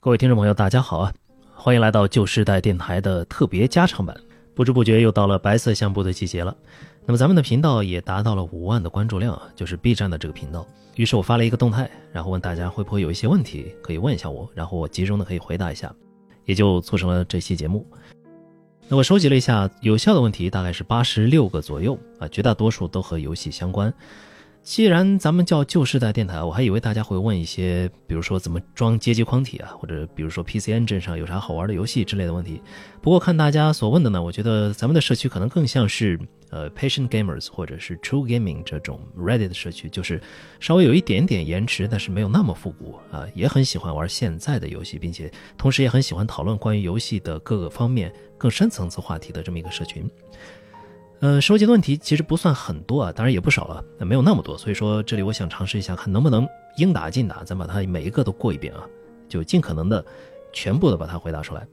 各位听众朋友，大家好啊！欢迎来到旧时代电台的特别加长版。不知不觉又到了白色相簿的季节了，那么咱们的频道也达到了五万的关注量啊，就是 B 站的这个频道。于是我发了一个动态，然后问大家会不会有一些问题可以问一下我，然后我集中的可以回答一下，也就促成了这期节目。那我收集了一下有效的问题，大概是八十六个左右啊，绝大多数都和游戏相关。既然咱们叫旧时代电台，我还以为大家会问一些，比如说怎么装街机框体啊，或者比如说 PC Engine 上有啥好玩的游戏之类的问题。不过看大家所问的呢，我觉得咱们的社区可能更像是呃 Patient Gamers 或者是 True Gaming 这种 Reddit 的社区，就是稍微有一点点延迟，但是没有那么复古啊，也很喜欢玩现在的游戏，并且同时也很喜欢讨论关于游戏的各个方面更深层次话题的这么一个社群。呃，收集的问题其实不算很多啊，当然也不少了，那没有那么多，所以说这里我想尝试一下，看能不能应答尽答，咱把它每一个都过一遍啊，就尽可能的全部的把它回答出来。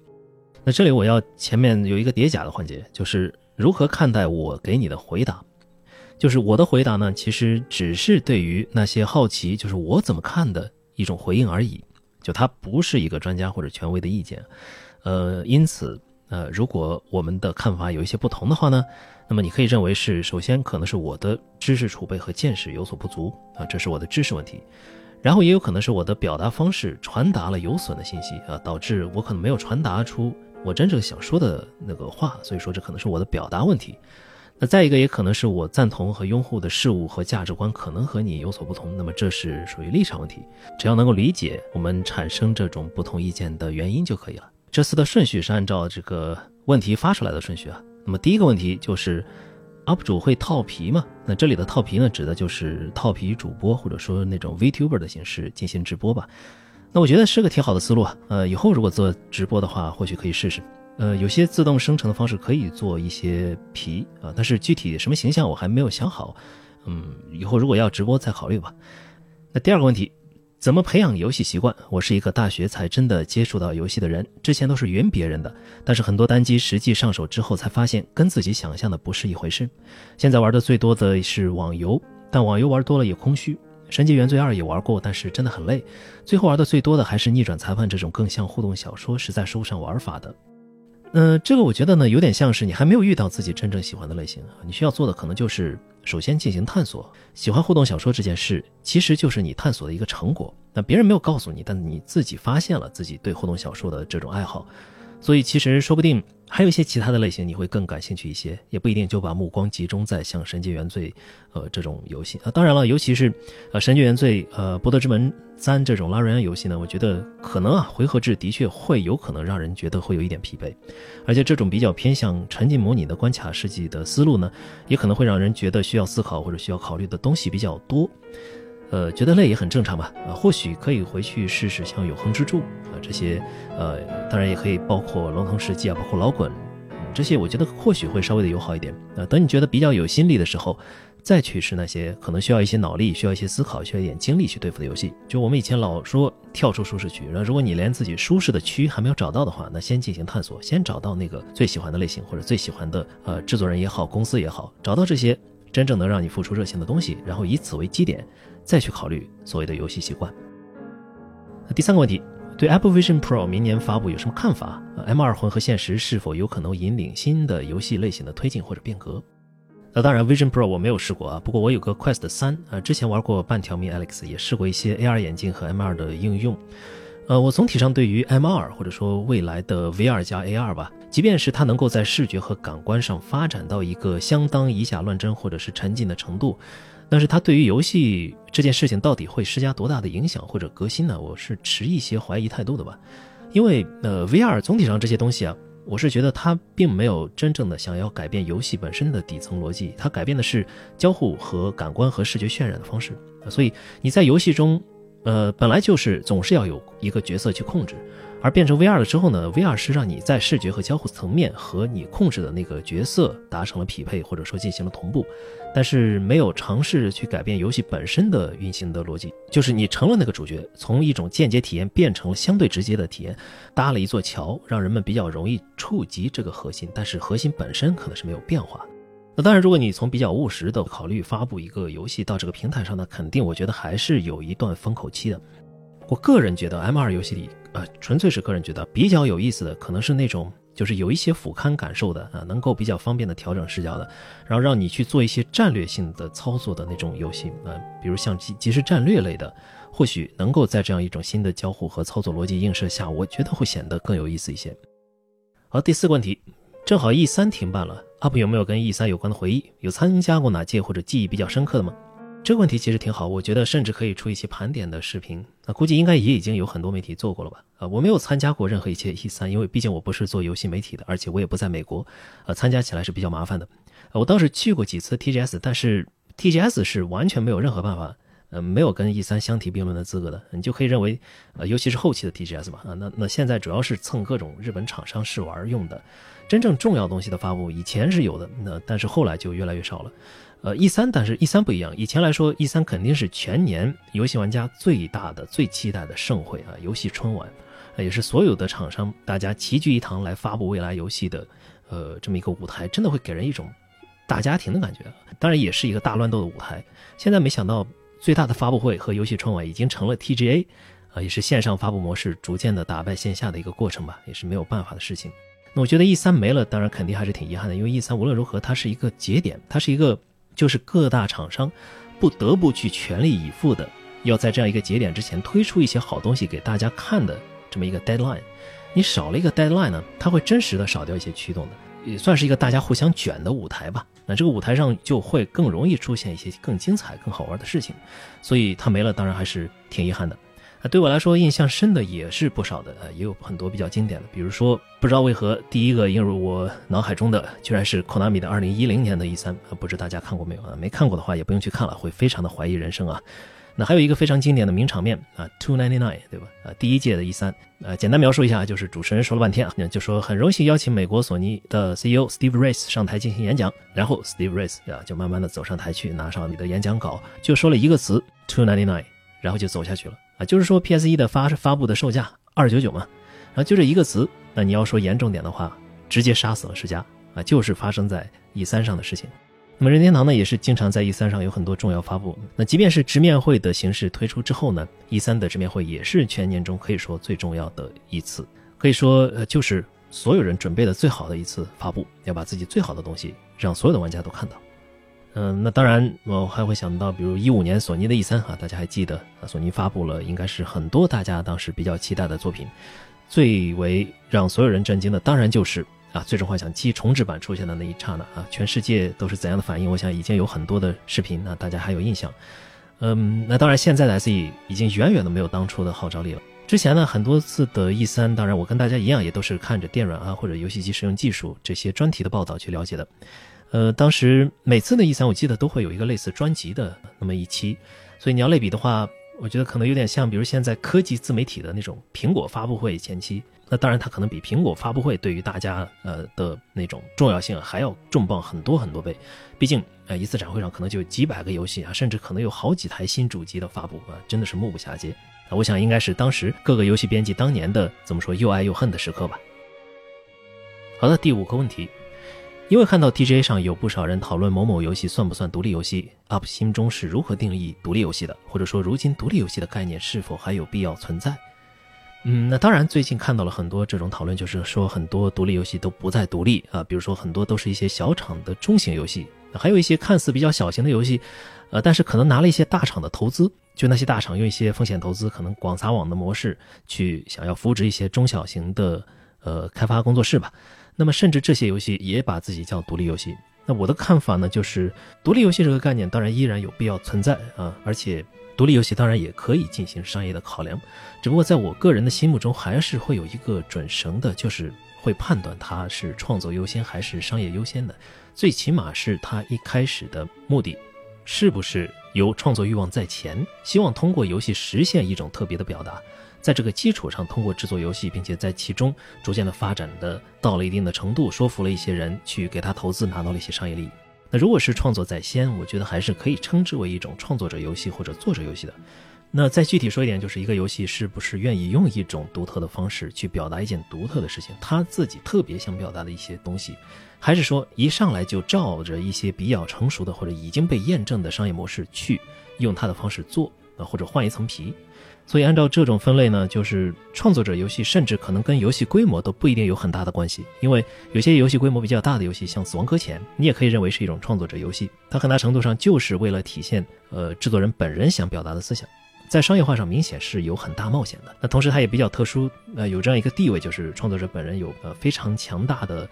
那这里我要前面有一个叠加的环节，就是如何看待我给你的回答，就是我的回答呢，其实只是对于那些好奇，就是我怎么看的一种回应而已，就它不是一个专家或者权威的意见，呃，因此。呃，如果我们的看法有一些不同的话呢，那么你可以认为是，首先可能是我的知识储备和见识有所不足啊，这是我的知识问题，然后也有可能是我的表达方式传达了有损的信息啊，导致我可能没有传达出我真正想说的那个话，所以说这可能是我的表达问题。那再一个也可能是我赞同和拥护的事物和价值观可能和你有所不同，那么这是属于立场问题。只要能够理解我们产生这种不同意见的原因就可以了。这次的顺序是按照这个问题发出来的顺序啊。那么第一个问题就是，UP 主会套皮吗？那这里的套皮呢，指的就是套皮主播或者说那种 VTuber 的形式进行直播吧。那我觉得是个挺好的思路啊。呃，以后如果做直播的话，或许可以试试。呃，有些自动生成的方式可以做一些皮啊，但是具体什么形象我还没有想好。嗯，以后如果要直播再考虑吧。那第二个问题。怎么培养游戏习惯？我是一个大学才真的接触到游戏的人，之前都是云别人的，但是很多单机实际上手之后才发现跟自己想象的不是一回事。现在玩的最多的是网游，但网游玩多了也空虚。神级原罪二也玩过，但是真的很累。最后玩的最多的还是逆转裁判这种更像互动小说，实在说不上玩法的。嗯，这个我觉得呢，有点像是你还没有遇到自己真正喜欢的类型，你需要做的可能就是首先进行探索。喜欢互动小说这件事，其实就是你探索的一个成果。那别人没有告诉你，但你自己发现了自己对互动小说的这种爱好。所以其实说不定还有一些其他的类型你会更感兴趣一些，也不一定就把目光集中在像《神界原罪》呃这种游戏啊。当然了，尤其是呃《神界原罪》呃《博德之门三》这种拉瑞安游戏呢，我觉得可能啊回合制的确会有可能让人觉得会有一点疲惫，而且这种比较偏向沉浸模拟的关卡设计的思路呢，也可能会让人觉得需要思考或者需要考虑的东西比较多。呃，觉得累也很正常吧？啊，或许可以回去试试像永恒之柱啊这些，呃，当然也可以包括龙腾世纪啊，包括老滚，这些我觉得或许会稍微的友好一点。啊，等你觉得比较有心力的时候，再去试那些可能需要一些脑力、需要一些思考、需要一点精力去对付的游戏。就我们以前老说跳出舒适区，然后如果你连自己舒适的区还没有找到的话，那先进行探索，先找到那个最喜欢的类型或者最喜欢的呃制作人也好，公司也好，找到这些真正能让你付出热情的东西，然后以此为基点。再去考虑所谓的游戏习惯。那第三个问题，对 Apple Vision Pro 明年发布有什么看法？M2 混合现实是否有可能引领新的游戏类型的推进或者变革？那当然，Vision Pro 我没有试过啊，不过我有个 Quest 三啊，之前玩过半条命 Alex，也试过一些 AR 眼镜和 M2 的应用。呃，我总体上对于 M2 或者说未来的 VR 加 AR 吧，即便是它能够在视觉和感官上发展到一个相当以假乱真或者是沉浸的程度。但是它对于游戏这件事情到底会施加多大的影响或者革新呢？我是持一些怀疑态度的吧，因为呃，VR 总体上这些东西啊，我是觉得它并没有真正的想要改变游戏本身的底层逻辑，它改变的是交互和感官和视觉渲染的方式。所以你在游戏中，呃，本来就是总是要有一个角色去控制。而变成 VR 了之后呢？VR 是让你在视觉和交互层面和你控制的那个角色达成了匹配，或者说进行了同步，但是没有尝试去改变游戏本身的运行的逻辑。就是你成了那个主角，从一种间接体验变成了相对直接的体验，搭了一座桥，让人们比较容易触及这个核心，但是核心本身可能是没有变化的。那当然，如果你从比较务实的考虑发布一个游戏到这个平台上，那肯定我觉得还是有一段风口期的。我个人觉得，M2 游戏里啊，纯粹是个人觉得比较有意思的，可能是那种就是有一些俯瞰感受的啊，能够比较方便的调整视角的，然后让你去做一些战略性的操作的那种游戏啊，比如像即即时战略类的，或许能够在这样一种新的交互和操作逻辑映射下，我觉得会显得更有意思一些。好，第四个问题，正好 E 三停办了，UP 有没有跟 E 三有关的回忆？有参加过哪届或者记忆比较深刻的吗？这个问题其实挺好，我觉得甚至可以出一期盘点的视频。那估计应该也已经有很多媒体做过了吧？啊，我没有参加过任何一期 E 三，因为毕竟我不是做游戏媒体的，而且我也不在美国，呃，参加起来是比较麻烦的。我倒是去过几次 TGS，但是 TGS 是完全没有任何办法，呃，没有跟 E 三相提并论的资格的。你就可以认为，呃，尤其是后期的 TGS 吧，啊，那那现在主要是蹭各种日本厂商试玩用的，真正重要东西的发布以前是有的，那但是后来就越来越少了。呃，E 三，但是 E 三不一样。以前来说，E 三肯定是全年游戏玩家最大的、最期待的盛会啊，游戏春晚，也是所有的厂商大家齐聚一堂来发布未来游戏的，呃，这么一个舞台，真的会给人一种大家庭的感觉。当然，也是一个大乱斗的舞台。现在没想到，最大的发布会和游戏春晚已经成了 TGA，啊，也是线上发布模式逐渐的打败线下的一个过程吧，也是没有办法的事情。那我觉得 E 三没了，当然肯定还是挺遗憾的，因为 E 三无论如何，它是一个节点，它是一个。就是各大厂商不得不去全力以赴的，要在这样一个节点之前推出一些好东西给大家看的这么一个 deadline。你少了一个 deadline 呢，它会真实的少掉一些驱动的，也算是一个大家互相卷的舞台吧。那这个舞台上就会更容易出现一些更精彩、更好玩的事情。所以它没了，当然还是挺遗憾的。对我来说，印象深的也是不少的，呃，也有很多比较经典的，比如说，不知道为何第一个映入我脑海中的居然是 Konami 的2010年的 E3，啊，不知大家看过没有啊？没看过的话也不用去看了，会非常的怀疑人生啊。那还有一个非常经典的名场面啊，299，对吧？啊，第一届的 E3，呃，简单描述一下，就是主持人说了半天啊，就说很荣幸邀请美国索尼的 CEO Steve Rice 上台进行演讲，然后 Steve Rice 啊就慢慢的走上台去，拿上你的演讲稿，就说了一个词，299，然后就走下去了。啊，就是说 P S 一的发发布的售价二九九嘛，然后就这一个词，那你要说严重点的话，直接杀死了世嘉啊，就是发生在 E 三上的事情。那么任天堂呢，也是经常在 E 三上有很多重要发布。那即便是直面会的形式推出之后呢，E 三的直面会也是全年中可以说最重要的一次，可以说呃就是所有人准备的最好的一次发布，要把自己最好的东西让所有的玩家都看到。嗯，那当然，我还会想到，比如一五年索尼的 E 三哈，大家还记得啊？索尼发布了，应该是很多大家当时比较期待的作品。最为让所有人震惊的，当然就是啊，《最终幻想七》重置版出现的那一刹那啊，全世界都是怎样的反应？我想已经有很多的视频，那大家还有印象。嗯，那当然，现在的 SE 已经远远的没有当初的号召力了。之前呢，很多次的 E 三，当然我跟大家一样，也都是看着电软啊或者游戏机使用技术这些专题的报道去了解的。呃，当时每次的 E 三，我记得都会有一个类似专辑的那么一期，所以你要类比的话，我觉得可能有点像，比如现在科技自媒体的那种苹果发布会前期，那当然它可能比苹果发布会对于大家呃的那种重要性还要重磅很多很多倍，毕竟呃一次展会上可能就几百个游戏啊，甚至可能有好几台新主机的发布啊，真的是目不暇接啊。我想应该是当时各个游戏编辑当年的怎么说又爱又恨的时刻吧。好的，第五个问题。因为看到 TGA 上有不少人讨论某某游戏算不算独立游戏，UP 心中是如何定义独立游戏的？或者说，如今独立游戏的概念是否还有必要存在？嗯，那当然，最近看到了很多这种讨论，就是说很多独立游戏都不再独立啊，比如说很多都是一些小厂的中型游戏，还有一些看似比较小型的游戏，呃，但是可能拿了一些大厂的投资，就那些大厂用一些风险投资，可能广撒网的模式去想要扶植一些中小型的呃开发工作室吧。那么，甚至这些游戏也把自己叫独立游戏。那我的看法呢，就是独立游戏这个概念当然依然有必要存在啊，而且独立游戏当然也可以进行商业的考量。只不过在我个人的心目中，还是会有一个准绳的，就是会判断它是创作优先还是商业优先的。最起码是它一开始的目的，是不是由创作欲望在前，希望通过游戏实现一种特别的表达。在这个基础上，通过制作游戏，并且在其中逐渐的发展的到了一定的程度，说服了一些人去给他投资，拿到了一些商业利益。那如果是创作在先，我觉得还是可以称之为一种创作者游戏或者作者游戏的。那再具体说一点，就是一个游戏是不是愿意用一种独特的方式去表达一件独特的事情，他自己特别想表达的一些东西，还是说一上来就照着一些比较成熟的或者已经被验证的商业模式去用他的方式做，呃，或者换一层皮。所以按照这种分类呢，就是创作者游戏，甚至可能跟游戏规模都不一定有很大的关系。因为有些游戏规模比较大的游戏，像《死亡搁浅》，你也可以认为是一种创作者游戏，它很大程度上就是为了体现呃制作人本人想表达的思想，在商业化上明显是有很大冒险的。那同时它也比较特殊，呃，有这样一个地位，就是创作者本人有呃非常强大的。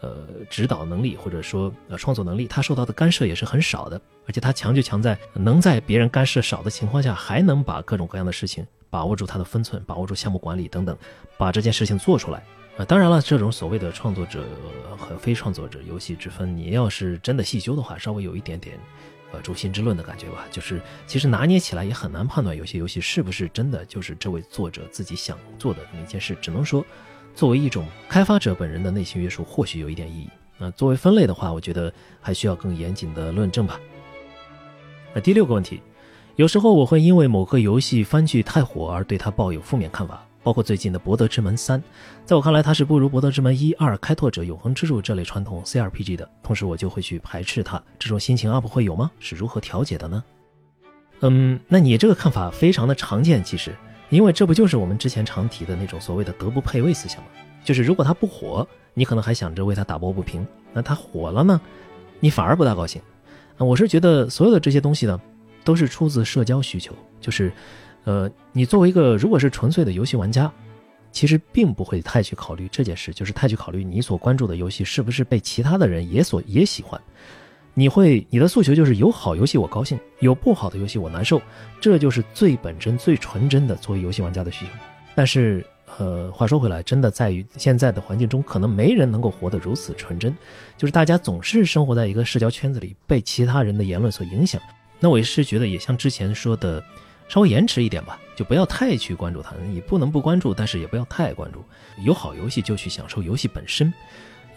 呃，指导能力或者说呃创作能力，他受到的干涉也是很少的，而且他强就强在能在别人干涉少的情况下，还能把各种各样的事情把握住它的分寸，把握住项目管理等等，把这件事情做出来。啊，当然了，这种所谓的创作者和非创作者游戏之分，你要是真的细究的话，稍微有一点点呃诛心之论的感觉吧。就是其实拿捏起来也很难判断有些游戏是不是真的就是这位作者自己想做的那么一件事，只能说。作为一种开发者本人的内心约束，或许有一点意义。那作为分类的话，我觉得还需要更严谨的论证吧。那第六个问题，有时候我会因为某个游戏番剧太火而对它抱有负面看法，包括最近的《博德之门三》，在我看来，它是不如《博德之门一二》《开拓者》《永恒之柱》这类传统 CRPG 的，同时我就会去排斥它。这种心情 UP 会有吗？是如何调节的呢？嗯，那你这个看法非常的常见，其实。因为这不就是我们之前常提的那种所谓的德不配位思想吗？就是如果它不火，你可能还想着为它打抱不平；那它火了呢，你反而不大高兴。我是觉得所有的这些东西呢，都是出自社交需求。就是，呃，你作为一个如果是纯粹的游戏玩家，其实并不会太去考虑这件事，就是太去考虑你所关注的游戏是不是被其他的人也所也喜欢。你会，你的诉求就是有好游戏我高兴，有不好的游戏我难受，这就是最本真、最纯真的作为游戏玩家的需求。但是，呃，话说回来，真的在于现在的环境中，可能没人能够活得如此纯真，就是大家总是生活在一个社交圈子里，被其他人的言论所影响。那我也是觉得，也像之前说的，稍微延迟一点吧，就不要太去关注它，你不能不关注，但是也不要太关注。有好游戏就去享受游戏本身。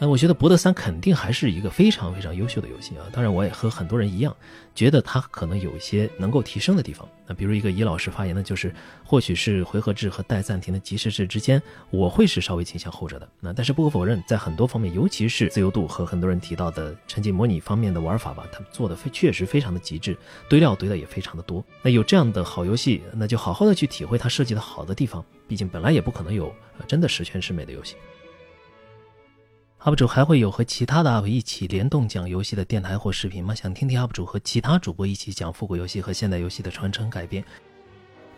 那我觉得《博德三》肯定还是一个非常非常优秀的游戏啊！当然，我也和很多人一样，觉得它可能有一些能够提升的地方。那比如一个尹老师发言的，就是或许是回合制和带暂停的即时制之间，我会是稍微倾向后者的。那但是不可否认，在很多方面，尤其是自由度和很多人提到的沉浸模拟方面的玩法吧，他们做的非确实非常的极致，堆料堆的也非常的多。那有这样的好游戏，那就好好的去体会它设计的好的地方。毕竟本来也不可能有真的十全十美的游戏。UP 主还会有和其他的 UP 一起联动讲游戏的电台或视频吗？想听听 UP 主和其他主播一起讲复古游戏和现代游戏的传承改编。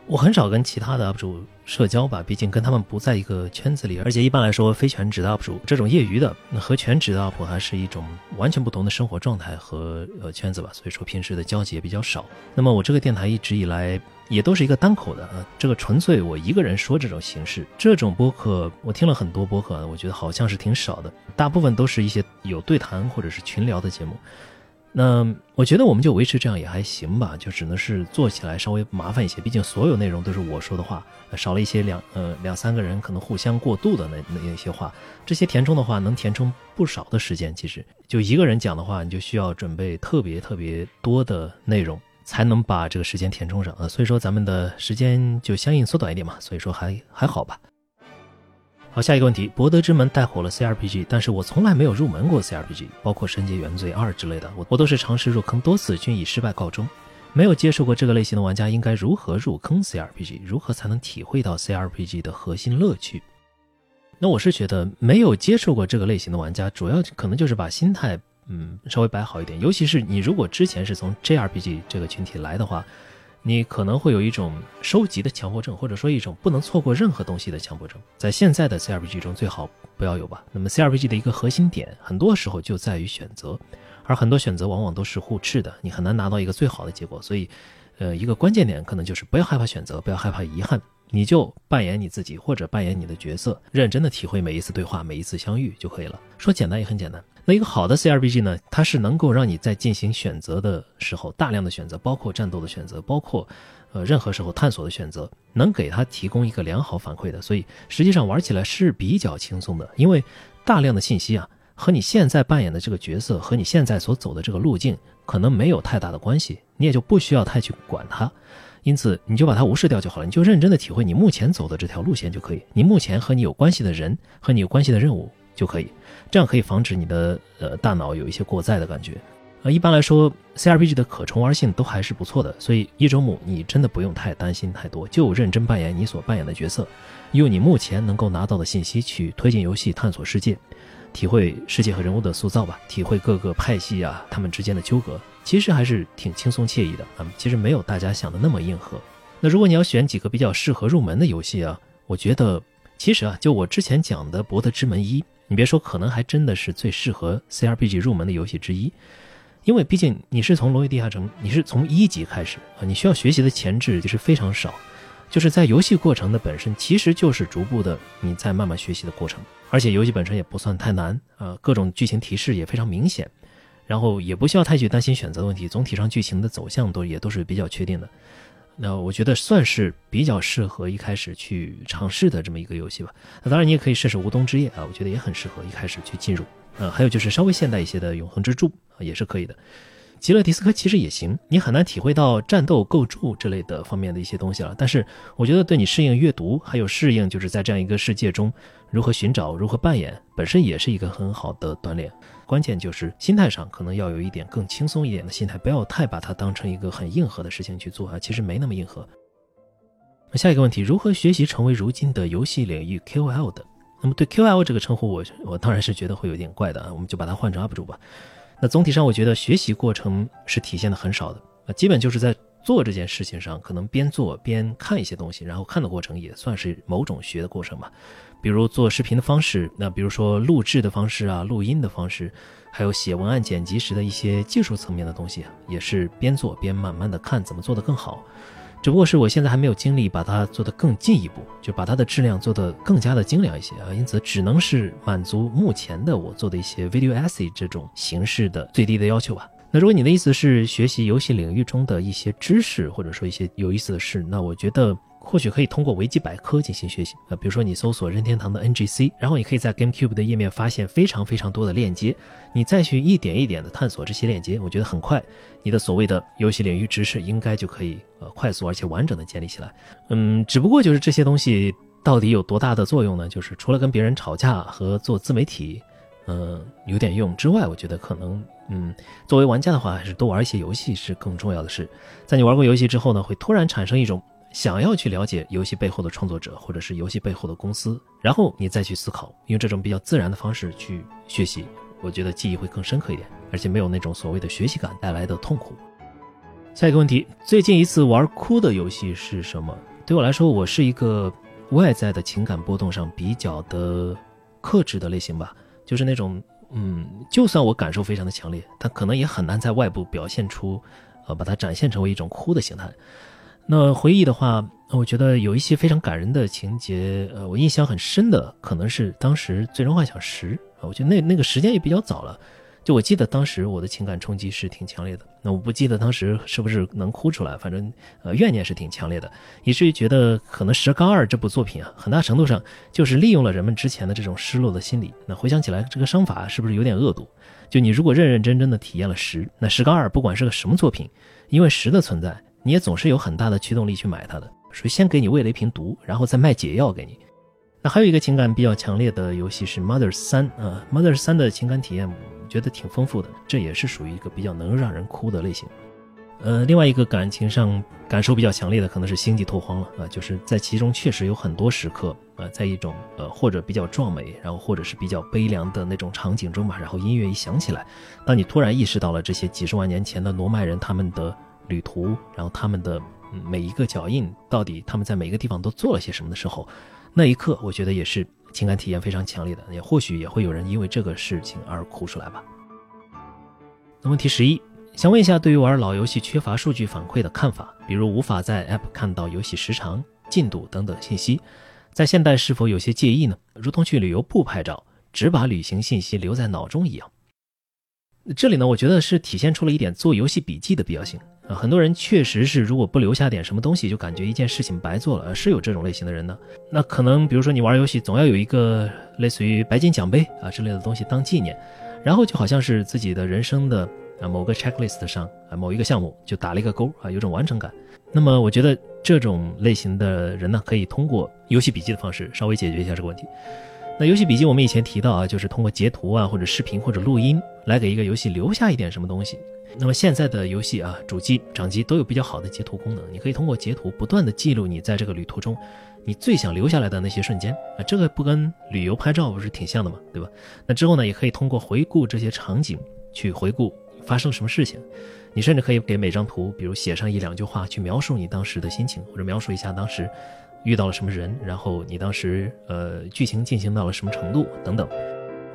我很少跟其他的 UP 主社交吧，毕竟跟他们不在一个圈子里，而且一般来说，非全职的 UP 主这种业余的和全职的 UP 还是一种完全不同的生活状态和呃圈子吧，所以说平时的交集也比较少。那么我这个电台一直以来也都是一个单口的啊，这个纯粹我一个人说这种形式，这种播客我听了很多播客，我觉得好像是挺少的，大部分都是一些有对谈或者是群聊的节目。那我觉得我们就维持这样也还行吧，就只能是做起来稍微麻烦一些，毕竟所有内容都是我说的话，少了一些两呃两三个人可能互相过渡的那那一些话，这些填充的话能填充不少的时间。其实就一个人讲的话，你就需要准备特别特别多的内容，才能把这个时间填充上啊。所以说咱们的时间就相应缩短一点嘛，所以说还还好吧。好，下一个问题，《博德之门》带火了 CRPG，但是我从来没有入门过 CRPG，包括《神界原罪二》之类的，我我都是尝试入坑多次，均以失败告终。没有接触过这个类型的玩家应该如何入坑 CRPG？如何才能体会到 CRPG 的核心乐趣？那我是觉得，没有接触过这个类型的玩家，主要可能就是把心态，嗯，稍微摆好一点。尤其是你如果之前是从 JRPG 这个群体来的话。你可能会有一种收集的强迫症，或者说一种不能错过任何东西的强迫症。在现在的 CRPG 中，最好不要有吧。那么 CRPG 的一个核心点，很多时候就在于选择，而很多选择往往都是互斥的，你很难拿到一个最好的结果。所以，呃，一个关键点可能就是不要害怕选择，不要害怕遗憾，你就扮演你自己或者扮演你的角色，认真的体会每一次对话，每一次相遇就可以了。说简单也很简单。那一个好的 CRPG 呢？它是能够让你在进行选择的时候，大量的选择，包括战斗的选择，包括，呃，任何时候探索的选择，能给它提供一个良好反馈的。所以实际上玩起来是比较轻松的，因为大量的信息啊，和你现在扮演的这个角色和你现在所走的这个路径可能没有太大的关系，你也就不需要太去管它，因此你就把它无视掉就好了，你就认真的体会你目前走的这条路线就可以，你目前和你有关系的人和你有关系的任务。就可以，这样可以防止你的呃大脑有一些过载的感觉。呃，一般来说，CRPG 的可重玩性都还是不错的，所以一周目你真的不用太担心太多，就认真扮演你所扮演的角色，用你目前能够拿到的信息去推进游戏、探索世界，体会世界和人物的塑造吧，体会各个派系啊他们之间的纠葛，其实还是挺轻松惬意的啊，其实没有大家想的那么硬核。那如果你要选几个比较适合入门的游戏啊，我觉得其实啊，就我之前讲的《博德之门一》，你别说，可能还真的是最适合 CRPG 入门的游戏之一。因为毕竟你是从《龙与地下城》，你是从一级开始啊，你需要学习的前置就是非常少，就是在游戏过程的本身其实就是逐步的你在慢慢学习的过程，而且游戏本身也不算太难啊，各种剧情提示也非常明显，然后也不需要太去担心选择问题，总体上剧情的走向都也都是比较确定的，那我觉得算是比较适合一开始去尝试的这么一个游戏吧。那当然你也可以试试《无冬之夜》啊，我觉得也很适合一开始去进入。呃，还有就是稍微现代一些的《永恒之柱》啊，也是可以的。极乐迪斯科其实也行，你很难体会到战斗构筑之类的方面的一些东西了。但是我觉得对你适应阅读，还有适应就是在这样一个世界中如何寻找、如何扮演，本身也是一个很好的锻炼。关键就是心态上可能要有一点更轻松一点的心态，不要太把它当成一个很硬核的事情去做啊。其实没那么硬核。那下一个问题，如何学习成为如今的游戏领域 KOL 的？那么对 QL 这个称呼，我我当然是觉得会有点怪的啊，我们就把它换成 UP 主吧。那总体上，我觉得学习过程是体现的很少的啊，基本就是在做这件事情上，可能边做边看一些东西，然后看的过程也算是某种学的过程吧。比如做视频的方式，那比如说录制的方式啊，录音的方式，还有写文案剪辑时的一些技术层面的东西，也是边做边慢慢的看怎么做得更好。只不过是我现在还没有精力把它做得更进一步，就把它的质量做得更加的精良一些啊，因此只能是满足目前的我做的一些 video essay 这种形式的最低的要求吧。那如果你的意思是学习游戏领域中的一些知识，或者说一些有意思的事，那我觉得。或许可以通过维基百科进行学习啊，比如说你搜索任天堂的 NGC，然后你可以在 GameCube 的页面发现非常非常多的链接，你再去一点一点的探索这些链接，我觉得很快你的所谓的游戏领域知识应该就可以呃快速而且完整的建立起来。嗯，只不过就是这些东西到底有多大的作用呢？就是除了跟别人吵架和做自媒体，嗯，有点用之外，我觉得可能嗯，作为玩家的话，还是多玩一些游戏是更重要的事。在你玩过游戏之后呢，会突然产生一种。想要去了解游戏背后的创作者，或者是游戏背后的公司，然后你再去思考，用这种比较自然的方式去学习，我觉得记忆会更深刻一点，而且没有那种所谓的学习感带来的痛苦。下一个问题，最近一次玩哭的游戏是什么？对我来说，我是一个外在的情感波动上比较的克制的类型吧，就是那种，嗯，就算我感受非常的强烈，但可能也很难在外部表现出，呃，把它展现成为一种哭的形态。那回忆的话，我觉得有一些非常感人的情节，呃，我印象很深的可能是当时《最终幻想十》啊，我觉得那那个时间也比较早了，就我记得当时我的情感冲击是挺强烈的。那我不记得当时是不是能哭出来，反正呃怨念是挺强烈的，以至于觉得可能《十杠二》这部作品啊，很大程度上就是利用了人们之前的这种失落的心理。那回想起来，这个伤法是不是有点恶毒？就你如果认认真真的体验了十，那《十杠二》不管是个什么作品，因为十的存在。你也总是有很大的驱动力去买它的，属于先给你喂了一瓶毒，然后再卖解药给你。那还有一个情感比较强烈的游戏是《Mother 三》啊，《Mother 三》的情感体验觉得挺丰富的，这也是属于一个比较能让人哭的类型。呃，另外一个感情上感受比较强烈的可能是《星际拓荒》了啊，就是在其中确实有很多时刻啊，在一种呃或者比较壮美，然后或者是比较悲凉的那种场景中吧，然后音乐一响起来，当你突然意识到了这些几十万年前的罗麦人他们的。旅途，然后他们的每一个脚印，到底他们在每一个地方都做了些什么的时候，那一刻，我觉得也是情感体验非常强烈的，也或许也会有人因为这个事情而哭出来吧。那问题十一，想问一下，对于玩老游戏缺乏数据反馈的看法，比如无法在 App 看到游戏时长、进度等等信息，在现代是否有些介意呢？如同去旅游不拍照，只把旅行信息留在脑中一样。这里呢，我觉得是体现出了一点做游戏笔记的必要性。啊，很多人确实是，如果不留下点什么东西，就感觉一件事情白做了。是有这种类型的人呢。那可能，比如说你玩游戏，总要有一个类似于白金奖杯啊之类的东西当纪念，然后就好像是自己的人生的啊某个 checklist 上啊某一个项目就打了一个勾啊，有种完成感。那么我觉得这种类型的人呢，可以通过游戏笔记的方式稍微解决一下这个问题。那游戏笔记我们以前提到啊，就是通过截图啊或者视频或者录音来给一个游戏留下一点什么东西。那么现在的游戏啊，主机、掌机都有比较好的截图功能，你可以通过截图不断的记录你在这个旅途中你最想留下来的那些瞬间啊，这个不跟旅游拍照不是挺像的吗？对吧？那之后呢，也可以通过回顾这些场景去回顾发生什么事情，你甚至可以给每张图，比如写上一两句话去描述你当时的心情，或者描述一下当时。遇到了什么人，然后你当时呃剧情进行到了什么程度等等。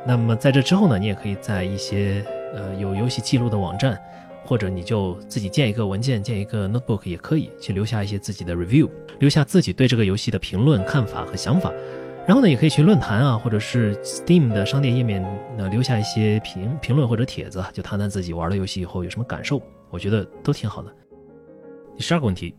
那么在这之后呢，你也可以在一些呃有游戏记录的网站，或者你就自己建一个文件，建一个 notebook 也可以去留下一些自己的 review，留下自己对这个游戏的评论、看法和想法。然后呢，也可以去论坛啊，或者是 Steam 的商店页面，那留下一些评评论或者帖子，就谈谈自己玩了游戏以后有什么感受。我觉得都挺好的。第十二个问题。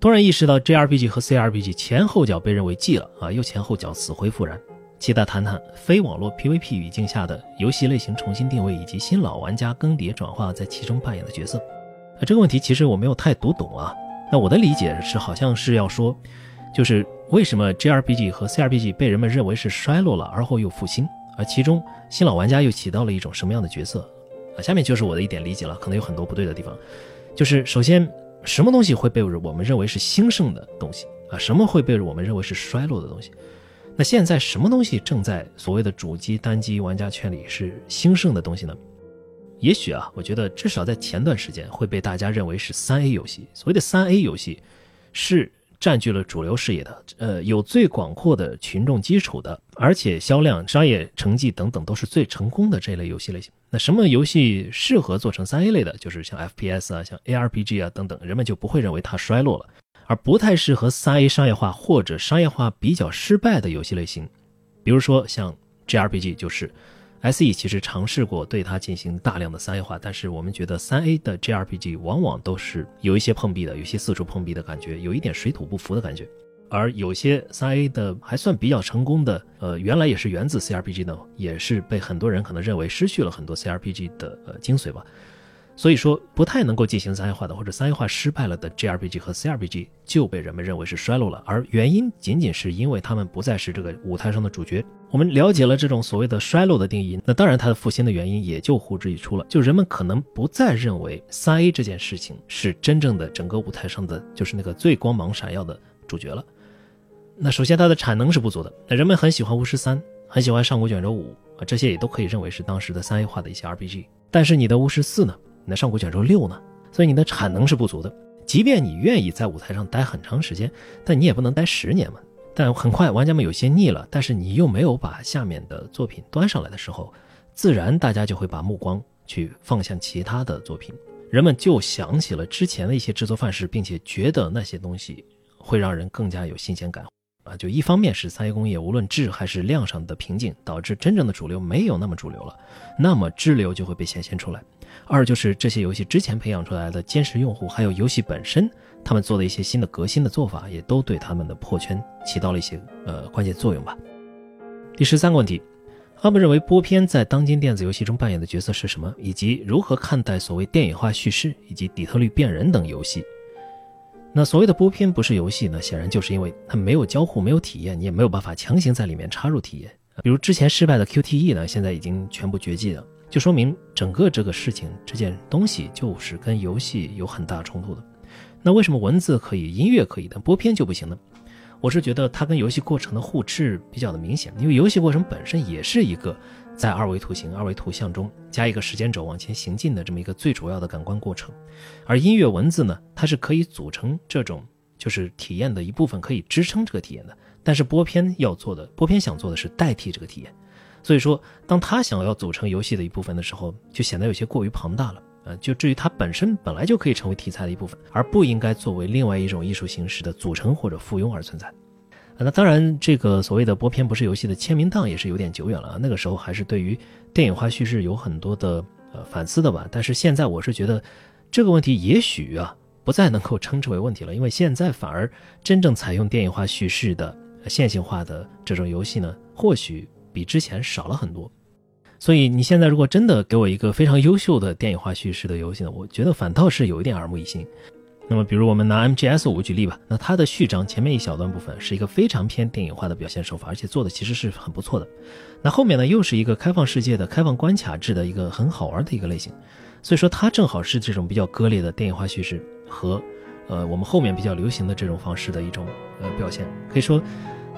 突然意识到 JRPG 和 CRPG 前后脚被认为记了啊，又前后脚死灰复燃。期待谈谈非网络 PVP 语境下的游戏类型重新定位，以及新老玩家更迭转化在其中扮演的角色。啊，这个问题其实我没有太读懂啊。那我的理解是，好像是要说，就是为什么 JRPG 和 CRPG 被人们认为是衰落了，而后又复兴，而其中新老玩家又起到了一种什么样的角色？啊，下面就是我的一点理解了，可能有很多不对的地方。就是首先。什么东西会被我们认为是兴盛的东西啊？什么会被我们认为是衰落的东西？那现在什么东西正在所谓的主机单机玩家圈里是兴盛的东西呢？也许啊，我觉得至少在前段时间会被大家认为是三 A 游戏。所谓的三 A 游戏，是占据了主流视野的，呃，有最广阔的群众基础的，而且销量、商业成绩等等都是最成功的这类游戏类型。那什么游戏适合做成三 A 类的？就是像 FPS 啊，像 ARPG 啊等等，人们就不会认为它衰落了。而不太适合三 A 商业化或者商业化比较失败的游戏类型，比如说像 JRPG，就是 SE 其实尝试过对它进行大量的三 A 化，但是我们觉得三 A 的 JRPG 往往都是有一些碰壁的，有些四处碰壁的感觉，有一点水土不服的感觉。而有些三 A 的还算比较成功的，呃，原来也是源自 CRPG 的，也是被很多人可能认为失去了很多 CRPG 的呃精髓吧。所以说，不太能够进行三 A 化的，或者三 A 化失败了的 JRPG 和 CRPG 就被人们认为是衰落了，而原因仅仅是因为他们不再是这个舞台上的主角。我们了解了这种所谓的衰落的定义，那当然它的复兴的原因也就呼之欲出了，就人们可能不再认为三 A 这件事情是真正的整个舞台上的就是那个最光芒闪耀的主角了。那首先它的产能是不足的，那人们很喜欢巫师三，很喜欢上古卷轴五啊，这些也都可以认为是当时的三 A 化的一些 RPG。但是你的巫师四呢？你的上古卷轴六呢？所以你的产能是不足的。即便你愿意在舞台上待很长时间，但你也不能待十年嘛。但很快玩家们有些腻了，但是你又没有把下面的作品端上来的时候，自然大家就会把目光去放向其他的作品，人们就想起了之前的一些制作范式，并且觉得那些东西会让人更加有新鲜感。啊，就一方面是三 A 工业无论质还是量上的瓶颈，导致真正的主流没有那么主流了，那么支流就会被显现出来。二就是这些游戏之前培养出来的坚实用户，还有游戏本身，他们做的一些新的革新的做法，也都对他们的破圈起到了一些呃关键作用吧。第十三个问题，阿木认为播片在当今电子游戏中扮演的角色是什么，以及如何看待所谓电影化叙事以及底特律变人等游戏？那所谓的播片不是游戏呢？显然就是因为它没有交互，没有体验，你也没有办法强行在里面插入体验。比如之前失败的 QTE 呢，现在已经全部绝迹了，就说明整个这个事情这件东西就是跟游戏有很大冲突的。那为什么文字可以，音乐可以，但播片就不行呢？我是觉得它跟游戏过程的互斥比较的明显，因为游戏过程本身也是一个。在二维图形、二维图像中加一个时间轴往前行进的这么一个最主要的感官过程，而音乐文字呢，它是可以组成这种就是体验的一部分，可以支撑这个体验的。但是播片要做的，播片想做的是代替这个体验，所以说，当他想要组成游戏的一部分的时候，就显得有些过于庞大了。呃，就至于它本身本来就可以成为题材的一部分，而不应该作为另外一种艺术形式的组成或者附庸而存在。那当然，这个所谓的播片不是游戏的签名档也是有点久远了。那个时候还是对于电影化叙事有很多的呃反思的吧。但是现在我是觉得这个问题也许啊不再能够称之为问题了，因为现在反而真正采用电影化叙事的线性化的这种游戏呢，或许比之前少了很多。所以你现在如果真的给我一个非常优秀的电影化叙事的游戏呢，我觉得反倒是有一点耳目一新。那么，比如我们拿 MGS 五举例吧，那它的序章前面一小段部分是一个非常偏电影化的表现手法，而且做的其实是很不错的。那后面呢，又是一个开放世界的开放关卡制的一个很好玩的一个类型，所以说它正好是这种比较割裂的电影化叙事和，呃，我们后面比较流行的这种方式的一种呃表现。可以说，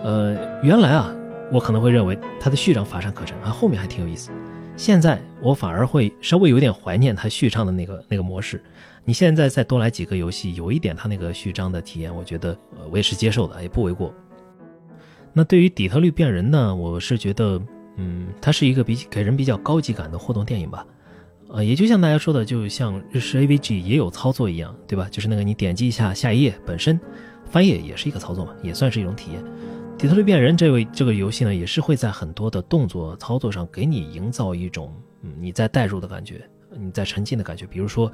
呃，原来啊，我可能会认为它的序章乏善可陈啊，后面还挺有意思。现在我反而会稍微有点怀念它序章的那个那个模式。你现在再多来几个游戏，有一点它那个序章的体验，我觉得呃我也是接受的，也不为过。那对于底特律变人呢，我是觉得，嗯，它是一个比给人比较高级感的互动电影吧。呃，也就像大家说的，就像日式 AVG 也有操作一样，对吧？就是那个你点击一下下一页，本身翻页也是一个操作嘛，也算是一种体验。底特律变人这位这个游戏呢，也是会在很多的动作操作上给你营造一种嗯你在代入的感觉，你在沉浸的感觉，比如说。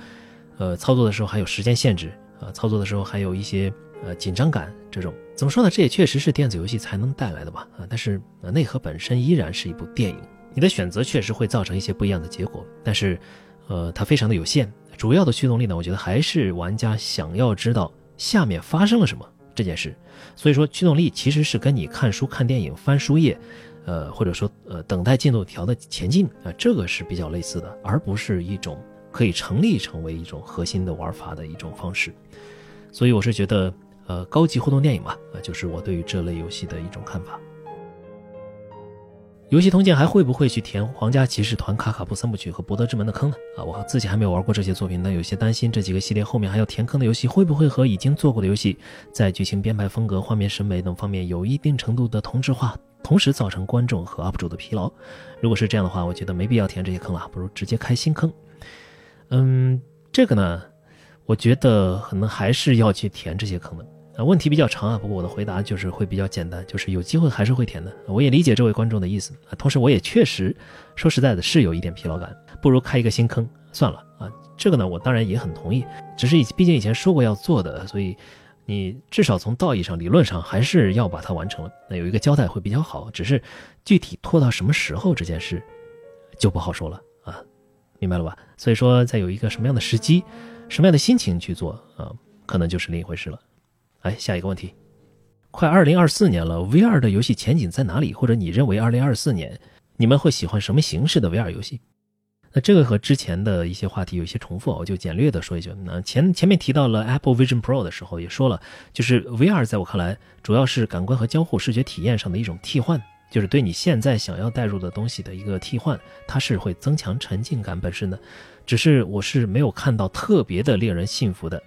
呃，操作的时候还有时间限制啊，操作的时候还有一些呃紧张感，这种怎么说呢？这也确实是电子游戏才能带来的吧啊，但是呃内核本身依然是一部电影，你的选择确实会造成一些不一样的结果，但是呃它非常的有限，主要的驱动力呢，我觉得还是玩家想要知道下面发生了什么这件事，所以说驱动力其实是跟你看书、看电影、翻书页，呃或者说呃等待进度条的前进啊，这个是比较类似的，而不是一种。可以成立成为一种核心的玩法的一种方式，所以我是觉得，呃，高级互动电影嘛，呃，就是我对于这类游戏的一种看法。游戏通鉴还会不会去填《皇家骑士团》《卡卡布三部曲》和《博德之门》的坑呢？啊，我自己还没有玩过这些作品，但有些担心这几个系列后面还要填坑的游戏会不会和已经做过的游戏在剧情编排、风格、画面审美等方面有一定程度的同质化，同时造成观众和 UP 主的疲劳。如果是这样的话，我觉得没必要填这些坑了，不如直接开新坑。嗯，这个呢，我觉得可能还是要去填这些坑的啊。问题比较长啊，不过我的回答就是会比较简单，就是有机会还是会填的。我也理解这位观众的意思啊，同时我也确实说实在的，是有一点疲劳感，不如开一个新坑算了啊。这个呢，我当然也很同意，只是以毕竟以前说过要做的，所以你至少从道义上、理论上还是要把它完成了，那有一个交代会比较好。只是具体拖到什么时候这件事就不好说了啊。明白了吧？所以说，在有一个什么样的时机、什么样的心情去做啊，可能就是另一回事了。哎，下一个问题，快二零二四年了，VR 的游戏前景在哪里？或者你认为二零二四年你们会喜欢什么形式的 VR 游戏？那这个和之前的一些话题有一些重复，我就简略的说一句。那前前面提到了 Apple Vision Pro 的时候，也说了，就是 VR 在我看来，主要是感官和交互视觉体验上的一种替换。就是对你现在想要带入的东西的一个替换，它是会增强沉浸感本身的。只是我是没有看到特别的令人信服的，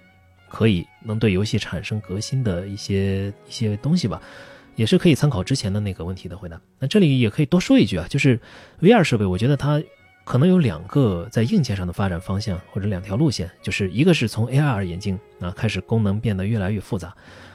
可以能对游戏产生革新的一些一些东西吧，也是可以参考之前的那个问题的回答。那这里也可以多说一句啊，就是 VR 设备，我觉得它可能有两个在硬件上的发展方向或者两条路线，就是一个是从 AR 眼镜啊开始功能变得越来越复杂。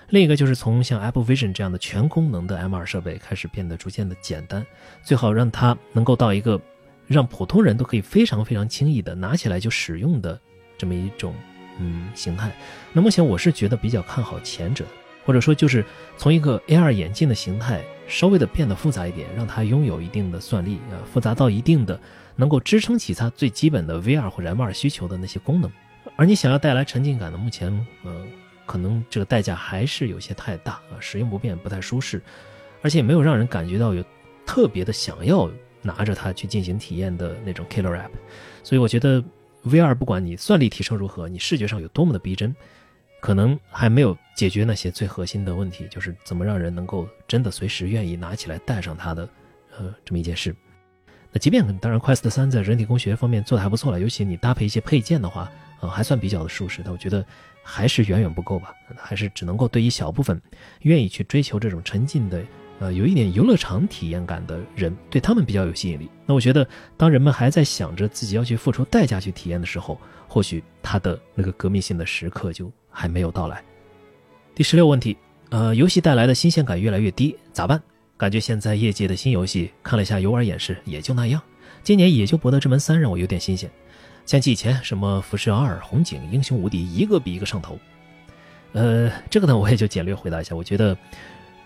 另一个就是从像 Apple Vision 这样的全功能的 MR 设备开始变得逐渐的简单，最好让它能够到一个让普通人都可以非常非常轻易的拿起来就使用的这么一种嗯形态。那目前我是觉得比较看好前者，或者说就是从一个 AR 眼镜的形态稍微的变得复杂一点，让它拥有一定的算力啊，复杂到一定的能够支撑起它最基本的 VR 或者 MR 需求的那些功能。而你想要带来沉浸感的，目前呃。可能这个代价还是有些太大啊，使用不便，不太舒适，而且也没有让人感觉到有特别的想要拿着它去进行体验的那种 killer app。所以我觉得 VR 不管你算力提升如何，你视觉上有多么的逼真，可能还没有解决那些最核心的问题，就是怎么让人能够真的随时愿意拿起来带上它的呃这么一件事。那即便当然 Quest 三在人体工学方面做的还不错了，尤其你搭配一些配件的话，呃还算比较的舒适。但我觉得。还是远远不够吧，还是只能够对一小部分愿意去追求这种沉浸的，呃，有一点游乐场体验感的人，对他们比较有吸引力。那我觉得，当人们还在想着自己要去付出代价去体验的时候，或许他的那个革命性的时刻就还没有到来。第十六问题，呃，游戏带来的新鲜感越来越低，咋办？感觉现在业界的新游戏，看了一下游玩演示，也就那样。今年也就《博德之门三》让我有点新鲜。想起以前什么辐射二、红警、英雄无敌，一个比一个上头。呃，这个呢，我也就简略回答一下。我觉得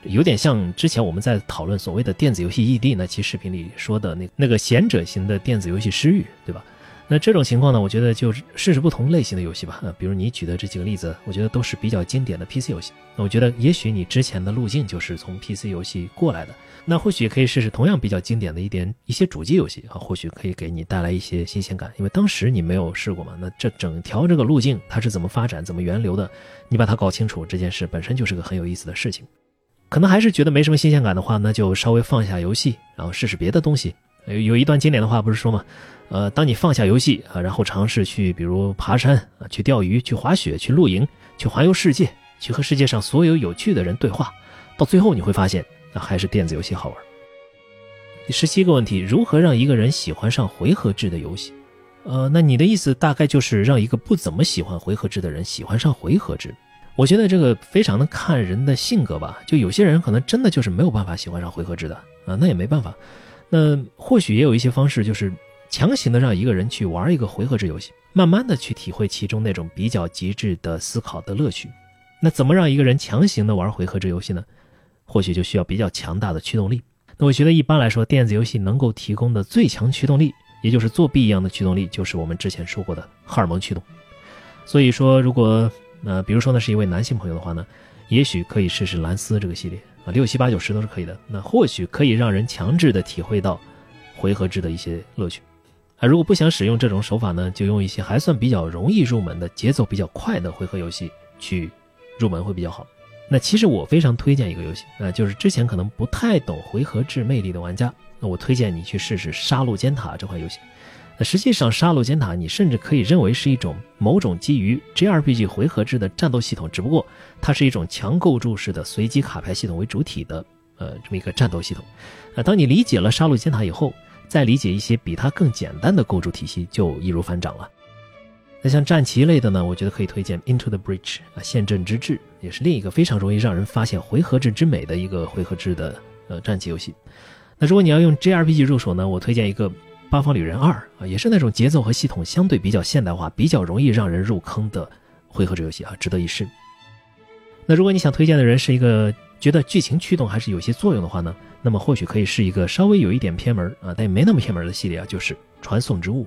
有点像之前我们在讨论所谓的电子游戏异地那期视频里说的那那个贤者型的电子游戏失域，对吧？那这种情况呢，我觉得就是试试不同类型的游戏吧。呃，比如你举的这几个例子，我觉得都是比较经典的 PC 游戏。那我觉得也许你之前的路径就是从 PC 游戏过来的，那或许可以试试同样比较经典的一点一些主机游戏啊，或许可以给你带来一些新鲜感，因为当时你没有试过嘛。那这整条这个路径它是怎么发展、怎么源流的，你把它搞清楚，这件事本身就是个很有意思的事情。可能还是觉得没什么新鲜感的话，那就稍微放下游戏，然后试试别的东西。有一段经典的话不是说吗？呃，当你放下游戏啊，然后尝试去，比如爬山啊，去钓鱼，去滑雪，去露营，去环游世界，去和世界上所有有趣的人对话，到最后你会发现，那还是电子游戏好玩。第十七个问题：如何让一个人喜欢上回合制的游戏？呃，那你的意思大概就是让一个不怎么喜欢回合制的人喜欢上回合制。我觉得这个非常的看人的性格吧，就有些人可能真的就是没有办法喜欢上回合制的啊，那也没办法。那或许也有一些方式，就是。强行的让一个人去玩一个回合制游戏，慢慢的去体会其中那种比较极致的思考的乐趣。那怎么让一个人强行的玩回合制游戏呢？或许就需要比较强大的驱动力。那我觉得一般来说，电子游戏能够提供的最强驱动力，也就是作弊一样的驱动力，就是我们之前说过的荷尔蒙驱动。所以说，如果那，比如说呢是一位男性朋友的话呢，也许可以试试蓝斯这个系列啊，六七八九十都是可以的。那或许可以让人强制的体会到回合制的一些乐趣。啊，如果不想使用这种手法呢，就用一些还算比较容易入门的、节奏比较快的回合游戏去入门会比较好。那其实我非常推荐一个游戏，啊，就是之前可能不太懂回合制魅力的玩家，那我推荐你去试试《杀戮尖塔》这款游戏。那实际上，《杀戮尖塔》你甚至可以认为是一种某种基于 JRPG 回合制的战斗系统，只不过它是一种强构筑式的随机卡牌系统为主体的，呃，这么一个战斗系统。那当你理解了《杀戮尖塔》以后，再理解一些比它更简单的构筑体系，就易如反掌了。那像战棋类的呢，我觉得可以推荐《Into the Breach》啊，陷阵之志，也是另一个非常容易让人发现回合制之美的一个回合制的呃战棋游戏。那如果你要用 JRPG 入手呢，我推荐一个《八方旅人二》啊，也是那种节奏和系统相对比较现代化、比较容易让人入坑的回合制游戏啊，值得一试。那如果你想推荐的人是一个觉得剧情驱动还是有些作用的话呢？那么或许可以是一个稍微有一点偏门啊，但也没那么偏门的系列啊，就是《传送之物》。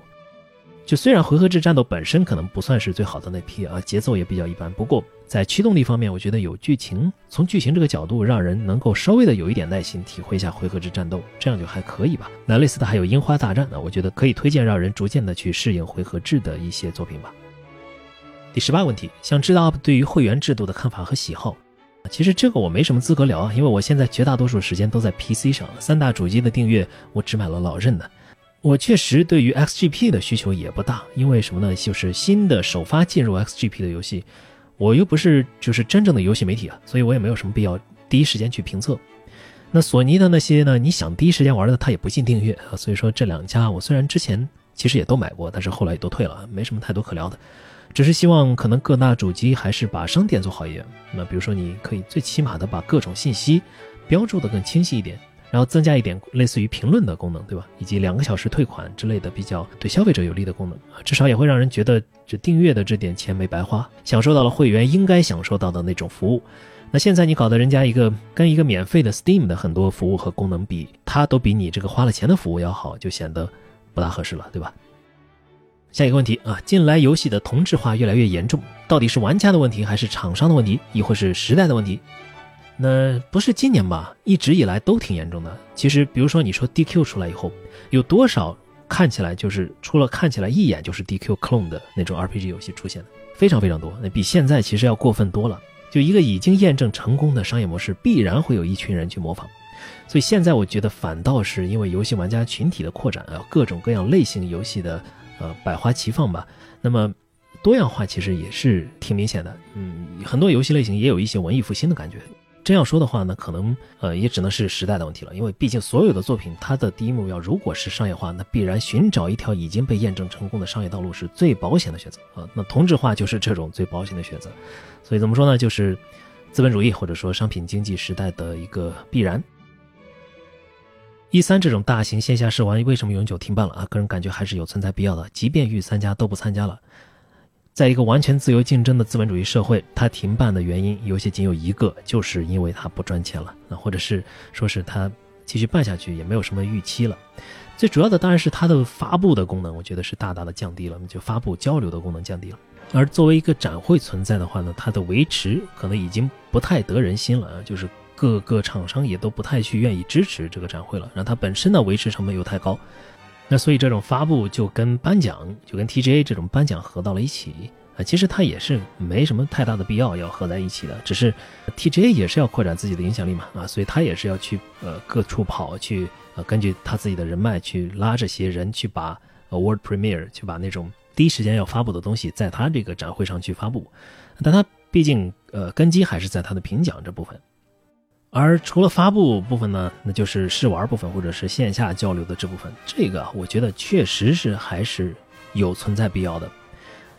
就虽然回合制战斗本身可能不算是最好的那批啊，节奏也比较一般，不过在驱动力方面，我觉得有剧情，从剧情这个角度让人能够稍微的有一点耐心体会一下回合制战斗，这样就还可以吧。那类似的还有《樱花大战》呢，我觉得可以推荐让人逐渐的去适应回合制的一些作品吧。第十八个问题，想知道对于会员制度的看法和喜好。其实这个我没什么资格聊啊，因为我现在绝大多数时间都在 PC 上，三大主机的订阅我只买了老任的。我确实对于 XGP 的需求也不大，因为什么呢？就是新的首发进入 XGP 的游戏，我又不是就是真正的游戏媒体啊，所以我也没有什么必要第一时间去评测。那索尼的那些呢，你想第一时间玩的，它也不进订阅啊，所以说这两家我虽然之前其实也都买过，但是后来也都退了，没什么太多可聊的。只是希望可能各大主机还是把商店做好一点。那比如说，你可以最起码的把各种信息标注的更清晰一点，然后增加一点类似于评论的功能，对吧？以及两个小时退款之类的比较对消费者有利的功能，至少也会让人觉得这订阅的这点钱没白花，享受到了会员应该享受到的那种服务。那现在你搞得人家一个跟一个免费的 Steam 的很多服务和功能比，它都比你这个花了钱的服务要好，就显得不大合适了，对吧？下一个问题啊，近来游戏的同质化越来越严重，到底是玩家的问题，还是厂商的问题，亦或是时代的问题？那不是今年吧？一直以来都挺严重的。其实，比如说你说 DQ 出来以后，有多少看起来就是除了看起来一眼就是 DQ clone 的那种 RPG 游戏出现的，非常非常多。那比现在其实要过分多了。就一个已经验证成功的商业模式，必然会有一群人去模仿。所以现在我觉得反倒是因为游戏玩家群体的扩展啊，各种各样类型游戏的。呃，百花齐放吧。那么，多样化其实也是挺明显的。嗯，很多游戏类型也有一些文艺复兴的感觉。真要说的话呢，可能呃也只能是时代的问题了。因为毕竟所有的作品，它的第一目标如果是商业化，那必然寻找一条已经被验证成功的商业道路是最保险的选择啊。那同质化就是这种最保险的选择。所以怎么说呢？就是资本主义或者说商品经济时代的一个必然。一三这种大型线下试玩为什么永久停办了啊？个人感觉还是有存在必要的。即便御三家都不参加了，在一个完全自由竞争的资本主义社会，它停办的原因有些仅有一个，就是因为它不赚钱了，那，或者是说是它继续办下去也没有什么预期了。最主要的当然是它的发布的功能，我觉得是大大的降低了，就发布交流的功能降低了。而作为一个展会存在的话呢，它的维持可能已经不太得人心了啊，就是各个厂商也都不太去愿意支持这个展会了，让它本身的维持成本又太高。那所以这种发布就跟颁奖，就跟 TGA 这种颁奖合到了一起啊，其实它也是没什么太大的必要要合在一起的，只是 TGA 也是要扩展自己的影响力嘛啊，所以他也是要去呃各处跑去呃根据他自己的人脉去拉这些人去把 World Premiere 去把那种第一时间要发布的东西在他这个展会上去发布，但他毕竟呃根基还是在他的评奖这部分。而除了发布部分呢，那就是试玩部分或者是线下交流的这部分，这个我觉得确实是还是有存在必要的。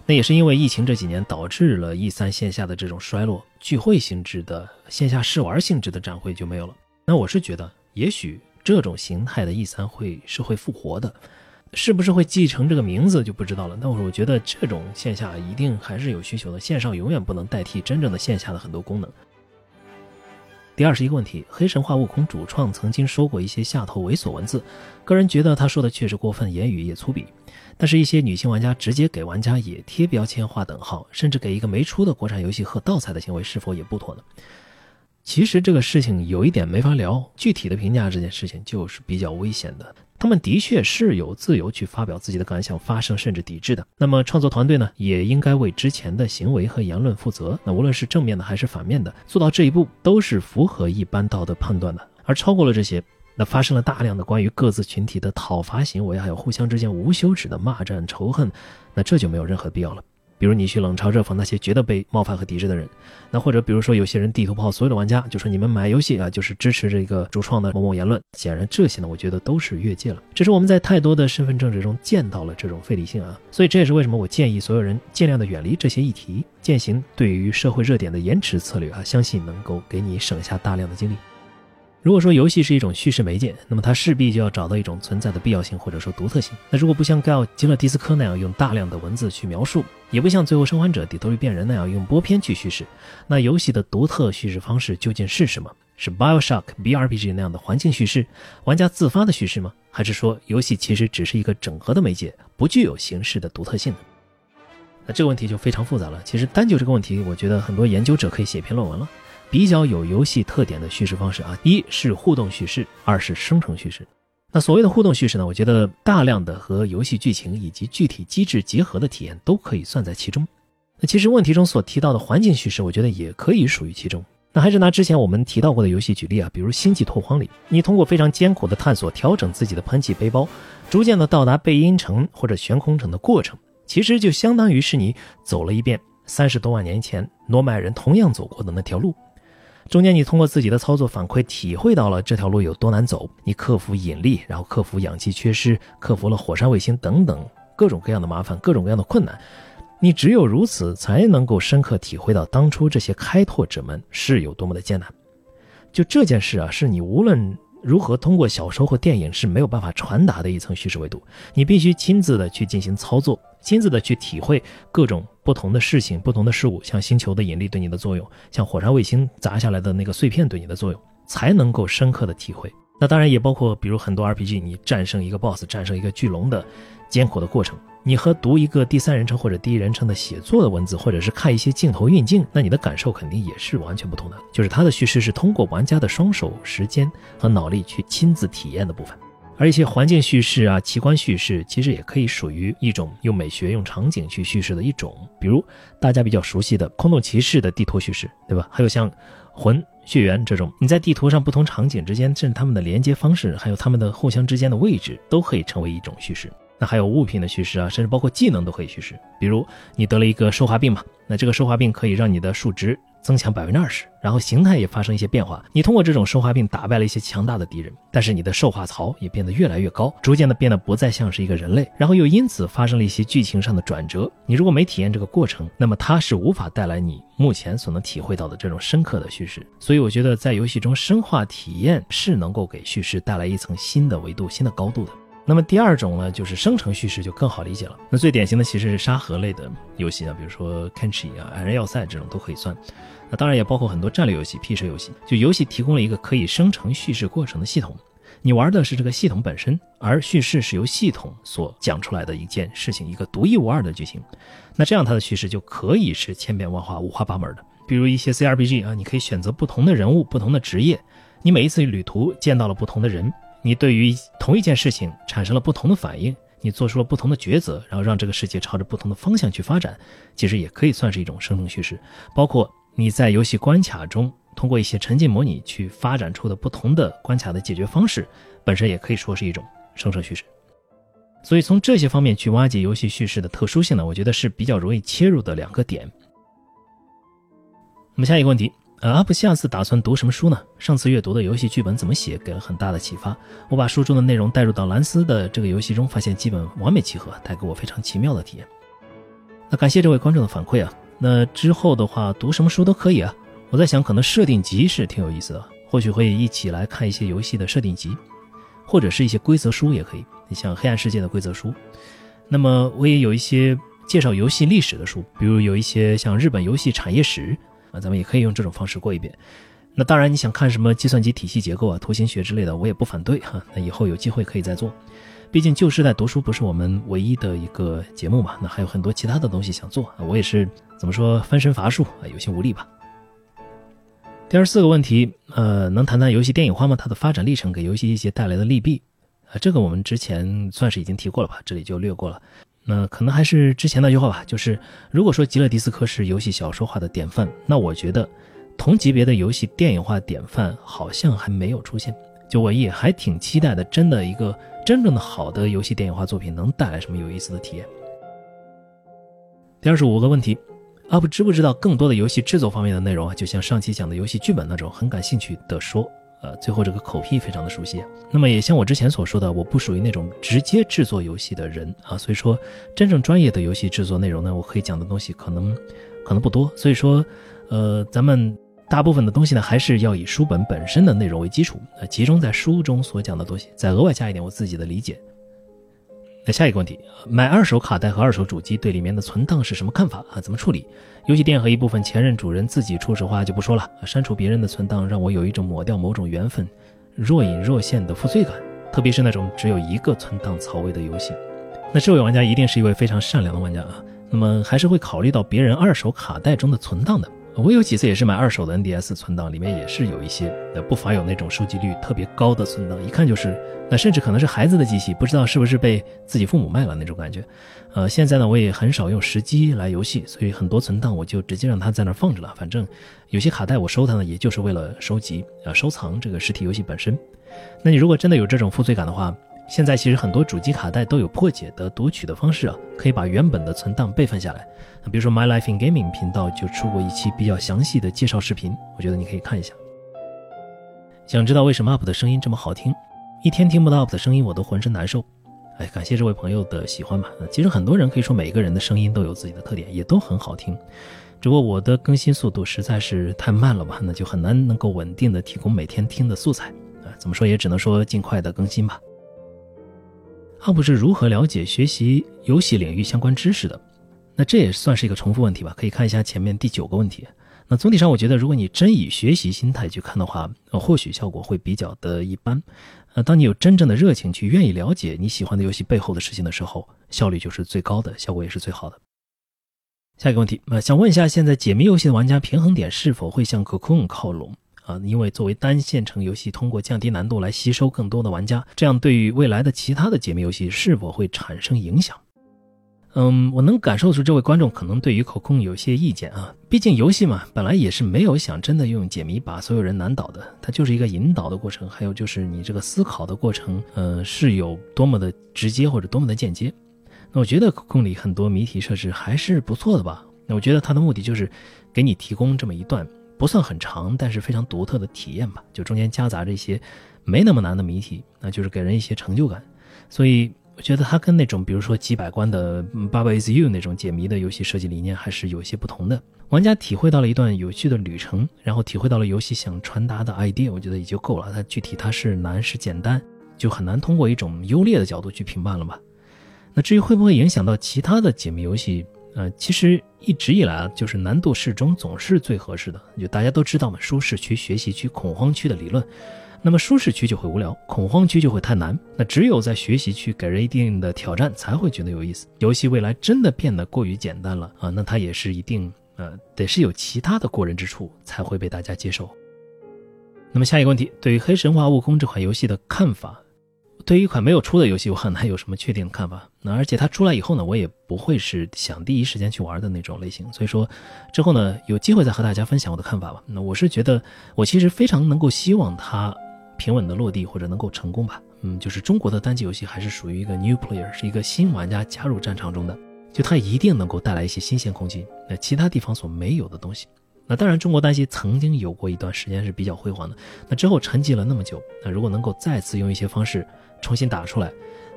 那也是因为疫情这几年导致了 E 三线下的这种衰落，聚会性质的线下试玩性质的展会就没有了。那我是觉得，也许这种形态的 E 三会是会复活的，是不是会继承这个名字就不知道了。那我我觉得这种线下一定还是有需求的，线上永远不能代替真正的线下的很多功能。第二十一个问题，黑神话悟空主创曾经说过一些下头猥琐文字，个人觉得他说的确实过分，言语也粗鄙。但是，一些女性玩家直接给玩家也贴标签、划等号，甚至给一个没出的国产游戏喝倒彩的行为，是否也不妥呢？其实这个事情有一点没法聊，具体的评价这件事情就是比较危险的。他们的确是有自由去发表自己的感想、发声甚至抵制的。那么创作团队呢，也应该为之前的行为和言论负责。那无论是正面的还是反面的，做到这一步都是符合一般道德判断的。而超过了这些，那发生了大量的关于各自群体的讨伐行为，还有互相之间无休止的骂战仇恨，那这就没有任何必要了。比如你去冷嘲热讽那些觉得被冒犯和抵制的人，那或者比如说有些人地图炮所有的玩家，就说你们买游戏啊就是支持这个主创的某某言论，显然这些呢，我觉得都是越界了。只是我们在太多的身份政治中见到了这种非理性啊，所以这也是为什么我建议所有人尽量的远离这些议题，践行对于社会热点的延迟策略啊，相信能够给你省下大量的精力。如果说游戏是一种叙事媒介，那么它势必就要找到一种存在的必要性或者说独特性。那如果不像盖奥吉勒迪斯科那样用大量的文字去描述，也不像最后生还者底特律变人那样用播片去叙事，那游戏的独特叙事方式究竟是什么？是 BioShock BRPG 那样的环境叙事，玩家自发的叙事吗？还是说游戏其实只是一个整合的媒介，不具有形式的独特性呢？那这个问题就非常复杂了。其实单就这个问题，我觉得很多研究者可以写篇论文了。比较有游戏特点的叙事方式啊，一是互动叙事，二是生成叙事。那所谓的互动叙事呢，我觉得大量的和游戏剧情以及具体机制结合的体验都可以算在其中。那其实问题中所提到的环境叙事，我觉得也可以属于其中。那还是拿之前我们提到过的游戏举例啊，比如《星际拓荒》里，你通过非常艰苦的探索，调整自己的喷气背包，逐渐的到达贝因城或者悬空城的过程，其实就相当于是你走了一遍三十多万年前诺曼人同样走过的那条路。中间你通过自己的操作反馈，体会到了这条路有多难走，你克服引力，然后克服氧气缺失，克服了火山卫星等等各种各样的麻烦，各种各样的困难。你只有如此，才能够深刻体会到当初这些开拓者们是有多么的艰难。就这件事啊，是你无论如何通过小说或电影是没有办法传达的一层叙事维度，你必须亲自的去进行操作。亲自的去体会各种不同的事情、不同的事物，像星球的引力对你的作用，像火山卫星砸下来的那个碎片对你的作用，才能够深刻的体会。那当然也包括，比如很多 RPG，你战胜一个 BOSS、战胜一个巨龙的艰苦的过程，你和读一个第三人称或者第一人称的写作的文字，或者是看一些镜头运镜，那你的感受肯定也是完全不同的。就是它的叙事是通过玩家的双手、时间和脑力去亲自体验的部分。而一些环境叙事啊、奇观叙事，其实也可以属于一种用美学、用场景去叙事的一种。比如大家比较熟悉的《空洞骑士》的地图叙事，对吧？还有像《魂血缘》这种，你在地图上不同场景之间，甚至他们的连接方式，还有他们的互相之间的位置，都可以成为一种叙事。那还有物品的叙事啊，甚至包括技能都可以叙事。比如你得了一个受化病嘛，那这个受化病可以让你的数值。增强百分之二十，然后形态也发生一些变化。你通过这种受化病打败了一些强大的敌人，但是你的受化槽也变得越来越高，逐渐的变得不再像是一个人类，然后又因此发生了一些剧情上的转折。你如果没体验这个过程，那么它是无法带来你目前所能体会到的这种深刻的叙事。所以我觉得在游戏中深化体验是能够给叙事带来一层新的维度、新的高度的。那么第二种呢，就是生成叙事就更好理解了。那最典型的其实是沙盒类的游戏啊，比如说 Kenshi 啊、矮人要塞这种都可以算。那当然也包括很多战略游戏、P 社游戏，就游戏提供了一个可以生成叙事过程的系统。你玩的是这个系统本身，而叙事是由系统所讲出来的一件事情，一个独一无二的剧情。那这样它的叙事就可以是千变万化、五花八门的。比如一些 CRPG 啊，你可以选择不同的人物、不同的职业，你每一次旅途见到了不同的人，你对于同一件事情产生了不同的反应，你做出了不同的抉择，然后让这个世界朝着不同的方向去发展，其实也可以算是一种生成叙事。包括你在游戏关卡中。通过一些沉浸模拟去发展出的不同的关卡的解决方式，本身也可以说是一种生成叙事。所以从这些方面去挖掘游戏叙事的特殊性呢，我觉得是比较容易切入的两个点。那么下一个问题，阿布下次打算读什么书呢？上次阅读的游戏剧本怎么写，给了很大的启发。我把书中的内容带入到兰斯的这个游戏中，发现基本完美契合，带给我非常奇妙的体验。那感谢这位观众的反馈啊。那之后的话，读什么书都可以啊。我在想，可能设定集是挺有意思的，或许会一起来看一些游戏的设定集，或者是一些规则书也可以。你像《黑暗世界》的规则书，那么我也有一些介绍游戏历史的书，比如有一些像日本游戏产业史啊，咱们也可以用这种方式过一遍。那当然，你想看什么计算机体系结构啊、图形学之类的，我也不反对哈。那以后有机会可以再做，毕竟旧时代读书不是我们唯一的一个节目嘛，那还有很多其他的东西想做啊。我也是怎么说分身乏术啊，有心无力吧。第二四个问题，呃，能谈谈游戏电影化吗？它的发展历程给游戏一些带来的利弊，啊，这个我们之前算是已经提过了吧，这里就略过了。那可能还是之前那句话吧，就是如果说《极乐迪斯科》是游戏小说化的典范，那我觉得同级别的游戏电影化典范好像还没有出现。就我也还挺期待的，真的一个真正的好的游戏电影化作品能带来什么有意思的体验。第二十五个问题。UP 知不知道更多的游戏制作方面的内容啊？就像上期讲的游戏剧本那种，很感兴趣的说，呃，最后这个口癖非常的熟悉。那么也像我之前所说的，我不属于那种直接制作游戏的人啊，所以说真正专业的游戏制作内容呢，我可以讲的东西可能可能不多。所以说，呃，咱们大部分的东西呢，还是要以书本本身的内容为基础，呃，集中在书中所讲的东西，再额外加一点我自己的理解。那下一个问题，买二手卡带和二手主机对里面的存档是什么看法啊？怎么处理？游戏店和一部分前任主人自己初始化就不说了，删除别人的存档让我有一种抹掉某种缘分，若隐若现的负罪感，特别是那种只有一个存档槽位的游戏。那这位玩家一定是一位非常善良的玩家啊，那么还是会考虑到别人二手卡带中的存档的。我有几次也是买二手的 NDS 存档，里面也是有一些，呃，不乏有那种收集率特别高的存档，一看就是，那甚至可能是孩子的机器，不知道是不是被自己父母卖了那种感觉。呃，现在呢，我也很少用实机来游戏，所以很多存档我就直接让它在那放着了。反正有些卡带我收它呢，也就是为了收集，呃，收藏这个实体游戏本身。那你如果真的有这种负罪感的话，现在其实很多主机卡带都有破解的读取的方式啊，可以把原本的存档备份下来。比如说 My Life in Gaming 频道就出过一期比较详细的介绍视频，我觉得你可以看一下。想知道为什么 UP 的声音这么好听？一天听不到 UP 的声音我都浑身难受。哎，感谢这位朋友的喜欢吧。其实很多人可以说每个人的声音都有自己的特点，也都很好听。只不过我的更新速度实在是太慢了吧，那就很难能够稳定的提供每天听的素材啊。怎么说也只能说尽快的更新吧。UP 是如何了解学习游戏领域相关知识的？那这也算是一个重复问题吧？可以看一下前面第九个问题。那总体上，我觉得如果你真以学习心态去看的话，呃，或许效果会比较的一般。呃，当你有真正的热情去愿意了解你喜欢的游戏背后的事情的时候，效率就是最高的，效果也是最好的。下一个问题，呃，想问一下，现在解谜游戏的玩家平衡点是否会向 Cocoon 靠拢？啊，因为作为单线程游戏，通过降低难度来吸收更多的玩家，这样对于未来的其他的解密游戏是否会产生影响？嗯，我能感受出这位观众可能对于口控有些意见啊。毕竟游戏嘛，本来也是没有想真的用解谜把所有人难倒的，它就是一个引导的过程，还有就是你这个思考的过程，呃，是有多么的直接或者多么的间接。那我觉得口控里很多谜题设置还是不错的吧。那我觉得它的目的就是给你提供这么一段。不算很长，但是非常独特的体验吧。就中间夹杂着一些没那么难的谜题，那就是给人一些成就感。所以我觉得它跟那种比如说几百关的《Baba Is You》那种解谜的游戏设计理念还是有些不同的。玩家体会到了一段有趣的旅程，然后体会到了游戏想传达的 idea，我觉得也就够了。它具体它是难是简单，就很难通过一种优劣的角度去评判了吧。那至于会不会影响到其他的解谜游戏？呃，其实一直以来啊，就是难度适中总是最合适的。就大家都知道嘛，舒适区、学习区、恐慌区的理论。那么舒适区就会无聊，恐慌区就会太难。那只有在学习区给人一定的挑战，才会觉得有意思。游戏未来真的变得过于简单了啊，那它也是一定呃得是有其他的过人之处才会被大家接受。那么下一个问题，对于《黑神话：悟空》这款游戏的看法？对于一款没有出的游戏，我很难有什么确定的看法。那而且它出来以后呢，我也不会是想第一时间去玩的那种类型。所以说，之后呢有机会再和大家分享我的看法吧。那我是觉得，我其实非常能够希望它平稳的落地或者能够成功吧。嗯，就是中国的单机游戏还是属于一个 new player，是一个新玩家加入战场中的，就它一定能够带来一些新鲜空间，那其他地方所没有的东西。那当然，中国单机曾经有过一段时间是比较辉煌的。那之后沉寂了那么久，那如果能够再次用一些方式重新打出来，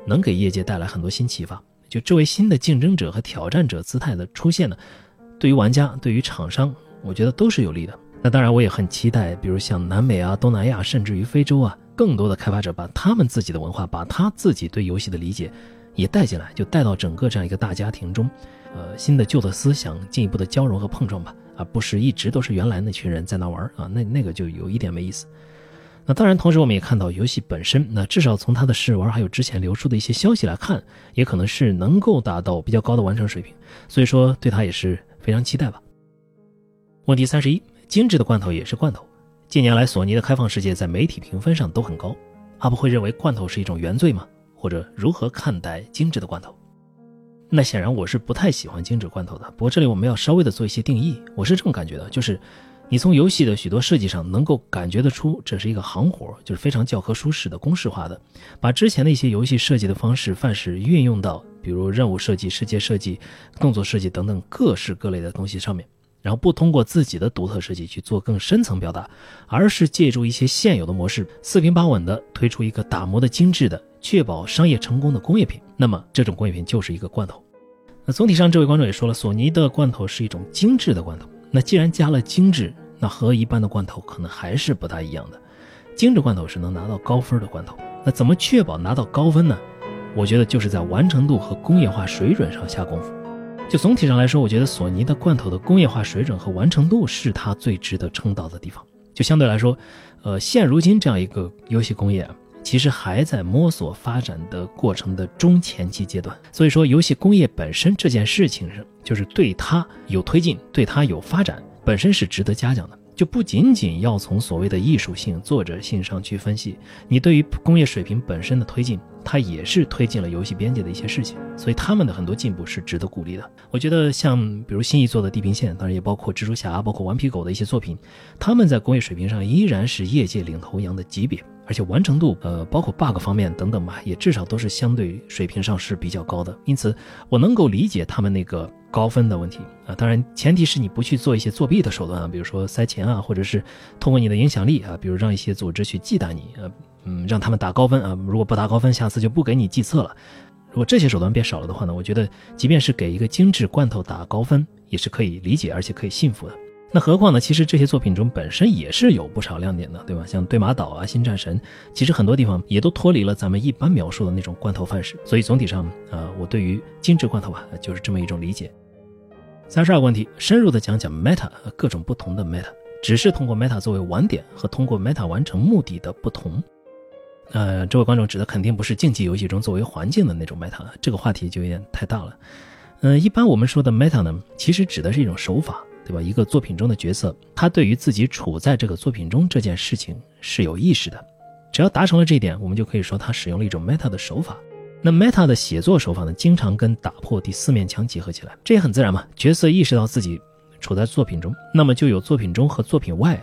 能给业界带来很多新启发。就这位新的竞争者和挑战者姿态的出现呢，对于玩家、对于厂商，我觉得都是有利的。那当然，我也很期待，比如像南美啊、东南亚，甚至于非洲啊，更多的开发者把他们自己的文化，把他自己对游戏的理解也带进来，就带到整个这样一个大家庭中。呃，新的旧的思想进一步的交融和碰撞吧。而不是一直都是原来那群人在那玩啊，那那个就有一点没意思。那当然，同时我们也看到游戏本身，那至少从它的试玩还有之前流出的一些消息来看，也可能是能够达到比较高的完成水平，所以说对它也是非常期待吧。问题三十一：精致的罐头也是罐头。近年来，索尼的开放世界在媒体评分上都很高，UP 会认为罐头是一种原罪吗？或者如何看待精致的罐头？那显然我是不太喜欢精致罐头的。不过这里我们要稍微的做一些定义。我是这么感觉的，就是你从游戏的许多设计上能够感觉得出，这是一个行活，就是非常教科书式的、公式化的，把之前的一些游戏设计的方式范式运用到，比如任务设计、世界设计、动作设计等等各式各类的东西上面，然后不通过自己的独特设计去做更深层表达，而是借助一些现有的模式，四平八稳的推出一个打磨的精致的。确保商业成功的工业品，那么这种工业品就是一个罐头。那总体上，这位观众也说了，索尼的罐头是一种精致的罐头。那既然加了精致，那和一般的罐头可能还是不大一样的。精致罐头是能拿到高分的罐头。那怎么确保拿到高分呢？我觉得就是在完成度和工业化水准上下功夫。就总体上来说，我觉得索尼的罐头的工业化水准和完成度是它最值得称道的地方。就相对来说，呃，现如今这样一个游戏工业。其实还在摸索发展的过程的中前期阶段，所以说游戏工业本身这件事情上，就是对它有推进，对它有发展，本身是值得嘉奖的。就不仅仅要从所谓的艺术性、作者性上去分析，你对于工业水平本身的推进，它也是推进了游戏边界的一些事情。所以他们的很多进步是值得鼓励的。我觉得像比如新一做的《地平线》，当然也包括蜘蛛侠、包括顽皮狗的一些作品，他们在工业水平上依然是业界领头羊的级别。而且完成度，呃，包括 bug 方面等等吧，也至少都是相对水平上是比较高的。因此，我能够理解他们那个高分的问题啊。当然，前提是你不去做一些作弊的手段啊，比如说塞钱啊，或者是通过你的影响力啊，比如让一些组织去忌惮你，呃，嗯，让他们打高分啊。如果不打高分，下次就不给你计策了。如果这些手段变少了的话呢，我觉得即便是给一个精致罐头打高分，也是可以理解而且可以信服的。那何况呢？其实这些作品中本身也是有不少亮点的，对吧？像对马岛啊、新战神，其实很多地方也都脱离了咱们一般描述的那种罐头范式。所以总体上，呃，我对于精致罐头啊，就是这么一种理解。三十二个问题，深入的讲讲 Meta 各种不同的 Meta，只是通过 Meta 作为玩点和通过 Meta 完成目的的不同。呃，这位观众指的肯定不是竞技游戏中作为环境的那种 Meta，这个话题就有点太大了。嗯，一般我们说的 Meta 呢，其实指的是一种手法。对吧？一个作品中的角色，他对于自己处在这个作品中这件事情是有意识的。只要达成了这一点，我们就可以说他使用了一种 meta 的手法。那 meta 的写作手法呢，经常跟打破第四面墙结合起来，这也很自然嘛。角色意识到自己处在作品中，那么就有作品中和作品外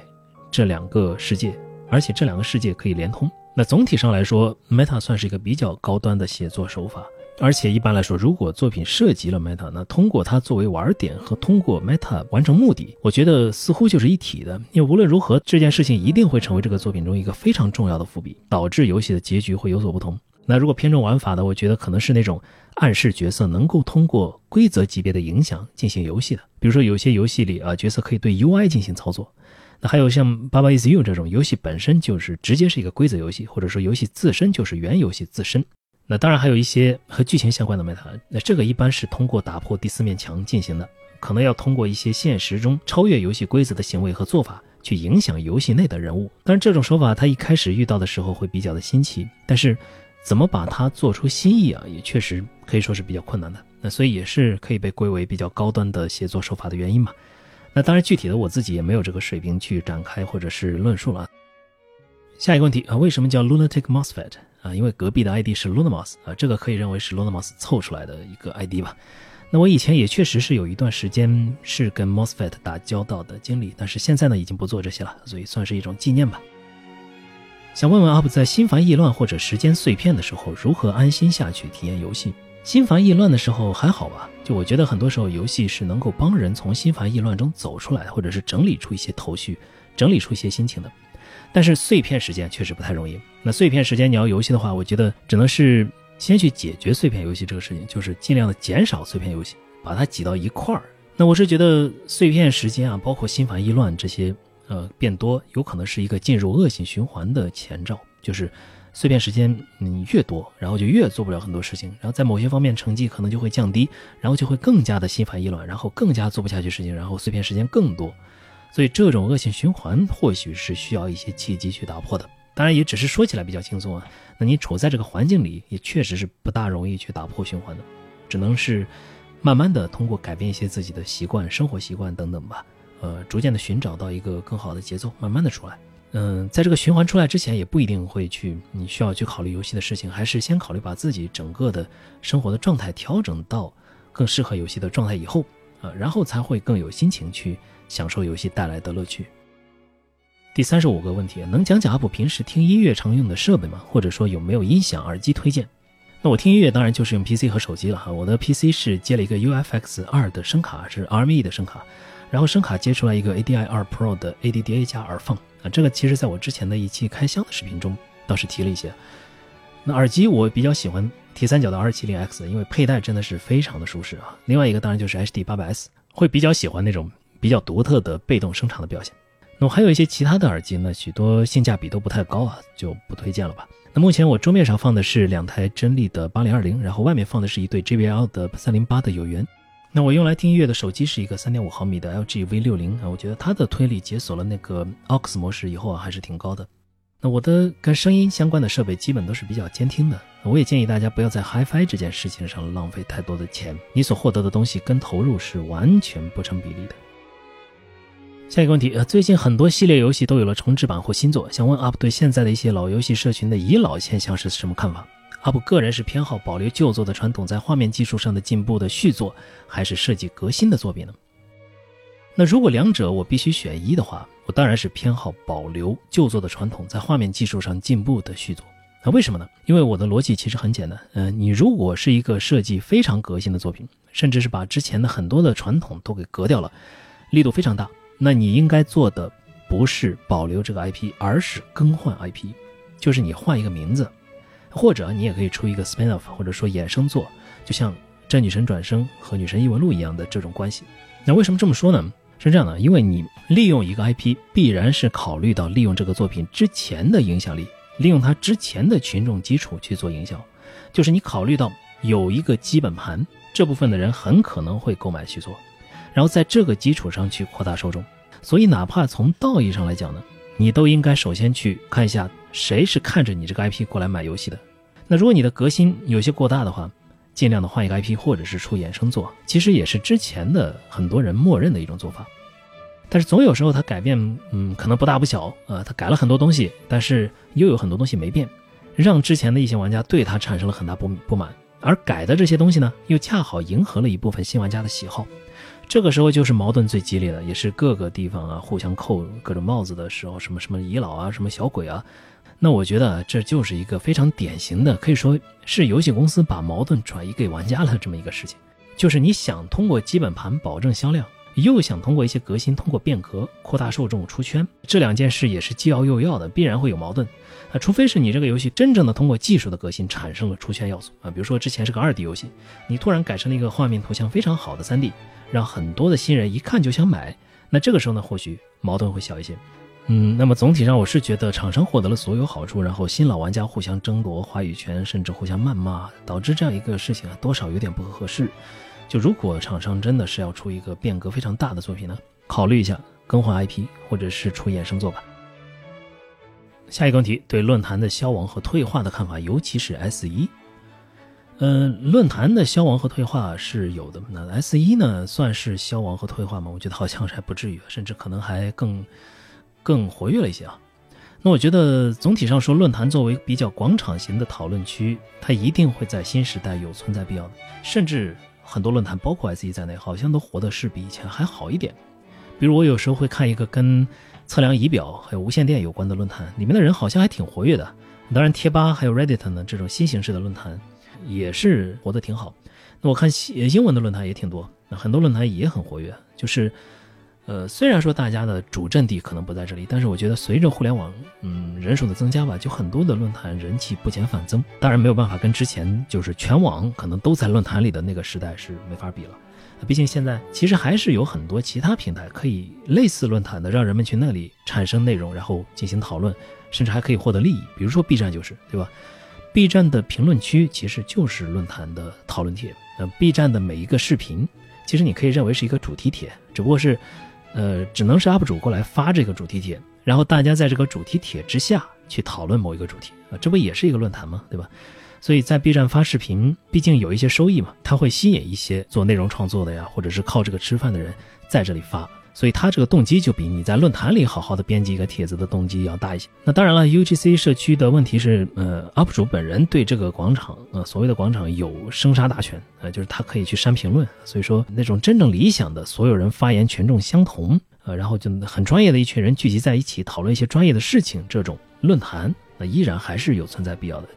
这两个世界，而且这两个世界可以连通。那总体上来说，meta 算是一个比较高端的写作手法。而且一般来说，如果作品涉及了 Meta，那通过它作为玩点和通过 Meta 完成目的，我觉得似乎就是一体的。因为无论如何，这件事情一定会成为这个作品中一个非常重要的伏笔，导致游戏的结局会有所不同。那如果偏重玩法的，我觉得可能是那种暗示角色能够通过规则级别的影响进行游戏的。比如说有些游戏里啊，角色可以对 UI 进行操作。那还有像《爸爸 is you》这种游戏本身就是直接是一个规则游戏，或者说游戏自身就是原游戏自身。那当然还有一些和剧情相关的 meta，那这个一般是通过打破第四面墙进行的，可能要通过一些现实中超越游戏规则的行为和做法去影响游戏内的人物。当然，这种手法它一开始遇到的时候会比较的新奇，但是怎么把它做出新意啊，也确实可以说是比较困难的。那所以也是可以被归为比较高端的写作手法的原因嘛。那当然，具体的我自己也没有这个水平去展开或者是论述了。下一个问题啊，为什么叫 Lunatic Mosfet 啊？因为隔壁的 ID 是 Lunamos 啊，这个可以认为是 Lunamos 凑出来的一个 ID 吧。那我以前也确实是有一段时间是跟 Mosfet 打交道的经历，但是现在呢已经不做这些了，所以算是一种纪念吧。想问问 UP 在心烦意乱或者时间碎片的时候，如何安心下去体验游戏？心烦意乱的时候还好吧？就我觉得很多时候游戏是能够帮人从心烦意乱中走出来，或者是整理出一些头绪，整理出一些心情的。但是碎片时间确实不太容易。那碎片时间你要游戏的话，我觉得只能是先去解决碎片游戏这个事情，就是尽量的减少碎片游戏，把它挤到一块儿。那我是觉得碎片时间啊，包括心烦意乱这些，呃，变多有可能是一个进入恶性循环的前兆。就是碎片时间你越多，然后就越做不了很多事情，然后在某些方面成绩可能就会降低，然后就会更加的心烦意乱，然后更加做不下去事情，然后碎片时间更多。所以这种恶性循环或许是需要一些契机去打破的，当然也只是说起来比较轻松啊。那你处在这个环境里，也确实是不大容易去打破循环的，只能是慢慢的通过改变一些自己的习惯、生活习惯等等吧，呃，逐渐的寻找到一个更好的节奏，慢慢的出来。嗯，在这个循环出来之前，也不一定会去你需要去考虑游戏的事情，还是先考虑把自己整个的生活的状态调整到更适合游戏的状态以后啊，然后才会更有心情去。享受游戏带来的乐趣。第三十五个问题，能讲讲阿普平时听音乐常用的设备吗？或者说有没有音响耳机推荐？那我听音乐当然就是用 PC 和手机了哈。我的 PC 是接了一个 UFX 二的声卡，是 RME 的声卡，然后声卡接出来一个 ADI 二 Pro 的 ADDA 加耳放啊。这个其实在我之前的一期开箱的视频中倒是提了一些。那耳机我比较喜欢铁三角的 R70X，因为佩戴真的是非常的舒适啊。另外一个当然就是 HD 800S，会比较喜欢那种。比较独特的被动声场的表现，那么还有一些其他的耳机呢，许多性价比都不太高啊，就不推荐了吧。那目前我桌面上放的是两台真力的八零二零，然后外面放的是一对 JBL 的三零八的有源。那我用来听音乐的手机是一个三点五毫米的 LG V 六零啊，我觉得它的推力解锁了那个 AUX 模式以后啊，还是挺高的。那我的跟声音相关的设备基本都是比较监听的，我也建议大家不要在 HiFi 这件事情上浪费太多的钱，你所获得的东西跟投入是完全不成比例的。下一个问题，呃，最近很多系列游戏都有了重制版或新作，想问 UP 对现在的一些老游戏社群的遗老现象是什么看法？UP 个人是偏好保留旧作的传统，在画面技术上的进步的续作，还是设计革新的作品呢？那如果两者我必须选一的话，我当然是偏好保留旧作的传统，在画面技术上进步的续作。那为什么呢？因为我的逻辑其实很简单，嗯，你如果是一个设计非常革新的作品，甚至是把之前的很多的传统都给革掉了，力度非常大。那你应该做的不是保留这个 IP，而是更换 IP，就是你换一个名字，或者你也可以出一个 spin off，或者说衍生作，就像《真女神转生》和《女神异闻录》一样的这种关系。那为什么这么说呢？是这样的，因为你利用一个 IP，必然是考虑到利用这个作品之前的影响力，利用它之前的群众基础去做营销，就是你考虑到有一个基本盘，这部分的人很可能会购买续作。然后在这个基础上去扩大受众，所以哪怕从道义上来讲呢，你都应该首先去看一下谁是看着你这个 IP 过来买游戏的。那如果你的革新有些过大的话，尽量的换一个 IP 或者是出衍生作，其实也是之前的很多人默认的一种做法。但是总有时候它改变，嗯，可能不大不小，呃，它改了很多东西，但是又有很多东西没变，让之前的一些玩家对它产生了很大不不满。而改的这些东西呢，又恰好迎合了一部分新玩家的喜好，这个时候就是矛盾最激烈的，也是各个地方啊互相扣各种帽子的时候，什么什么遗老啊，什么小鬼啊，那我觉得这就是一个非常典型的，可以说是游戏公司把矛盾转移给玩家了这么一个事情，就是你想通过基本盘保证销量。又想通过一些革新，通过变革扩大受众、出圈，这两件事也是既要又要的，必然会有矛盾啊。除非是你这个游戏真正的通过技术的革新产生了出圈要素啊，比如说之前是个二 D 游戏，你突然改成了一个画面图像非常好的三 D，让很多的新人一看就想买，那这个时候呢，或许矛盾会小一些。嗯，那么总体上我是觉得厂商获得了所有好处，然后新老玩家互相争夺话语权，甚至互相谩骂，导致这样一个事情啊，多少有点不合适。就如果厂商真的是要出一个变革非常大的作品呢，考虑一下更换 IP 或者是出衍生作吧。下一个问题，对论坛的消亡和退化的看法，尤其是 S 一。嗯，论坛的消亡和退化是有的。那 S 一呢，算是消亡和退化吗？我觉得好像是还不至于，甚至可能还更更活跃了一些啊。那我觉得总体上说，论坛作为比较广场型的讨论区，它一定会在新时代有存在必要的。甚至很多论坛，包括 S 一在内，好像都活的是比以前还好一点。比如我有时候会看一个跟测量仪表还有无线电有关的论坛，里面的人好像还挺活跃的。当然，贴吧还有 Reddit 呢这种新形式的论坛。也是活得挺好，那我看英文的论坛也挺多，那很多论坛也很活跃。就是，呃，虽然说大家的主阵地可能不在这里，但是我觉得随着互联网，嗯，人数的增加吧，就很多的论坛人气不减反增。当然没有办法跟之前就是全网可能都在论坛里的那个时代是没法比了。毕竟现在其实还是有很多其他平台可以类似论坛的，让人们去那里产生内容，然后进行讨论，甚至还可以获得利益。比如说 B 站就是，对吧？B 站的评论区其实就是论坛的讨论帖。呃，B 站的每一个视频，其实你可以认为是一个主题帖，只不过是，呃，只能是 UP 主过来发这个主题帖，然后大家在这个主题帖之下去讨论某一个主题啊，这不也是一个论坛吗？对吧？所以在 B 站发视频，毕竟有一些收益嘛，它会吸引一些做内容创作的呀，或者是靠这个吃饭的人在这里发。所以他这个动机就比你在论坛里好好的编辑一个帖子的动机要大一些。那当然了，UGC 社区的问题是，呃，UP 主本人对这个广场，呃，所谓的广场有生杀大权，呃，就是他可以去删评论。所以说，那种真正理想的所有人发言权重相同，呃，然后就很专业的一群人聚集在一起讨论一些专业的事情，这种论坛，那依然还是有存在必要的。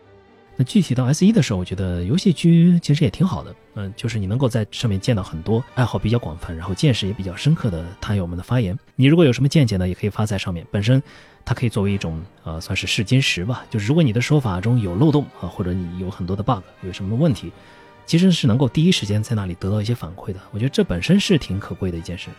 那具体到 S 一的时候，我觉得游戏区其实也挺好的，嗯，就是你能够在上面见到很多爱好比较广泛，然后见识也比较深刻的坛友们的发言。你如果有什么见解呢，也可以发在上面。本身它可以作为一种呃，算是试金石吧。就是如果你的说法中有漏洞啊，或者你有很多的 bug，有什么问题，其实是能够第一时间在那里得到一些反馈的。我觉得这本身是挺可贵的一件事。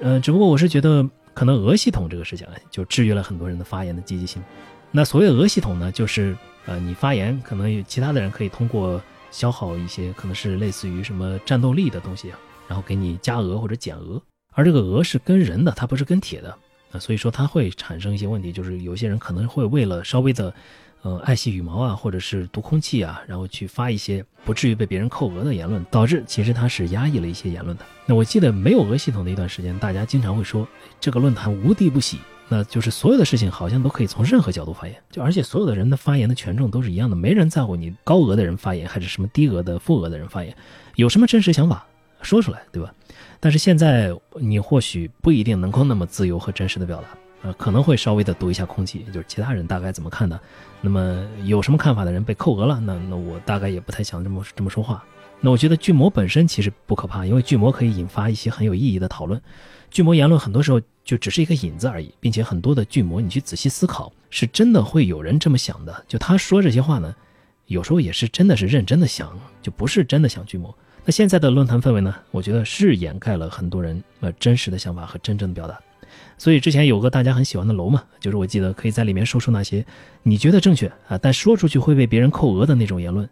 呃，只不过我是觉得可能俄系统这个事情就制约了很多人的发言的积极性。那所谓俄系统呢，就是。呃，你发言可能有其他的人可以通过消耗一些可能是类似于什么战斗力的东西啊，然后给你加额或者减额，而这个额是跟人的，它不是跟铁的啊，所以说它会产生一些问题，就是有些人可能会为了稍微的，呃，爱惜羽毛啊，或者是读空气啊，然后去发一些不至于被别人扣额的言论，导致其实他是压抑了一些言论的。那我记得没有俄系统的一段时间，大家经常会说这个论坛无敌不喜。那就是所有的事情好像都可以从任何角度发言，就而且所有的人的发言的权重都是一样的，没人在乎你高额的人发言还是什么低额的负额的人发言，有什么真实想法说出来，对吧？但是现在你或许不一定能够那么自由和真实的表达，呃，可能会稍微的读一下空气，就是其他人大概怎么看的，那么有什么看法的人被扣额了，那那我大概也不太想这么这么说话。那我觉得巨魔本身其实不可怕，因为巨魔可以引发一些很有意义的讨论。巨魔言论很多时候就只是一个引子而已，并且很多的巨魔你去仔细思考，是真的会有人这么想的。就他说这些话呢，有时候也是真的是认真的想，就不是真的想巨魔。那现在的论坛氛围呢，我觉得是掩盖了很多人呃真实的想法和真正的表达。所以之前有个大家很喜欢的楼嘛，就是我记得可以在里面说出那些你觉得正确啊，但说出去会被别人扣额的那种言论。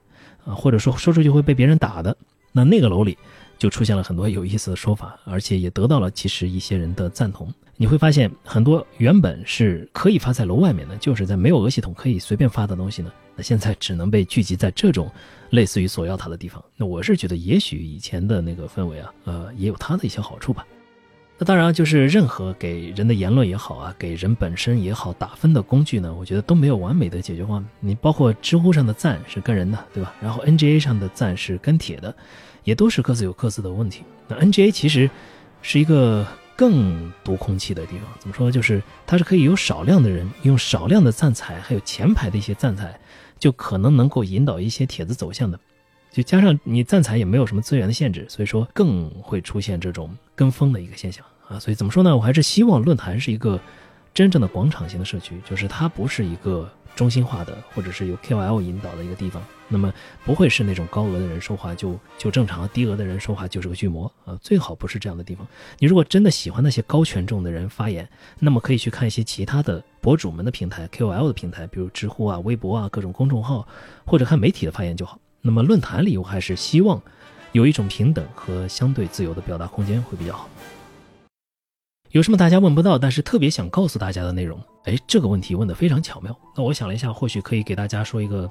啊，或者说说出去会被别人打的，那那个楼里就出现了很多有意思的说法，而且也得到了其实一些人的赞同。你会发现很多原本是可以发在楼外面的，就是在没有俄系统可以随便发的东西呢，那现在只能被聚集在这种类似于索要塔的地方。那我是觉得，也许以前的那个氛围啊，呃，也有它的一些好处吧。那当然，就是任何给人的言论也好啊，给人本身也好打分的工具呢，我觉得都没有完美的解决方案。你包括知乎上的赞是跟人的，对吧？然后 NGA 上的赞是跟帖的，也都是各自有各自的问题。那 NGA 其实是一个更读空气的地方，怎么说？就是它是可以有少量的人用少量的赞彩，还有前排的一些赞彩，就可能能够引导一些帖子走向的。就加上你赞彩也没有什么资源的限制，所以说更会出现这种跟风的一个现象啊。所以怎么说呢？我还是希望论坛是一个真正的广场型的社区，就是它不是一个中心化的，或者是由 KOL 引导的一个地方。那么不会是那种高额的人说话就就正常，低额的人说话就是个巨魔啊。最好不是这样的地方。你如果真的喜欢那些高权重的人发言，那么可以去看一些其他的博主们的平台，KOL 的平台，比如知乎啊、微博啊各种公众号，或者看媒体的发言就好。那么论坛里，我还是希望有一种平等和相对自由的表达空间会比较好。有什么大家问不到，但是特别想告诉大家的内容？哎，这个问题问得非常巧妙。那我想了一下，或许可以给大家说一个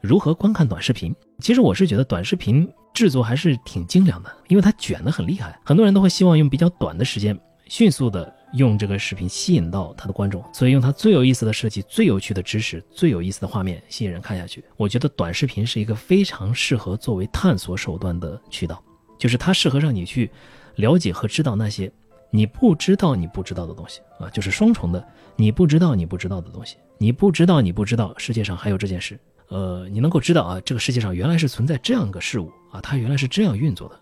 如何观看短视频。其实我是觉得短视频制作还是挺精良的，因为它卷得很厉害。很多人都会希望用比较短的时间，迅速的用这个视频吸引到他的观众，所以用它最有意思的设计、最有趣的知识、最有意思的画面吸引人看下去。我觉得短视频是一个非常适合作为探索手段的渠道，就是它适合让你去了解和知道那些。你不知道你不知道的东西啊，就是双重的。你不知道你不知道的东西，你不知道你不知道世界上还有这件事。呃，你能够知道啊，这个世界上原来是存在这样一个事物啊，它原来是这样运作的。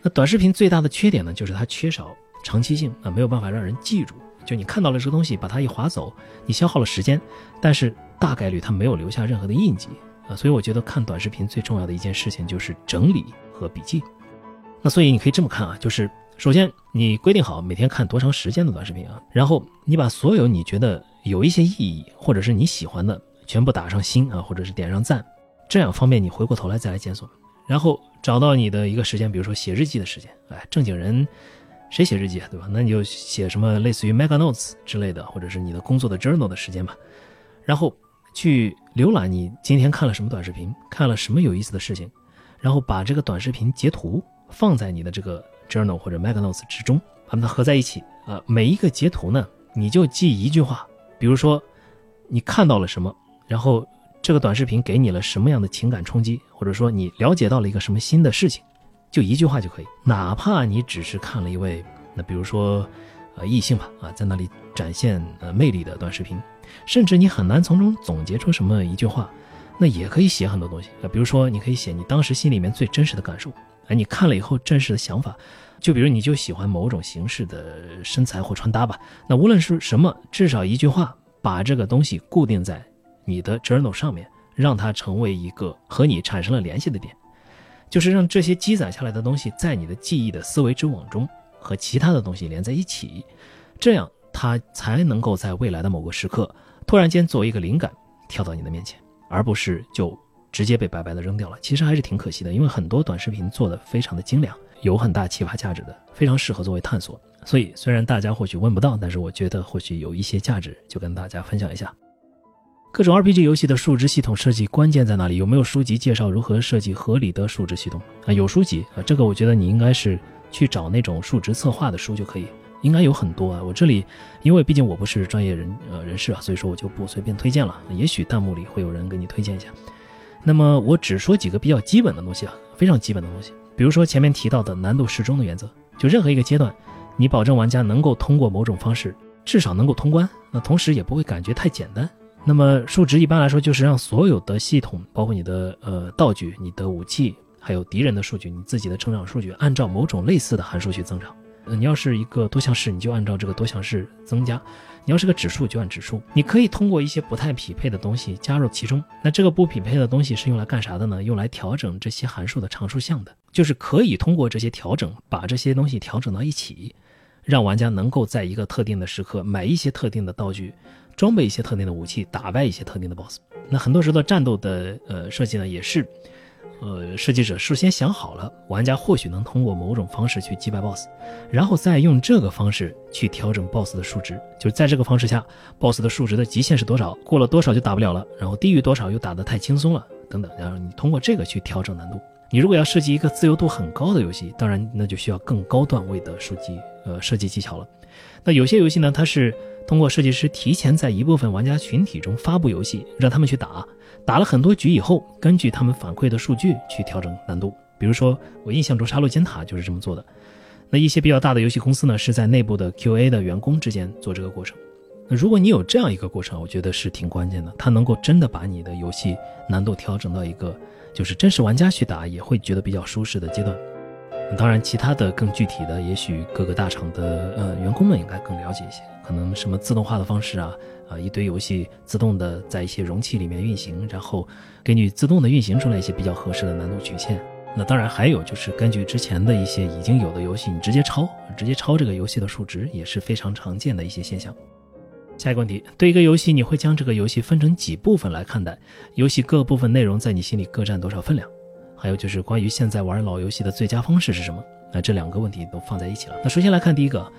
那短视频最大的缺点呢，就是它缺少长期性啊，没有办法让人记住。就你看到了这个东西，把它一划走，你消耗了时间，但是大概率它没有留下任何的印记啊。所以我觉得看短视频最重要的一件事情就是整理和笔记。那所以你可以这么看啊，就是。首先，你规定好每天看多长时间的短视频啊，然后你把所有你觉得有一些意义或者是你喜欢的全部打上星啊，或者是点上赞，这样方便你回过头来再来检索。然后找到你的一个时间，比如说写日记的时间，哎，正经人谁写日记啊，对吧？那你就写什么类似于 Mega Notes 之类的，或者是你的工作的 Journal 的时间吧。然后去浏览你今天看了什么短视频，看了什么有意思的事情，然后把这个短视频截图放在你的这个。Journal 或者 Mega Notes 之中，把它合在一起啊。每一个截图呢，你就记一句话，比如说你看到了什么，然后这个短视频给你了什么样的情感冲击，或者说你了解到了一个什么新的事情，就一句话就可以。哪怕你只是看了一位，那比如说呃异性吧啊，在那里展现呃魅力的短视频，甚至你很难从中总结出什么一句话，那也可以写很多东西啊。比如说你可以写你当时心里面最真实的感受。哎，你看了以后真实的想法，就比如你就喜欢某种形式的身材或穿搭吧，那无论是什么，至少一句话把这个东西固定在你的 journal 上面，让它成为一个和你产生了联系的点，就是让这些积攒下来的东西在你的记忆的思维之网中和其他的东西连在一起，这样它才能够在未来的某个时刻突然间作为一个灵感跳到你的面前，而不是就。直接被白白的扔掉了，其实还是挺可惜的，因为很多短视频做的非常的精良，有很大启发价值的，非常适合作为探索。所以虽然大家或许问不到，但是我觉得或许有一些价值，就跟大家分享一下。各种 RPG 游戏的数值系统设计关键在哪里？有没有书籍介绍如何设计合理的数值系统啊？有书籍啊，这个我觉得你应该是去找那种数值策划的书就可以，应该有很多啊。我这里因为毕竟我不是专业人呃人士啊，所以说我就不随便推荐了。也许弹幕里会有人给你推荐一下。那么我只说几个比较基本的东西啊，非常基本的东西，比如说前面提到的难度适中的原则，就任何一个阶段，你保证玩家能够通过某种方式，至少能够通关，那同时也不会感觉太简单。那么数值一般来说就是让所有的系统，包括你的呃道具、你的武器，还有敌人的数据、你自己的成长数据，按照某种类似的函数去增长。你要是一个多项式，你就按照这个多项式增加；你要是个指数，就按指数。你可以通过一些不太匹配的东西加入其中。那这个不匹配的东西是用来干啥的呢？用来调整这些函数的常数项的，就是可以通过这些调整，把这些东西调整到一起，让玩家能够在一个特定的时刻买一些特定的道具，装备一些特定的武器，打败一些特定的 BOSS。那很多时候的战斗的呃设计呢，也是。呃，设计者事先想好了，玩家或许能通过某种方式去击败 BOSS，然后再用这个方式去调整 BOSS 的数值。就是在这个方式下，BOSS 的数值的极限是多少？过了多少就打不了了？然后低于多少又打得太轻松了？等等。然后你通过这个去调整难度。你如果要设计一个自由度很高的游戏，当然那就需要更高段位的数据呃设计技巧了。那有些游戏呢，它是通过设计师提前在一部分玩家群体中发布游戏，让他们去打。打了很多局以后，根据他们反馈的数据去调整难度。比如说，我印象中《杀戮尖塔》就是这么做的。那一些比较大的游戏公司呢，是在内部的 QA 的员工之间做这个过程。那如果你有这样一个过程，我觉得是挺关键的，它能够真的把你的游戏难度调整到一个就是真实玩家去打也会觉得比较舒适的阶段。当然，其他的更具体的，也许各个大厂的呃员工们应该更了解一些，可能什么自动化的方式啊。啊，一堆游戏自动的在一些容器里面运行，然后给你自动的运行出来一些比较合适的难度曲线。那当然还有就是根据之前的一些已经有的游戏，你直接抄，直接抄这个游戏的数值也是非常常见的一些现象。下一个问题，对一个游戏，你会将这个游戏分成几部分来看待？游戏各部分内容在你心里各占多少分量？还有就是关于现在玩老游戏的最佳方式是什么？那这两个问题都放在一起了。那首先来看第一个。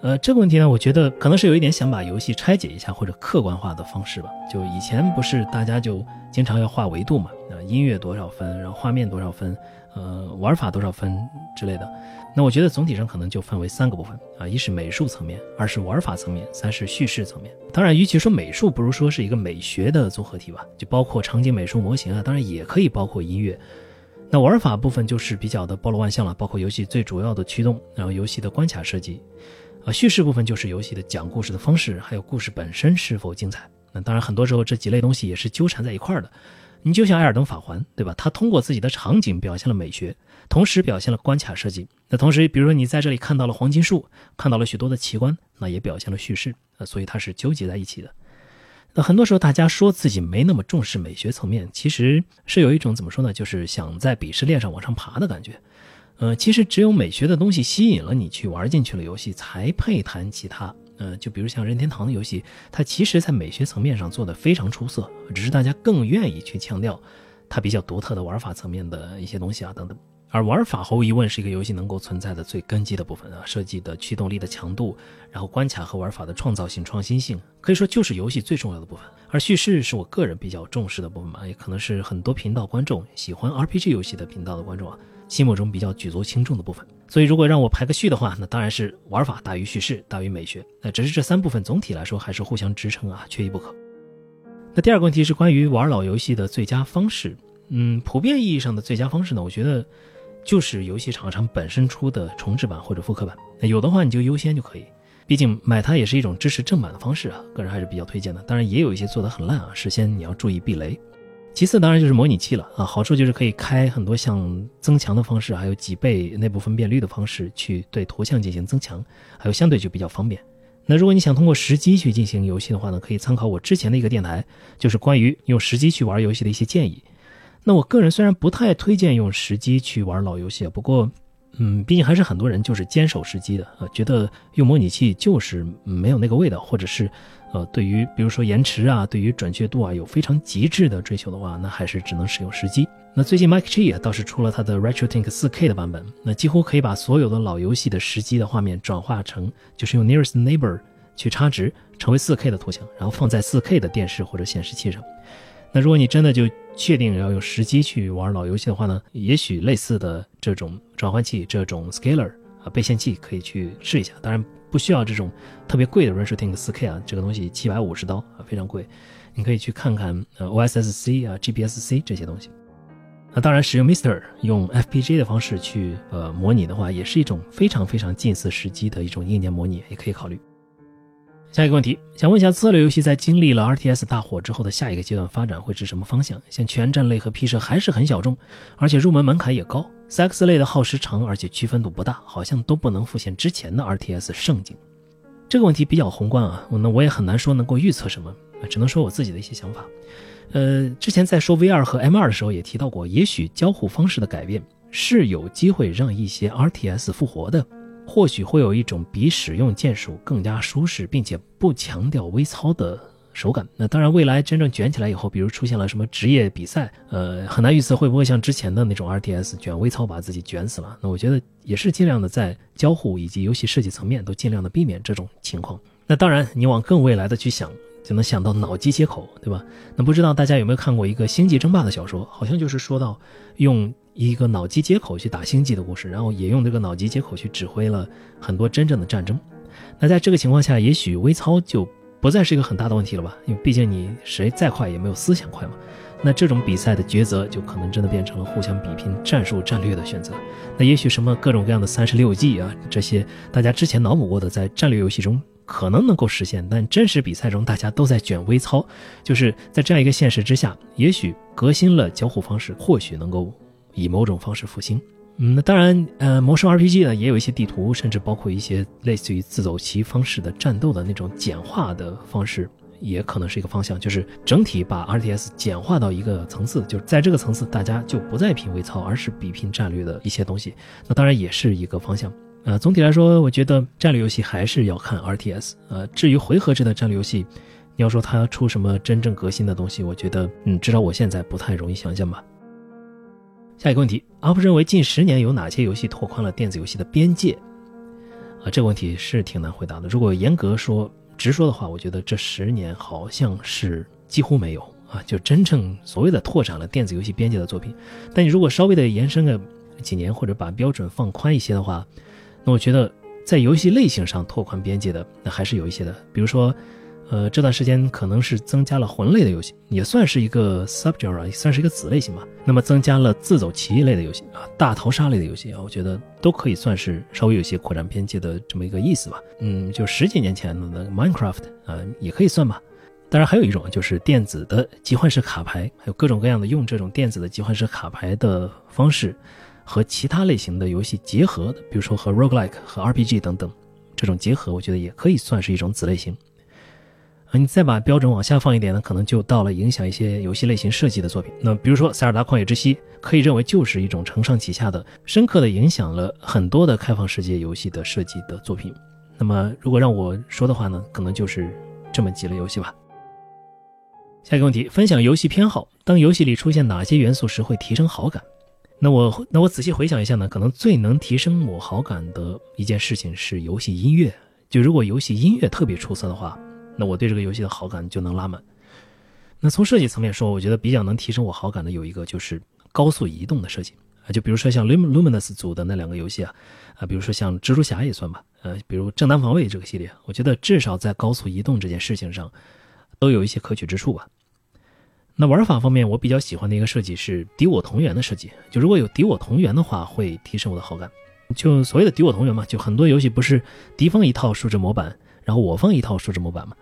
呃，这个问题呢，我觉得可能是有一点想把游戏拆解一下或者客观化的方式吧。就以前不是大家就经常要画维度嘛，啊，音乐多少分，然后画面多少分，呃，玩法多少分之类的。那我觉得总体上可能就分为三个部分啊，一是美术层面，二是玩法层面，三是叙事层面。当然，与其说美术，不如说是一个美学的综合体吧，就包括场景美术模型啊，当然也可以包括音乐。那玩法部分就是比较的包罗万象了，包括游戏最主要的驱动，然后游戏的关卡设计。啊，叙事部分就是游戏的讲故事的方式，还有故事本身是否精彩。那当然，很多时候这几类东西也是纠缠在一块儿的。你就像《艾尔登法环》，对吧？它通过自己的场景表现了美学，同时表现了关卡设计。那同时，比如说你在这里看到了黄金树，看到了许多的奇观，那也表现了叙事。啊，所以它是纠结在一起的。那很多时候大家说自己没那么重视美学层面，其实是有一种怎么说呢？就是想在鄙视链上往上爬的感觉。呃，其实只有美学的东西吸引了你去玩进去了游戏，才配谈其他。呃，就比如像任天堂的游戏，它其实在美学层面上做的非常出色，只是大家更愿意去强调它比较独特的玩法层面的一些东西啊等等。而玩法毫无疑问是一个游戏能够存在的最根基的部分啊，设计的驱动力的强度，然后关卡和玩法的创造性、创新性，可以说就是游戏最重要的部分。而叙事是我个人比较重视的部分嘛，也可能是很多频道观众喜欢 RPG 游戏的频道的观众啊。心目中比较举足轻重的部分，所以如果让我排个序的话，那当然是玩法大于叙事大于美学。那只是这三部分总体来说还是互相支撑啊，缺一不可。那第二个问题是关于玩老游戏的最佳方式。嗯，普遍意义上的最佳方式呢，我觉得就是游戏厂商本身出的重制版或者复刻版。那有的话你就优先就可以，毕竟买它也是一种支持正版的方式啊，个人还是比较推荐的。当然也有一些做得很烂啊，事先你要注意避雷。其次当然就是模拟器了啊，好处就是可以开很多像增强的方式，还有几倍内部分辨率的方式去对图像进行增强，还有相对就比较方便。那如果你想通过时机去进行游戏的话呢，可以参考我之前的一个电台，就是关于用时机去玩游戏的一些建议。那我个人虽然不太推荐用时机去玩老游戏，不过，嗯，毕竟还是很多人就是坚守时机的呃，觉得用模拟器就是没有那个味道，或者是。呃，对于比如说延迟啊，对于准确度啊，有非常极致的追求的话，那还是只能使用时机。那最近 Mike G 倒是出了他的 RetroTink 4K 的版本，那几乎可以把所有的老游戏的时机的画面转化成，就是用 Nearest Neighbor 去插值，成为 4K 的图像，然后放在 4K 的电视或者显示器上。那如果你真的就确定要用时机去玩老游戏的话呢，也许类似的这种转换器、这种 Scaler 啊倍线器可以去试一下。当然。不需要这种特别贵的 RetroTink 4K 啊，这个东西七百五十刀啊，非常贵。你可以去看看 OSSC 啊、GPSC 这些东西。那当然，使用 Mister 用 FPGA 的方式去呃模拟的话，也是一种非常非常近似实机的一种硬件模拟，也可以考虑。下一个问题，想问一下，策略游戏在经历了 RTS 大火之后的下一个阶段发展会是什么方向？像全战类和 P 社还是很小众，而且入门门槛也高。X 类的耗时长，而且区分度不大，好像都不能复现之前的 RTS 盛景。这个问题比较宏观啊，我那我也很难说能够预测什么，只能说我自己的一些想法。呃，之前在说 VR 和 M2 的时候也提到过，也许交互方式的改变是有机会让一些 RTS 复活的。或许会有一种比使用键鼠更加舒适，并且不强调微操的手感。那当然，未来真正卷起来以后，比如出现了什么职业比赛，呃，很难预测会不会像之前的那种 RTS 卷微操把自己卷死了。那我觉得也是尽量的在交互以及游戏设计层面都尽量的避免这种情况。那当然，你往更未来的去想，就能想到脑机接口，对吧？那不知道大家有没有看过一个《星际争霸》的小说？好像就是说到用。一个脑机接口去打星际的故事，然后也用这个脑机接口去指挥了很多真正的战争。那在这个情况下，也许微操就不再是一个很大的问题了吧？因为毕竟你谁再快也没有思想快嘛。那这种比赛的抉择就可能真的变成了互相比拼战术战略的选择。那也许什么各种各样的三十六计啊，这些大家之前脑补过的，在战略游戏中可能能够实现，但真实比赛中大家都在卷微操，就是在这样一个现实之下，也许革新了交互方式，或许能够。以某种方式复兴，嗯，那当然，呃，魔兽 RPG 呢也有一些地图，甚至包括一些类似于自走棋方式的战斗的那种简化的方式，也可能是一个方向，就是整体把 RTS 简化到一个层次，就是在这个层次，大家就不再拼微操，而是比拼战略的一些东西。那当然也是一个方向。呃，总体来说，我觉得战略游戏还是要看 RTS。呃，至于回合制的战略游戏，你要说它出什么真正革新的东西，我觉得，嗯，至少我现在不太容易想象吧。下一个问题，阿布认为近十年有哪些游戏拓宽了电子游戏的边界？啊，这个问题是挺难回答的。如果严格说、直说的话，我觉得这十年好像是几乎没有啊，就真正所谓的拓展了电子游戏边界的作品。但你如果稍微的延伸个几年，或者把标准放宽一些的话，那我觉得在游戏类型上拓宽边界的，那还是有一些的。比如说，呃，这段时间可能是增加了魂类的游戏，也算是一个 subgenre，也算是一个子类型吧。那么增加了自走棋类的游戏啊，大逃杀类的游戏啊，我觉得都可以算是稍微有些扩展边界的这么一个意思吧。嗯，就十几年前的那 Minecraft 啊，也可以算吧。当然还有一种就是电子的集幻式卡牌，还有各种各样的用这种电子的集幻式卡牌的方式。和其他类型的游戏结合的，比如说和 roguelike 和 RPG 等等，这种结合，我觉得也可以算是一种子类型。啊，你再把标准往下放一点呢，可能就到了影响一些游戏类型设计的作品。那比如说《塞尔达旷野之息》，可以认为就是一种承上启下的，深刻的影响了很多的开放世界游戏的设计的作品。那么如果让我说的话呢，可能就是这么几类游戏吧。下一个问题，分享游戏偏好，当游戏里出现哪些元素时会提升好感？那我那我仔细回想一下呢，可能最能提升我好感的一件事情是游戏音乐。就如果游戏音乐特别出色的话，那我对这个游戏的好感就能拉满。那从设计层面说，我觉得比较能提升我好感的有一个就是高速移动的设计啊，就比如说像 Luminous 组的那两个游戏啊，啊，比如说像蜘蛛侠也算吧，呃，比如正当防卫这个系列，我觉得至少在高速移动这件事情上，都有一些可取之处吧。那玩法方面，我比较喜欢的一个设计是敌我同源的设计。就如果有敌我同源的话，会提升我的好感。就所谓的敌我同源嘛，就很多游戏不是敌方一套数值模板，然后我方一套数值模板嘛。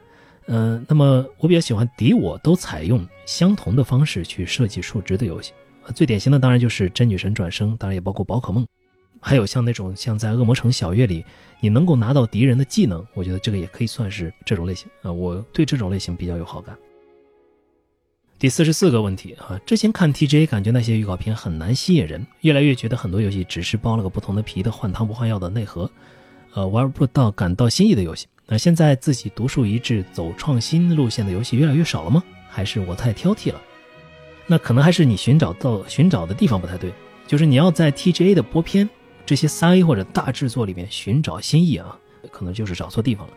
嗯，那么我比较喜欢敌我都采用相同的方式去设计数值的游戏。最典型的当然就是真女神转生，当然也包括宝可梦，还有像那种像在恶魔城小月里，你能够拿到敌人的技能，我觉得这个也可以算是这种类型啊。我对这种类型比较有好感。第四十四个问题啊，之前看 TGA 感觉那些预告片很难吸引人，越来越觉得很多游戏只是包了个不同的皮的换汤不换药的内核，呃，玩不到感到新意的游戏。那现在自己独树一帜走创新路线的游戏越来越少了吗？还是我太挑剔了？那可能还是你寻找到寻找的地方不太对，就是你要在 TGA 的播片这些三 A 或者大制作里面寻找新意啊，可能就是找错地方了。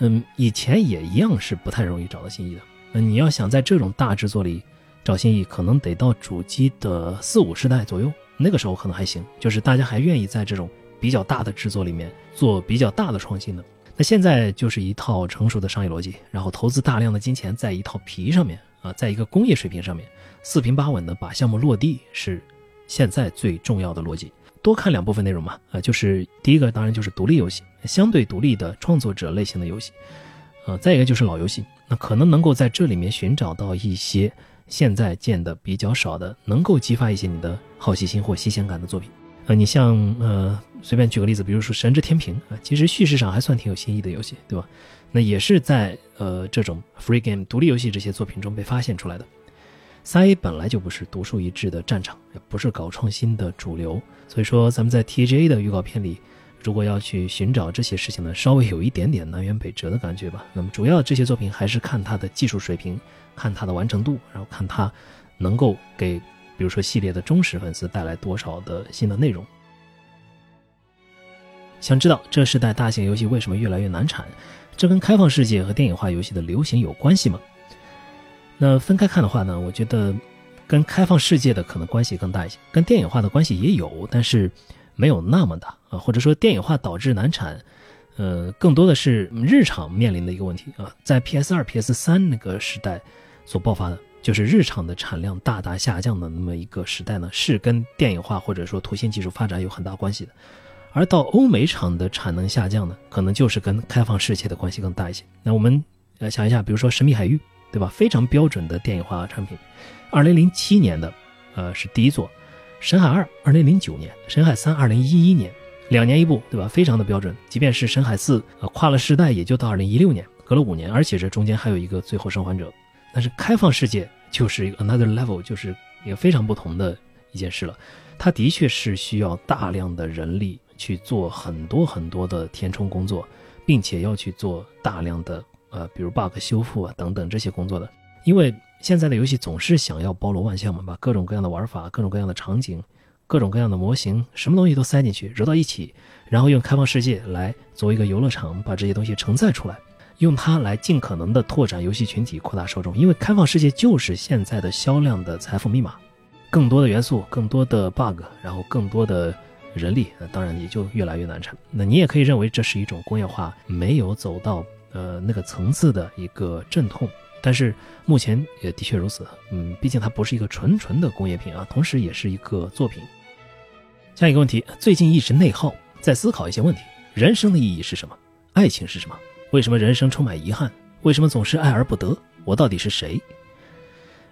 嗯，以前也一样是不太容易找到新意的。那你要想在这种大制作里找新意，可能得到主机的四五十代左右，那个时候可能还行，就是大家还愿意在这种比较大的制作里面做比较大的创新的。那现在就是一套成熟的商业逻辑，然后投资大量的金钱在一套皮上面啊，在一个工业水平上面，四平八稳的把项目落地是现在最重要的逻辑。多看两部分内容嘛，啊，就是第一个当然就是独立游戏，相对独立的创作者类型的游戏。呃，再一个就是老游戏，那可能能够在这里面寻找到一些现在见的比较少的，能够激发一些你的好奇心或新鲜感的作品。呃，你像呃，随便举个例子，比如说《神之天平》啊，其实叙事上还算挺有新意的游戏，对吧？那也是在呃这种 free game 独立游戏这些作品中被发现出来的。三 A 本来就不是独树一帜的战场，也不是搞创新的主流，所以说咱们在 TGA 的预告片里。如果要去寻找这些事情呢，稍微有一点点南辕北辙的感觉吧。那么主要这些作品还是看它的技术水平，看它的完成度，然后看它能够给，比如说系列的忠实粉丝带来多少的新的内容。想知道这时代大型游戏为什么越来越难产？这跟开放世界和电影化游戏的流行有关系吗？那分开看的话呢，我觉得跟开放世界的可能关系更大一些，跟电影化的关系也有，但是。没有那么大啊，或者说电影化导致难产，呃，更多的是日常面临的一个问题啊。在 PS 二、PS 三那个时代所爆发的，就是日常的产量大大下降的那么一个时代呢，是跟电影化或者说图形技术发展有很大关系的。而到欧美厂的产能下降呢，可能就是跟开放世界的关系更大一些。那我们呃想一下，比如说《神秘海域》，对吧？非常标准的电影化产品，二零零七年的，呃，是第一座。神海二，二零零九年；神海三，二零一一年，两年一部，对吧？非常的标准。即便是神海四，呃，跨了世代，也就到二零一六年，隔了五年。而且这中间还有一个最后生还者。但是开放世界就是一个 another level，就是一个非常不同的一件事了。它的确是需要大量的人力去做很多很多的填充工作，并且要去做大量的呃，比如 bug 修复啊等等这些工作的，因为。现在的游戏总是想要包罗万象嘛，把各种各样的玩法、各种各样的场景、各种各样的模型，什么东西都塞进去，揉到一起，然后用开放世界来作为一个游乐场，把这些东西承载出来，用它来尽可能的拓展游戏群体，扩大受众。因为开放世界就是现在的销量的财富密码，更多的元素，更多的 bug，然后更多的人力那，当然也就越来越难产。那你也可以认为这是一种工业化没有走到呃那个层次的一个阵痛。但是目前也的确如此，嗯，毕竟它不是一个纯纯的工业品啊，同时也是一个作品。下一个问题，最近一直内耗，在思考一些问题：人生的意义是什么？爱情是什么？为什么人生充满遗憾？为什么总是爱而不得？我到底是谁？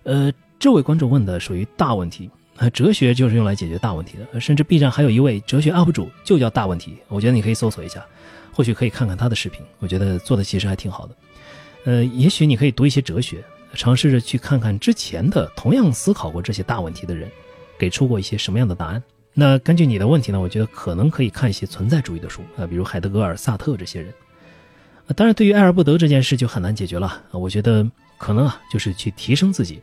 呃，这位观众问的属于大问题啊，哲学就是用来解决大问题的，甚至 B 站还有一位哲学 UP 主就叫大问题，我觉得你可以搜索一下，或许可以看看他的视频，我觉得做的其实还挺好的。呃，也许你可以读一些哲学，尝试着去看看之前的同样思考过这些大问题的人，给出过一些什么样的答案。那根据你的问题呢，我觉得可能可以看一些存在主义的书啊，比如海德格尔、萨特这些人。当然，对于爱而不得这件事就很难解决了啊。我觉得可能啊，就是去提升自己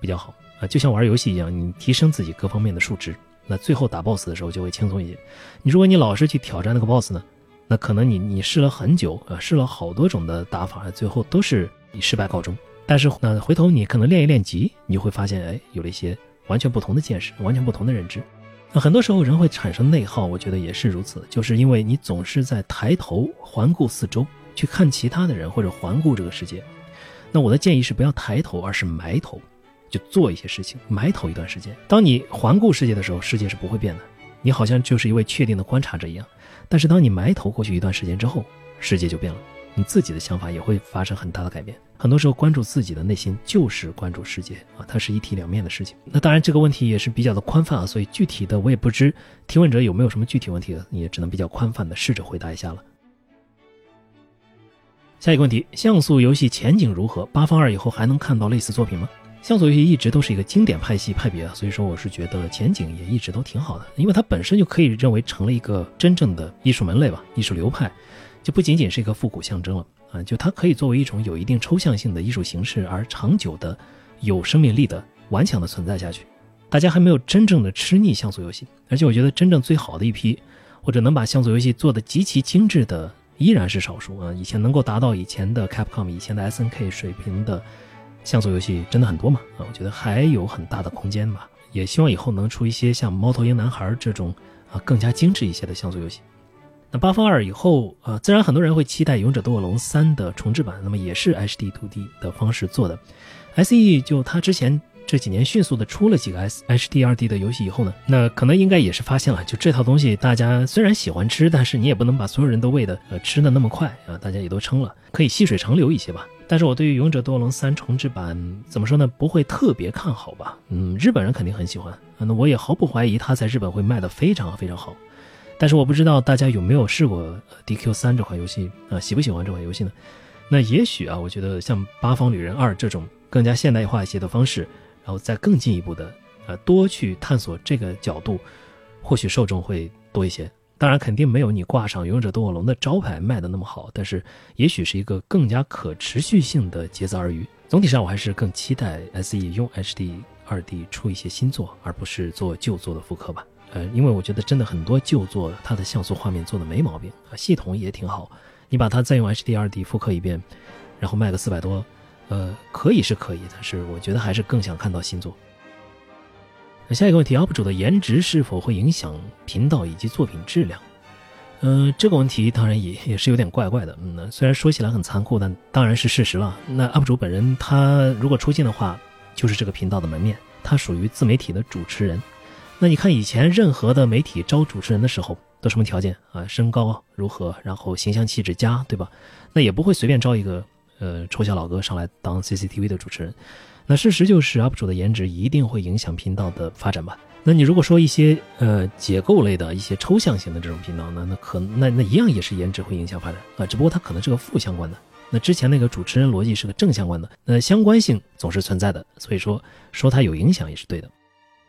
比较好啊，就像玩游戏一样，你提升自己各方面的数值，那最后打 BOSS 的时候就会轻松一些。你如果你老是去挑战那个 BOSS 呢？那可能你你试了很久，呃，试了好多种的打法，最后都是以失败告终。但是呢，回头你可能练一练级，你会发现，哎，有了一些完全不同的见识，完全不同的认知。那很多时候人会产生内耗，我觉得也是如此，就是因为你总是在抬头环顾四周，去看其他的人或者环顾这个世界。那我的建议是不要抬头，而是埋头，就做一些事情，埋头一段时间。当你环顾世界的时候，世界是不会变的，你好像就是一位确定的观察者一样。但是当你埋头过去一段时间之后，世界就变了，你自己的想法也会发生很大的改变。很多时候关注自己的内心就是关注世界啊，它是一体两面的事情。那当然这个问题也是比较的宽泛啊，所以具体的我也不知提问者有没有什么具体问题，你也只能比较宽泛的试着回答一下了。下一个问题，像素游戏前景如何？八方二以后还能看到类似作品吗？像素游戏一直都是一个经典派系派别啊，所以说我是觉得前景也一直都挺好的，因为它本身就可以认为成了一个真正的艺术门类吧，艺术流派，就不仅仅是一个复古象征了啊，就它可以作为一种有一定抽象性的艺术形式而长久的、有生命力的、顽强的存在下去。大家还没有真正的吃腻像素游戏，而且我觉得真正最好的一批，或者能把像素游戏做的极其精致的，依然是少数啊。以前能够达到以前的 Capcom、以前的 SNK 水平的。像素游戏真的很多嘛？啊，我觉得还有很大的空间吧。也希望以后能出一些像《猫头鹰男孩》这种啊更加精致一些的像素游戏。那八方二以后啊，自然很多人会期待《勇者斗恶龙三》的重置版，那么也是 HD 2D 的方式做的。SE 就他之前这几年迅速的出了几个 S HD 2D 的游戏以后呢，那可能应该也是发现了，就这套东西大家虽然喜欢吃，但是你也不能把所有人都喂的呃吃的那么快啊，大家也都撑了，可以细水长流一些吧。但是我对于《勇者斗恶龙三》重置版怎么说呢？不会特别看好吧？嗯，日本人肯定很喜欢，那我也毫不怀疑它在日本会卖得非常非常好。但是我不知道大家有没有试过《DQ 三》这款游戏啊？喜不喜欢这款游戏呢？那也许啊，我觉得像《八方旅人二》这种更加现代化一些的方式，然后再更进一步的呃多去探索这个角度，或许受众会多一些。当然，肯定没有你挂上《勇者斗恶龙》的招牌卖的那么好，但是也许是一个更加可持续性的竭泽而渔。总体上，我还是更期待 SE 用 HD 2D 出一些新作，而不是做旧作的复刻吧。呃，因为我觉得真的很多旧作它的像素画面做的没毛病，系统也挺好。你把它再用 HD 二 D 复刻一遍，然后卖个四百多，呃，可以是可以，但是我觉得还是更想看到新作。下一个问题，UP 主的颜值是否会影响频道以及作品质量？嗯，这个问题当然也也是有点怪怪的。嗯，虽然说起来很残酷，但当然是事实了。那 UP 主本人他如果出镜的话，就是这个频道的门面，他属于自媒体的主持人。那你看以前任何的媒体招主持人的时候都什么条件啊？身高如何？然后形象气质佳，对吧？那也不会随便招一个呃丑小老哥上来当 CCTV 的主持人。那事实就是 UP 主的颜值一定会影响频道的发展吧？那你如果说一些呃结构类的一些抽象型的这种频道呢，那可那那一样也是颜值会影响发展啊，只不过它可能是个负相关的。那之前那个主持人逻辑是个正相关的，那相关性总是存在的，所以说说它有影响也是对的。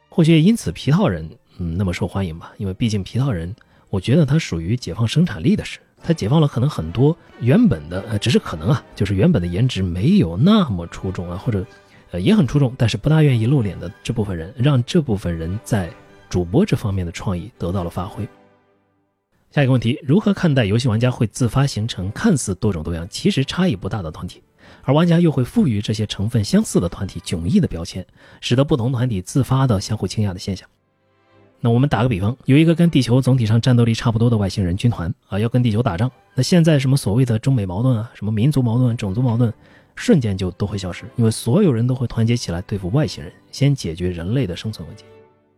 或许因此皮套人嗯那么受欢迎吧，因为毕竟皮套人，我觉得它属于解放生产力的事，它解放了可能很多原本的呃只是可能啊，就是原本的颜值没有那么出众啊，或者。呃，也很出众，但是不大愿意露脸的这部分人，让这部分人在主播这方面的创意得到了发挥。下一个问题，如何看待游戏玩家会自发形成看似多种多样、其实差异不大的团体，而玩家又会赋予这些成分相似的团体迥异的标签，使得不同团体自发的相互倾轧的现象？那我们打个比方，有一个跟地球总体上战斗力差不多的外星人军团啊，要跟地球打仗。那现在什么所谓的中美矛盾啊，什么民族矛盾、种族矛盾，瞬间就都会消失，因为所有人都会团结起来对付外星人，先解决人类的生存问题。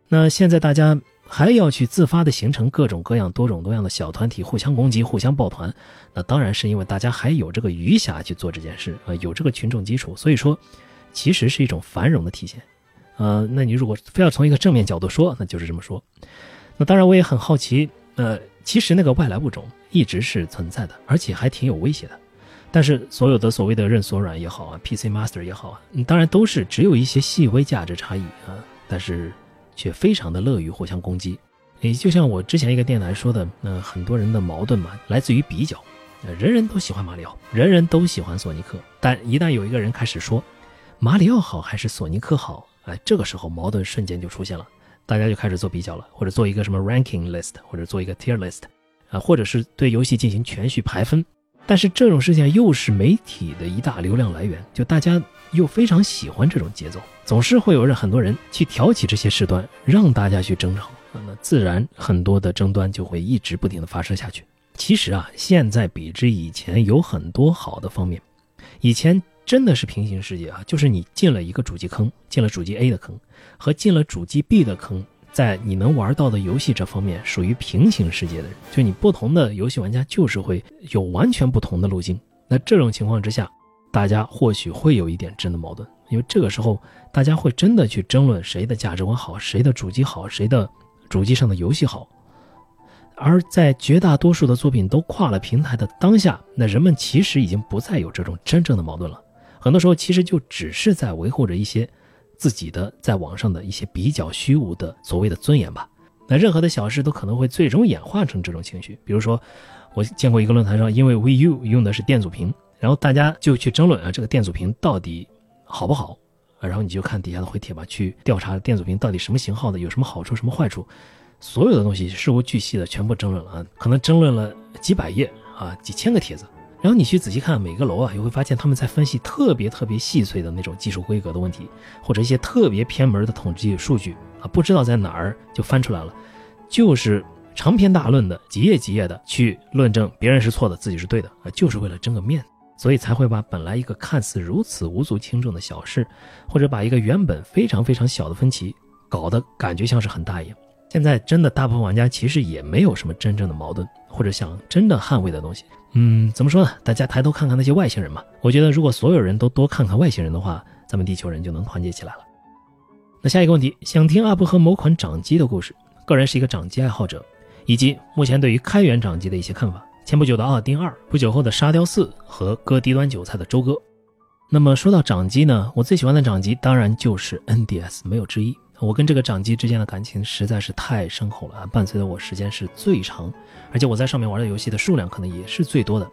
那现在大家。还要去自发的形成各种各样、多种多样的小团体，互相攻击、互相抱团，那当然是因为大家还有这个余暇去做这件事啊，有这个群众基础，所以说，其实是一种繁荣的体现。呃，那你如果非要从一个正面角度说，那就是这么说。那当然，我也很好奇，呃，其实那个外来物种一直是存在的，而且还挺有威胁的。但是所有的所谓的认锁软也好啊，PC Master 也好啊，当然都是只有一些细微价值差异啊，但是。却非常的乐于互相攻击，也就像我之前一个电台说的，那很多人的矛盾嘛，来自于比较，人人都喜欢马里奥，人人都喜欢索尼克，但一旦有一个人开始说马里奥好还是索尼克好，哎，这个时候矛盾瞬间就出现了，大家就开始做比较了，或者做一个什么 ranking list，或者做一个 tier list，啊，或者是对游戏进行全序排分。但是这种事情又是媒体的一大流量来源，就大家又非常喜欢这种节奏，总是会有人很多人去挑起这些事端，让大家去争吵，那自然很多的争端就会一直不停的发生下去。其实啊，现在比之以前有很多好的方面，以前真的是平行世界啊，就是你进了一个主机坑，进了主机 A 的坑，和进了主机 B 的坑。在你能玩到的游戏这方面，属于平行世界的人，就你不同的游戏玩家就是会有完全不同的路径。那这种情况之下，大家或许会有一点真的矛盾，因为这个时候大家会真的去争论谁的价值观好，谁的主机好，谁的主机上的游戏好。而在绝大多数的作品都跨了平台的当下，那人们其实已经不再有这种真正的矛盾了。很多时候其实就只是在维护着一些。自己的在网上的一些比较虚无的所谓的尊严吧，那任何的小事都可能会最终演化成这种情绪。比如说，我见过一个论坛上，因为 VU 用的是电阻屏，然后大家就去争论啊，这个电阻屏到底好不好？然后你就看底下的回帖吧，去调查电阻屏到底什么型号的，有什么好处，什么坏处，所有的东西事无巨细的全部争论了啊，可能争论了几百页啊，几千个帖子。然后你去仔细看每个楼啊，你会发现他们在分析特别特别细碎的那种技术规格的问题，或者一些特别偏门的统计数据啊，不知道在哪儿就翻出来了，就是长篇大论的几页几页的去论证别人是错的，自己是对的啊，就是为了争个面子，所以才会把本来一个看似如此无足轻重的小事，或者把一个原本非常非常小的分歧，搞得感觉像是很大一样。现在真的大部分玩家其实也没有什么真正的矛盾，或者想真的捍卫的东西。嗯，怎么说呢？大家抬头看看那些外星人嘛。我觉得如果所有人都多看看外星人的话，咱们地球人就能团结起来了。那下一个问题，想听 UP 和某款掌机的故事。个人是一个掌机爱好者，以及目前对于开源掌机的一些看法。前不久的奥丁二，不久后的沙雕四和割低端韭菜的周哥。那么说到掌机呢，我最喜欢的掌机当然就是 NDS，没有之一。我跟这个掌机之间的感情实在是太深厚了，伴随着我时间是最长，而且我在上面玩的游戏的数量可能也是最多的。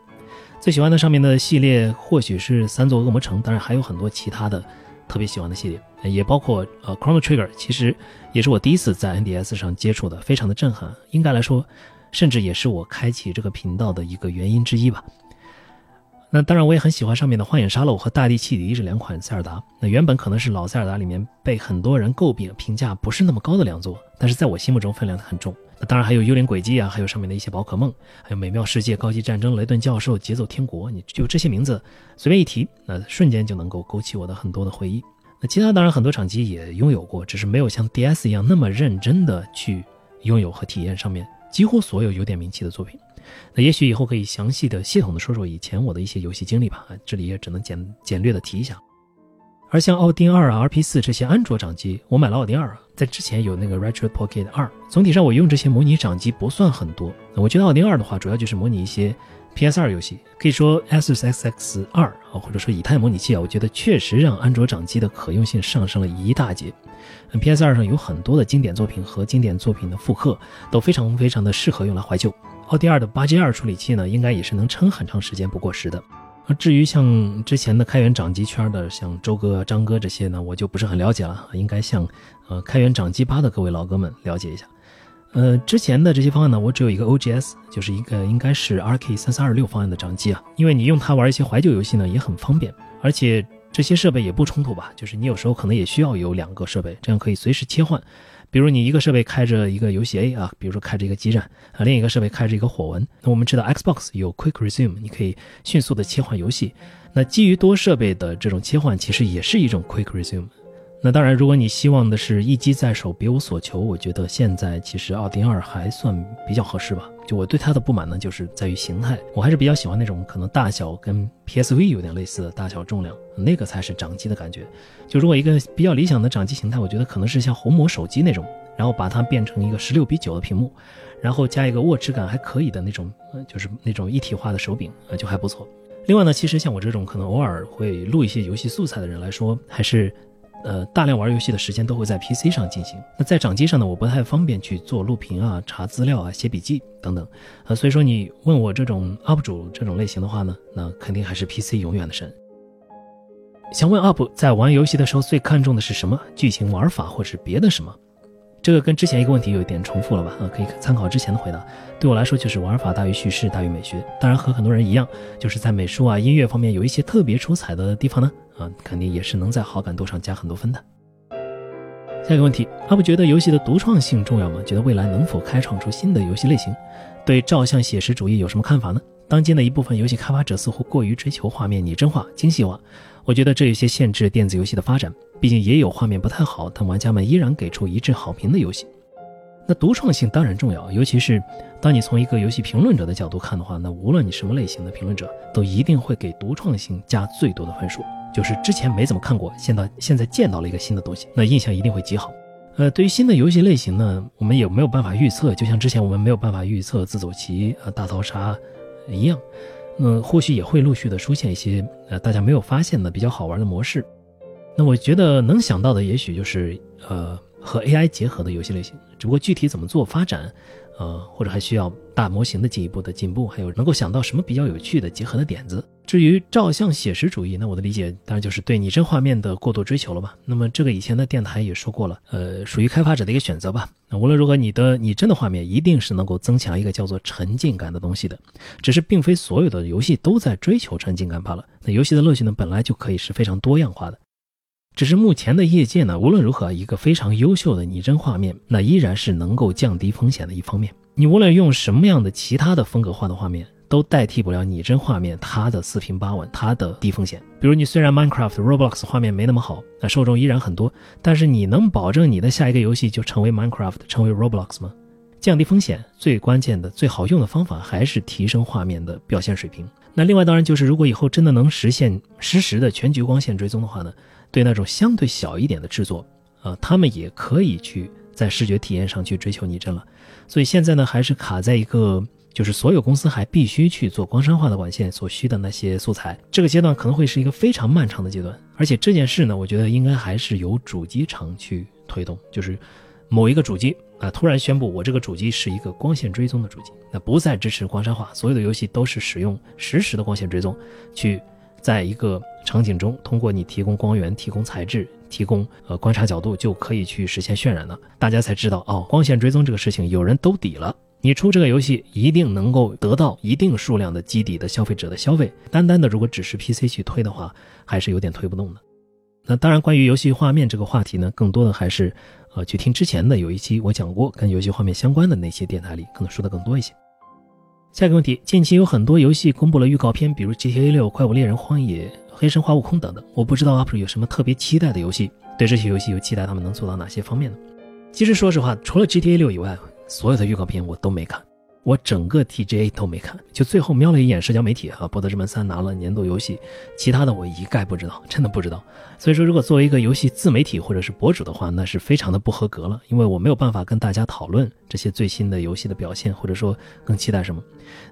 最喜欢的上面的系列或许是三座恶魔城，当然还有很多其他的特别喜欢的系列，也包括呃 Chrono Trigger，其实也是我第一次在 NDS 上接触的，非常的震撼。应该来说，甚至也是我开启这个频道的一个原因之一吧。那当然，我也很喜欢上面的《荒野沙漏》和《大地汽笛》这两款塞尔达。那原本可能是老塞尔达里面被很多人诟病、评价不是那么高的两座，但是在我心目中分量很重。那当然还有《幽灵轨迹》啊，还有上面的一些宝可梦，还有《美妙世界》、《高级战争》、《雷顿教授》、《节奏天国》，你就这些名字随便一提，那瞬间就能够勾起我的很多的回忆。那其他当然很多场机也拥有过，只是没有像 DS 一样那么认真的去拥有和体验上面几乎所有有点名气的作品。那也许以后可以详细的、系统的说说以前我的一些游戏经历吧。这里也只能简简略的提一下。而像奥丁二啊、RP 四这些安卓掌机，我买了奥丁二啊，在之前有那个 Retro Pocket 二。总体上我用这些模拟掌机不算很多。我觉得奥丁二的话，主要就是模拟一些 PS 二游戏。可以说 Asus XX 二啊，或者说以太模拟器啊，我觉得确实让安卓掌机的可用性上升了一大截。PS 二上有很多的经典作品和经典作品的复刻，都非常非常的适合用来怀旧。奥迪二的八 G 二处理器呢，应该也是能撑很长时间不过时的。而至于像之前的开源掌机圈的，像周哥、张哥这些呢，我就不是很了解了，应该向呃开源掌机吧的各位老哥们了解一下。呃，之前的这些方案呢，我只有一个 OGS，就是一个应该是 RK 三三二六方案的掌机啊，因为你用它玩一些怀旧游戏呢也很方便，而且这些设备也不冲突吧，就是你有时候可能也需要有两个设备，这样可以随时切换。比如你一个设备开着一个游戏 A 啊，比如说开着一个基站啊，另一个设备开着一个火纹。那我们知道 Xbox 有 Quick Resume，你可以迅速的切换游戏。那基于多设备的这种切换，其实也是一种 Quick Resume。那当然，如果你希望的是一机在手，别无所求，我觉得现在其实奥迪二还算比较合适吧。就我对它的不满呢，就是在于形态，我还是比较喜欢那种可能大小跟 PSV 有点类似的大小重量，那个才是掌机的感觉。就如果一个比较理想的掌机形态，我觉得可能是像红魔手机那种，然后把它变成一个十六比九的屏幕，然后加一个握持感还可以的那种，就是那种一体化的手柄啊，就还不错。另外呢，其实像我这种可能偶尔会录一些游戏素材的人来说，还是。呃，大量玩游戏的时间都会在 PC 上进行。那在掌机上呢，我不太方便去做录屏啊、查资料啊、写笔记等等。呃，所以说你问我这种 UP 主这种类型的话呢，那肯定还是 PC 永远的神。想问 UP 在玩游戏的时候最看重的是什么？剧情玩法或是别的什么？这个跟之前一个问题有一点重复了吧？啊，可以参考之前的回答。对我来说，就是玩法大于叙事大于美学。当然和很多人一样，就是在美术啊、音乐方面有一些特别出彩的地方呢。啊，肯定也是能在好感度上加很多分的。下一个问题，阿布觉得游戏的独创性重要吗？觉得未来能否开创出新的游戏类型？对照相写实主义有什么看法呢？当今的一部分游戏开发者似乎过于追求画面拟真化、精细化，我觉得这有些限制电子游戏的发展。毕竟也有画面不太好，但玩家们依然给出一致好评的游戏。那独创性当然重要，尤其是当你从一个游戏评论者的角度看的话，那无论你什么类型的评论者，都一定会给独创性加最多的分数。就是之前没怎么看过，现到现在见到了一个新的东西，那印象一定会极好。呃，对于新的游戏类型呢，我们也没有办法预测，就像之前我们没有办法预测自走棋、呃大逃杀一样，那或许也会陆续的出现一些呃大家没有发现的比较好玩的模式。那我觉得能想到的，也许就是呃和 AI 结合的游戏类型，只不过具体怎么做发展。呃，或者还需要大模型的进一步的进步，还有能够想到什么比较有趣的结合的点子。至于照相写实主义，那我的理解当然就是对拟真画面的过度追求了吧。那么这个以前的电台也说过了，呃，属于开发者的一个选择吧。那无论如何，你的拟真的画面一定是能够增强一个叫做沉浸感的东西的，只是并非所有的游戏都在追求沉浸感罢了。那游戏的乐趣呢，本来就可以是非常多样化的。只是目前的业界呢，无论如何，一个非常优秀的拟真画面，那依然是能够降低风险的一方面。你无论用什么样的其他的风格化的画面，都代替不了拟真画面它的四平八稳，它的低风险。比如你虽然 Minecraft、Roblox 画面没那么好，那受众依然很多，但是你能保证你的下一个游戏就成为 Minecraft、成为 Roblox 吗？降低风险最关键的、最好用的方法还是提升画面的表现水平。那另外当然就是，如果以后真的能实现实时的全局光线追踪的话呢？对那种相对小一点的制作，啊，他们也可以去在视觉体验上去追求拟真了。所以现在呢，还是卡在一个就是所有公司还必须去做光山化的管线所需的那些素材，这个阶段可能会是一个非常漫长的阶段。而且这件事呢，我觉得应该还是由主机厂去推动，就是某一个主机啊，突然宣布我这个主机是一个光线追踪的主机，那不再支持光山化，所有的游戏都是使用实时的光线追踪去。在一个场景中，通过你提供光源、提供材质、提供呃观察角度，就可以去实现渲染了。大家才知道哦，光线追踪这个事情有人兜底了。你出这个游戏一定能够得到一定数量的基底的消费者的消费。单单的如果只是 PC 去推的话，还是有点推不动的。那当然，关于游戏画面这个话题呢，更多的还是呃去听之前的有一期我讲过跟游戏画面相关的那些电台里，可能说的更多一些。下一个问题，近期有很多游戏公布了预告片，比如 GTA 六、怪物猎人、荒野、黑神话、悟空等等。我不知道 UP 主有什么特别期待的游戏，对这些游戏有期待，他们能做到哪些方面呢？其实说实话，除了 GTA 六以外，所有的预告片我都没看。我整个 TGA 都没看，就最后瞄了一眼社交媒体哈，《博德之门三》拿了年度游戏，其他的我一概不知道，真的不知道。所以说，如果作为一个游戏自媒体或者是博主的话，那是非常的不合格了，因为我没有办法跟大家讨论这些最新的游戏的表现，或者说更期待什么。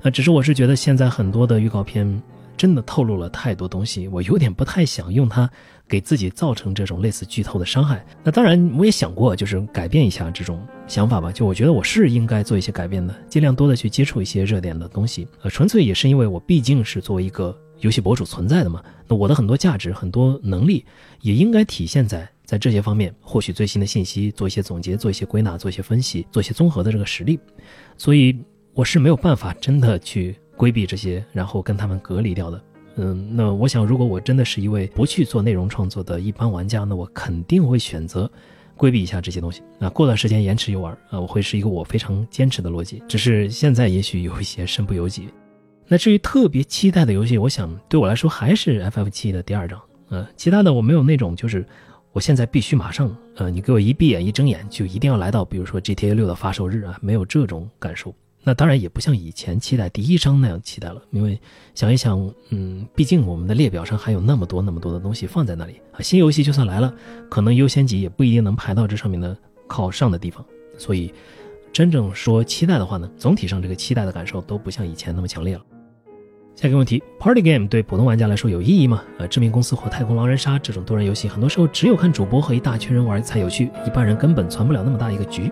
呃，只是我是觉得现在很多的预告片。真的透露了太多东西，我有点不太想用它给自己造成这种类似剧透的伤害。那当然，我也想过，就是改变一下这种想法吧。就我觉得我是应该做一些改变的，尽量多的去接触一些热点的东西。呃，纯粹也是因为我毕竟是作为一个游戏博主存在的嘛。那我的很多价值、很多能力也应该体现在在这些方面，获取最新的信息，做一些总结，做一些归纳，做一些分析，做一些综合的这个实力。所以我是没有办法真的去规避这些，然后跟他们隔离掉的。嗯，那我想，如果我真的是一位不去做内容创作的一般玩家，那我肯定会选择规避一下这些东西。那过段时间延迟游玩，啊，我会是一个我非常坚持的逻辑。只是现在也许有一些身不由己。那至于特别期待的游戏，我想对我来说还是 FF 七的第二章。呃，其他的我没有那种就是我现在必须马上，呃，你给我一闭眼一睁眼就一定要来到，比如说 GTA 六的发售日啊，没有这种感受。那当然也不像以前期待第一章那样期待了，因为想一想，嗯，毕竟我们的列表上还有那么多那么多的东西放在那里啊。新游戏就算来了，可能优先级也不一定能排到这上面的靠上的地方。所以，真正说期待的话呢，总体上这个期待的感受都不像以前那么强烈了。下一个问题，Party Game 对普通玩家来说有意义吗？呃，知名公司或太空狼人杀这种多人游戏，很多时候只有看主播和一大群人玩才有趣，一般人根本攒不了那么大一个局。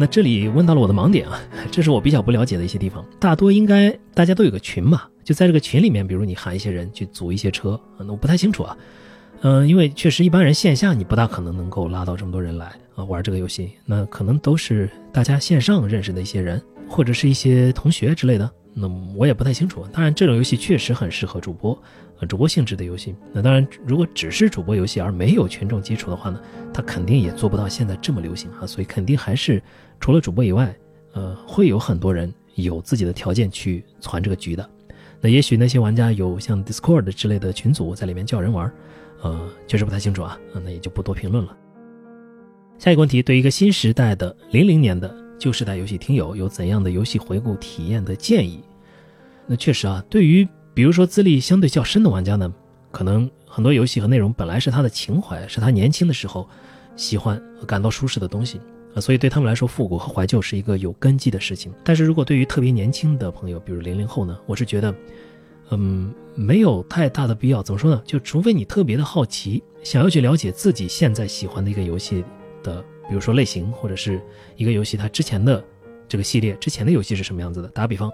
那这里问到了我的盲点啊，这是我比较不了解的一些地方。大多应该大家都有个群嘛，就在这个群里面，比如你喊一些人去组一些车，那我不太清楚啊。嗯，因为确实一般人线下你不大可能能够拉到这么多人来啊玩这个游戏，那可能都是大家线上认识的一些人，或者是一些同学之类的。那我也不太清楚。当然，这种游戏确实很适合主播。主播性质的游戏，那当然，如果只是主播游戏而没有群众基础的话呢，它肯定也做不到现在这么流行啊。所以肯定还是除了主播以外，呃，会有很多人有自己的条件去攒这个局的。那也许那些玩家有像 Discord 之类的群组在里面叫人玩，呃，确实不太清楚啊。那也就不多评论了。下一个问题，对一个新时代的零零年的旧时代游戏听友有怎样的游戏回顾体验的建议？那确实啊，对于比如说资历相对较深的玩家呢，可能很多游戏和内容本来是他的情怀，是他年轻的时候喜欢和感到舒适的东西啊，所以对他们来说，复古和怀旧是一个有根基的事情。但是如果对于特别年轻的朋友，比如零零后呢，我是觉得，嗯，没有太大的必要。怎么说呢？就除非你特别的好奇，想要去了解自己现在喜欢的一个游戏的，比如说类型，或者是一个游戏它之前的。这个系列之前的游戏是什么样子的？打比方，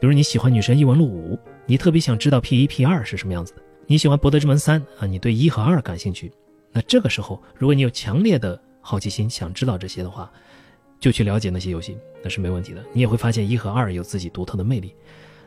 比如你喜欢《女神异闻录五》，你特别想知道 P 一 P 二是什么样子的；你喜欢《博德之门三》啊，你对一和二感兴趣。那这个时候，如果你有强烈的好奇心，想知道这些的话，就去了解那些游戏，那是没问题的。你也会发现一和二有自己独特的魅力。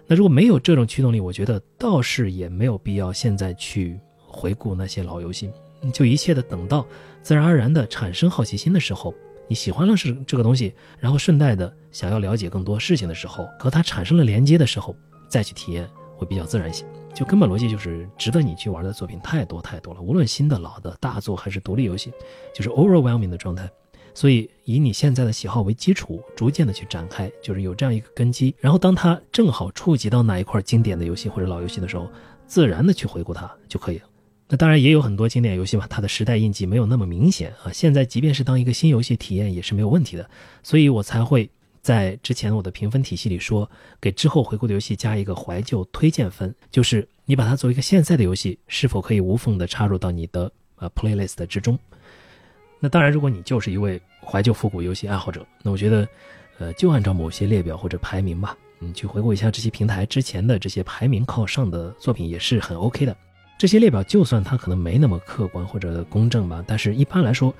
那如果没有这种驱动力，我觉得倒是也没有必要现在去回顾那些老游戏，就一切的等到自然而然的产生好奇心的时候。你喜欢了是这个东西，然后顺带的想要了解更多事情的时候，和它产生了连接的时候，再去体验会比较自然些。就根本逻辑就是值得你去玩的作品太多太多了，无论新的、老的、大作还是独立游戏，就是 overwhelming 的状态。所以以你现在的喜好为基础，逐渐的去展开，就是有这样一个根基。然后当它正好触及到哪一块经典的游戏或者老游戏的时候，自然的去回顾它就可以了。那当然也有很多经典游戏嘛，它的时代印记没有那么明显啊。现在即便是当一个新游戏体验也是没有问题的，所以我才会在之前我的评分体系里说，给之后回顾的游戏加一个怀旧推荐分，就是你把它作为一个现在的游戏，是否可以无缝的插入到你的呃 playlist 之中。那当然，如果你就是一位怀旧复古游戏爱好者，那我觉得，呃，就按照某些列表或者排名吧，你去回顾一下这些平台之前的这些排名靠上的作品也是很 OK 的。这些列表就算它可能没那么客观或者公正吧，但是一般来说，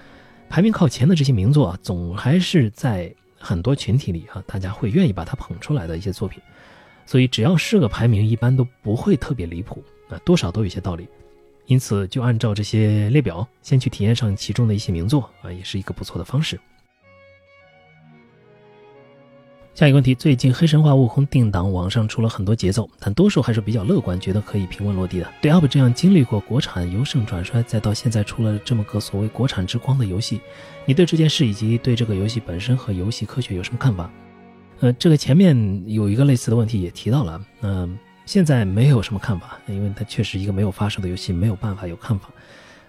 排名靠前的这些名作啊，总还是在很多群体里啊，大家会愿意把它捧出来的一些作品。所以只要是个排名，一般都不会特别离谱啊，多少都有些道理。因此，就按照这些列表，先去体验上其中的一些名作啊，也是一个不错的方式。下一个问题，最近《黑神话：悟空》定档，网上出了很多节奏，但多数还是比较乐观，觉得可以平稳落地的。对 UP 这样经历过国产由盛转衰，再到现在出了这么个所谓国产之光的游戏，你对这件事以及对这个游戏本身和游戏科学有什么看法？呃，这个前面有一个类似的问题也提到了，嗯，现在没有什么看法，因为它确实一个没有发售的游戏，没有办法有看法。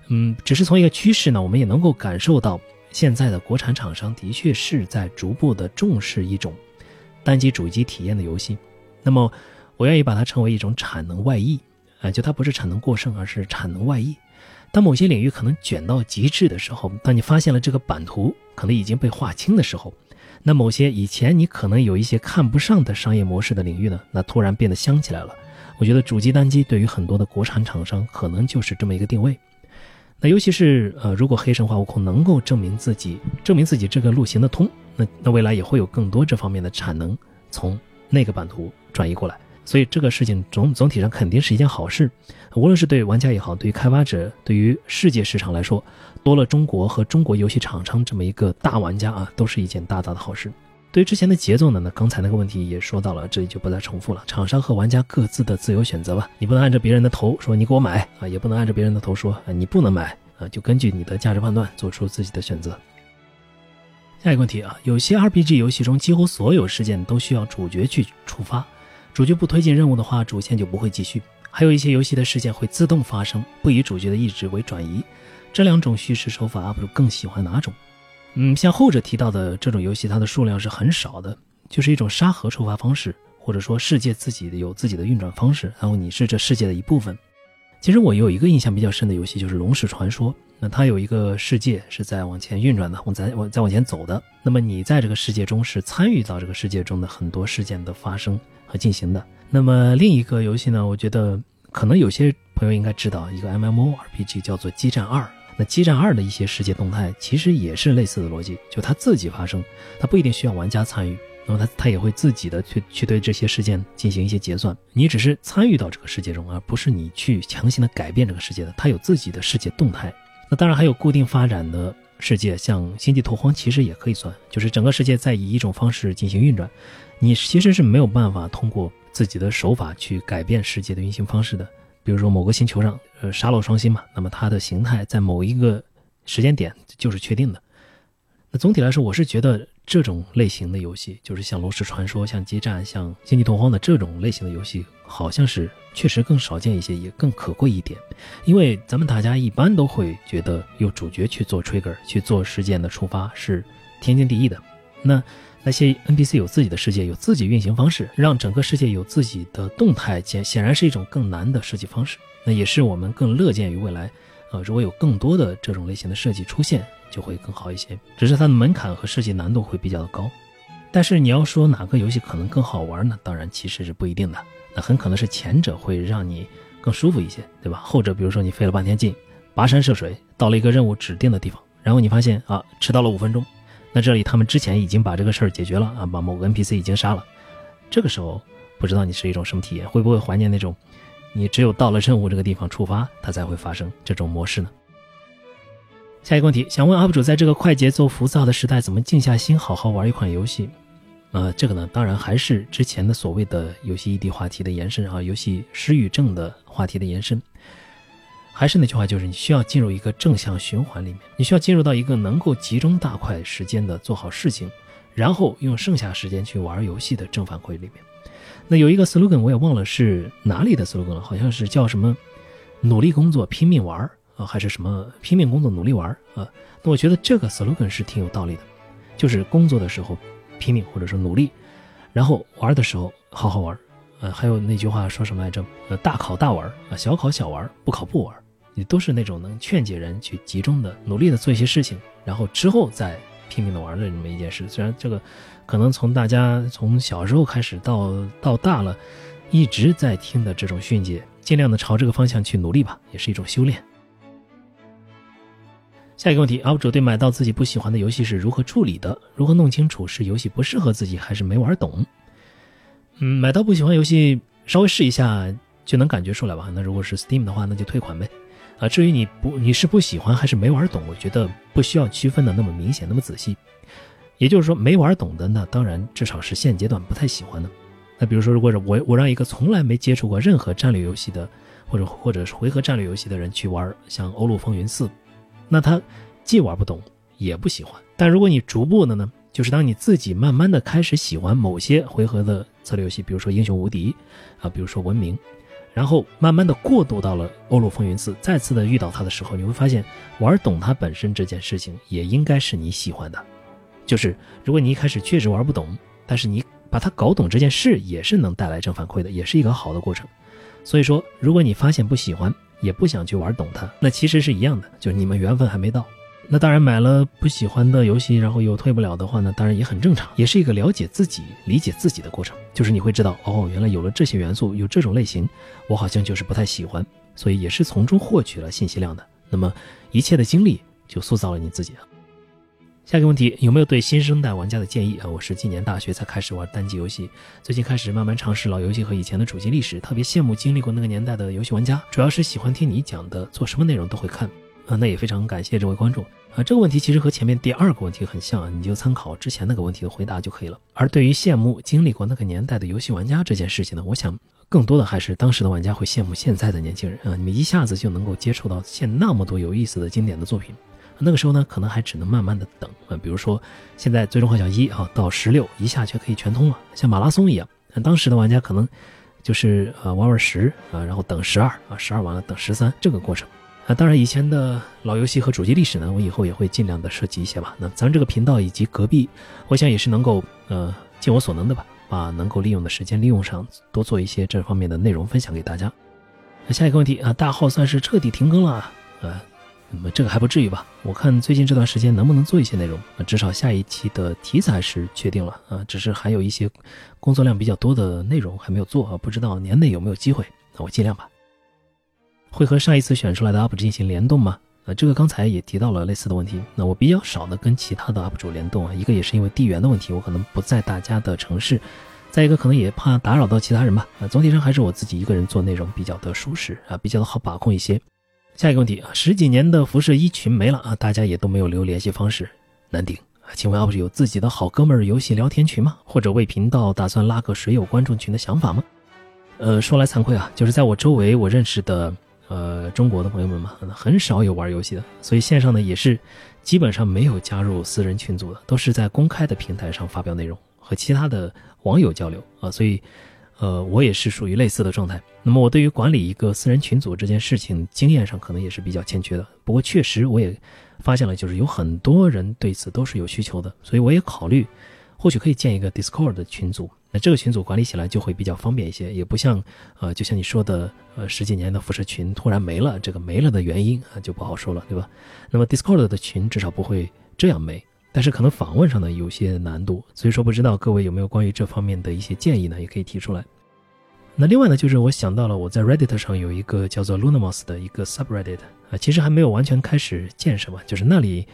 嗯，只是从一个趋势呢，我们也能够感受到，现在的国产厂商的确是在逐步的重视一种。单机主机体验的游戏，那么我愿意把它称为一种产能外溢，啊，就它不是产能过剩，而是产能外溢。当某些领域可能卷到极致的时候，当你发现了这个版图可能已经被划清的时候，那某些以前你可能有一些看不上的商业模式的领域呢，那突然变得香起来了，我觉得主机单机对于很多的国产厂商可能就是这么一个定位。那尤其是呃，如果黑神话悟空能够证明自己，证明自己这个路行得通，那那未来也会有更多这方面的产能从那个版图转移过来。所以这个事情总总体上肯定是一件好事，无论是对玩家也好，对于开发者，对于世界市场来说，多了中国和中国游戏厂商这么一个大玩家啊，都是一件大大的好事。对于之前的节奏呢，那刚才那个问题也说到了，这里就不再重复了。厂商和玩家各自的自由选择吧，你不能按着别人的头说你给我买啊，也不能按着别人的头说啊你不能买啊，就根据你的价值判断做出自己的选择。下一个问题啊，有些 RPG 游戏中几乎所有事件都需要主角去触发，主角不推进任务的话，主线就不会继续。还有一些游戏的事件会自动发生，不以主角的意志为转移。这两种叙事手法，UP 主更喜欢哪种？嗯，像后者提到的这种游戏，它的数量是很少的，就是一种沙盒触发方式，或者说世界自己的有自己的运转方式，然后你是这世界的一部分。其实我有一个印象比较深的游戏，就是《龙使传说》，那它有一个世界是在往前运转的，往在往在往前走的。那么你在这个世界中是参与到这个世界中的很多事件的发生和进行的。那么另一个游戏呢，我觉得可能有些朋友应该知道，一个 MMORPG 叫做《激战二》。那激战二的一些世界动态其实也是类似的逻辑，就它自己发生，它不一定需要玩家参与，那么它它也会自己的去去对这些事件进行一些结算，你只是参与到这个世界中，而不是你去强行的改变这个世界的，它有自己的世界动态。那当然还有固定发展的世界，像星际拓荒其实也可以算，就是整个世界在以一种方式进行运转，你其实是没有办法通过自己的手法去改变世界的运行方式的。比如说某个星球上，呃，沙漏双星嘛，那么它的形态在某一个时间点就是确定的。那总体来说，我是觉得这种类型的游戏，就是像《龙石传说》、像《激战》、像《星际拓荒》的这种类型的游戏，好像是确实更少见一些，也更可贵一点。因为咱们大家一般都会觉得，有主角去做 trigger 去做事件的触发是天经地义的。那那些 NPC 有自己的世界，有自己运行方式，让整个世界有自己的动态，显显然是一种更难的设计方式。那也是我们更乐见于未来，呃，如果有更多的这种类型的设计出现，就会更好一些。只是它的门槛和设计难度会比较的高。但是你要说哪个游戏可能更好玩呢？当然其实是不一定的。那很可能是前者会让你更舒服一些，对吧？后者比如说你费了半天劲，跋山涉水到了一个任务指定的地方，然后你发现啊，迟到了五分钟。那这里他们之前已经把这个事儿解决了啊，把某个 NPC 已经杀了。这个时候不知道你是一种什么体验，会不会怀念那种你只有到了任务这个地方触发它才会发生这种模式呢？下一个问题，想问 UP 主，在这个快节奏浮躁的时代，怎么静下心好好玩一款游戏？呃，这个呢，当然还是之前的所谓的游戏异地话题的延伸啊，游戏失语症的话题的延伸。还是那句话，就是你需要进入一个正向循环里面，你需要进入到一个能够集中大块时间的做好事情，然后用剩下时间去玩游戏的正反馈里面。那有一个 slogan 我也忘了是哪里的 slogan 了，好像是叫什么“努力工作拼命玩儿”啊，还是什么“拼命工作努力玩”啊？那我觉得这个 slogan 是挺有道理的，就是工作的时候拼命或者说努力，然后玩的时候好好玩。呃，还有那句话说什么来着？呃，大考大玩啊，小考小玩，不考不玩。你都是那种能劝解人去集中的、努力的做一些事情，然后之后再拼命的玩的这么一件事。虽然这个可能从大家从小时候开始到到大了，一直在听的这种训诫，尽量的朝这个方向去努力吧，也是一种修炼。下一个问题，UP 主对买到自己不喜欢的游戏是如何处理的？如何弄清楚是游戏不适合自己，还是没玩懂？嗯，买到不喜欢游戏，稍微试一下就能感觉出来吧。那如果是 Steam 的话，那就退款呗。啊，至于你不你是不喜欢还是没玩懂，我觉得不需要区分的那么明显那么仔细。也就是说，没玩懂的那当然至少是现阶段不太喜欢的。那比如说，如果是我我让一个从来没接触过任何战略游戏的，或者或者是回合战略游戏的人去玩像《欧陆风云四》，那他既玩不懂也不喜欢。但如果你逐步的呢，就是当你自己慢慢的开始喜欢某些回合的策略游戏，比如说《英雄无敌》啊，比如说《文明》。然后慢慢的过渡到了《欧陆风云四》，再次的遇到它的时候，你会发现玩懂它本身这件事情也应该是你喜欢的。就是如果你一开始确实玩不懂，但是你把它搞懂这件事也是能带来正反馈的，也是一个好的过程。所以说，如果你发现不喜欢，也不想去玩懂它，那其实是一样的，就是你们缘分还没到。那当然买了不喜欢的游戏，然后又退不了的话呢，当然也很正常，也是一个了解自己、理解自己的过程。就是你会知道，哦，原来有了这些元素，有这种类型，我好像就是不太喜欢，所以也是从中获取了信息量的。那么一切的经历就塑造了你自己啊。下一个问题，有没有对新生代玩家的建议啊？我是今年大学才开始玩单机游戏，最近开始慢慢尝试老游戏和以前的主机历史，特别羡慕经历过那个年代的游戏玩家，主要是喜欢听你讲的，做什么内容都会看。啊，那也非常感谢这位观众啊。这个问题其实和前面第二个问题很像啊，你就参考之前那个问题的回答就可以了。而对于羡慕经历过那个年代的游戏玩家这件事情呢，我想更多的还是当时的玩家会羡慕现在的年轻人啊。你们一下子就能够接触到现那么多有意思的经典的作品，那个时候呢，可能还只能慢慢的等啊。比如说现在最终幻想一啊到十六一下就可以全通了，像马拉松一样。当时的玩家可能就是呃玩玩十啊，然后等十二啊，十二完了等十三这个过程。啊，当然，以前的老游戏和主机历史呢，我以后也会尽量的涉及一些吧。那咱们这个频道以及隔壁，我想也是能够呃尽我所能的吧，把能够利用的时间利用上，多做一些这方面的内容分享给大家。那下一个问题啊，大号算是彻底停更了，呃，么这个还不至于吧？我看最近这段时间能不能做一些内容啊，至少下一期的题材是确定了啊，只是还有一些工作量比较多的内容还没有做啊，不知道年内有没有机会，那我尽量吧。会和上一次选出来的 UP 主进行联动吗？呃，这个刚才也提到了类似的问题。那我比较少的跟其他的 UP 主联动啊，一个也是因为地缘的问题，我可能不在大家的城市；再一个可能也怕打扰到其他人吧。啊，总体上还是我自己一个人做内容比较的舒适啊，比较的好把控一些。下一个问题啊，十几年的辐射一群没了啊，大家也都没有留联系方式，难顶啊。请问 UP 主有自己的好哥们儿游戏聊天群吗？或者为频道打算拉个水友观众群的想法吗？呃，说来惭愧啊，就是在我周围我认识的。呃，中国的朋友们嘛，很少有玩游戏的，所以线上呢也是基本上没有加入私人群组的，都是在公开的平台上发表内容和其他的网友交流啊。所以，呃，我也是属于类似的状态。那么，我对于管理一个私人群组这件事情，经验上可能也是比较欠缺的。不过，确实我也发现了，就是有很多人对此都是有需求的，所以我也考虑，或许可以建一个 Discord 的群组。那这个群组管理起来就会比较方便一些，也不像，呃，就像你说的，呃，十几年的辐射群突然没了，这个没了的原因啊就不好说了，对吧？那么 Discord 的群至少不会这样没，但是可能访问上呢有些难度，所以说不知道各位有没有关于这方面的一些建议呢？也可以提出来。那另外呢，就是我想到了我在 Reddit 上有一个叫做 Lunamos 的一个 subreddit 啊，其实还没有完全开始建设嘛，就是那里。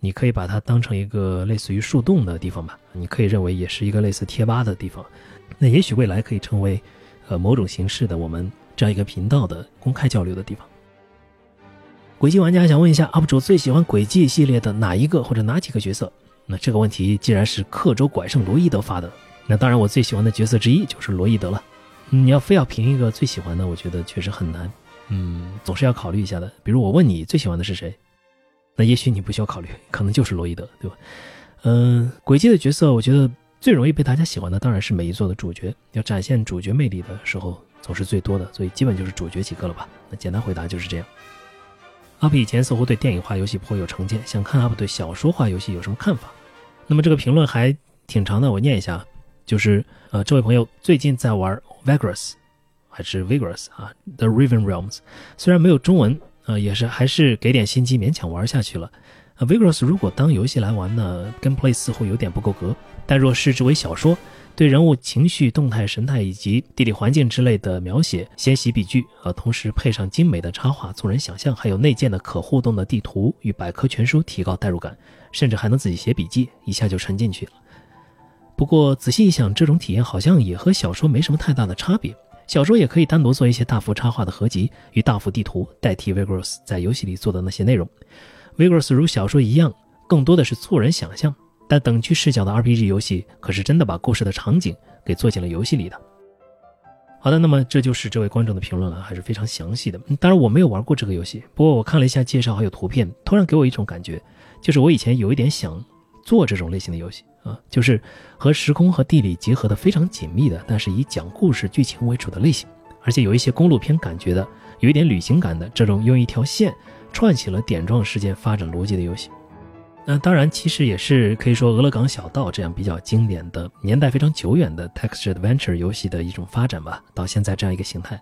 你可以把它当成一个类似于树洞的地方吧，你可以认为也是一个类似贴吧的地方。那也许未来可以成为，呃，某种形式的我们这样一个频道的公开交流的地方。轨迹玩家想问一下，UP 主最喜欢轨迹系列的哪一个或者哪几个角色？那这个问题既然是刻舟拐胜罗伊德发的，那当然我最喜欢的角色之一就是罗伊德了。你要非要评一个最喜欢的，我觉得确实很难。嗯，总是要考虑一下的。比如我问你最喜欢的是谁？那也许你不需要考虑，可能就是罗伊德，对吧？嗯，轨迹的角色，我觉得最容易被大家喜欢的当然是每一座的主角，要展现主角魅力的时候总是最多的，所以基本就是主角几个了吧？那简单回答就是这样。阿普以前似乎对电影化游戏颇有成见，想看阿普对小说化游戏有什么看法？那么这个评论还挺长的，我念一下，就是呃，这位朋友最近在玩 Vigorous 还是 Vigorous 啊，The Riven Realms，虽然没有中文。呃，也是还是给点心机，勉强玩下去了。呃，Vigorous 如果当游戏来玩呢，Gameplay 似乎有点不够格。但若视之为小说，对人物情绪、动态、神态以及地理环境之类的描写，纤细笔句，呃，同时配上精美的插画，促人想象，还有内建的可互动的地图与百科全书，提高代入感，甚至还能自己写笔记，一下就沉进去了。不过仔细一想，这种体验好像也和小说没什么太大的差别。小说也可以单独做一些大幅插画的合集与大幅地图，代替 Vigorous 在游戏里做的那些内容。Vigorous 如小说一样，更多的是促人想象，但等距视角的 RPG 游戏可是真的把故事的场景给做进了游戏里的。好的，那么这就是这位观众的评论了，还是非常详细的。当然我没有玩过这个游戏，不过我看了一下介绍还有图片，突然给我一种感觉，就是我以前有一点想做这种类型的游戏。就是和时空和地理结合的非常紧密的，但是以讲故事剧情为主的类型，而且有一些公路片感觉的，有一点旅行感的这种用一条线串起了点状事件发展逻辑的游戏。那当然，其实也是可以说《俄勒冈小道》这样比较经典的、年代非常久远的 text adventure 游戏的一种发展吧，到现在这样一个形态。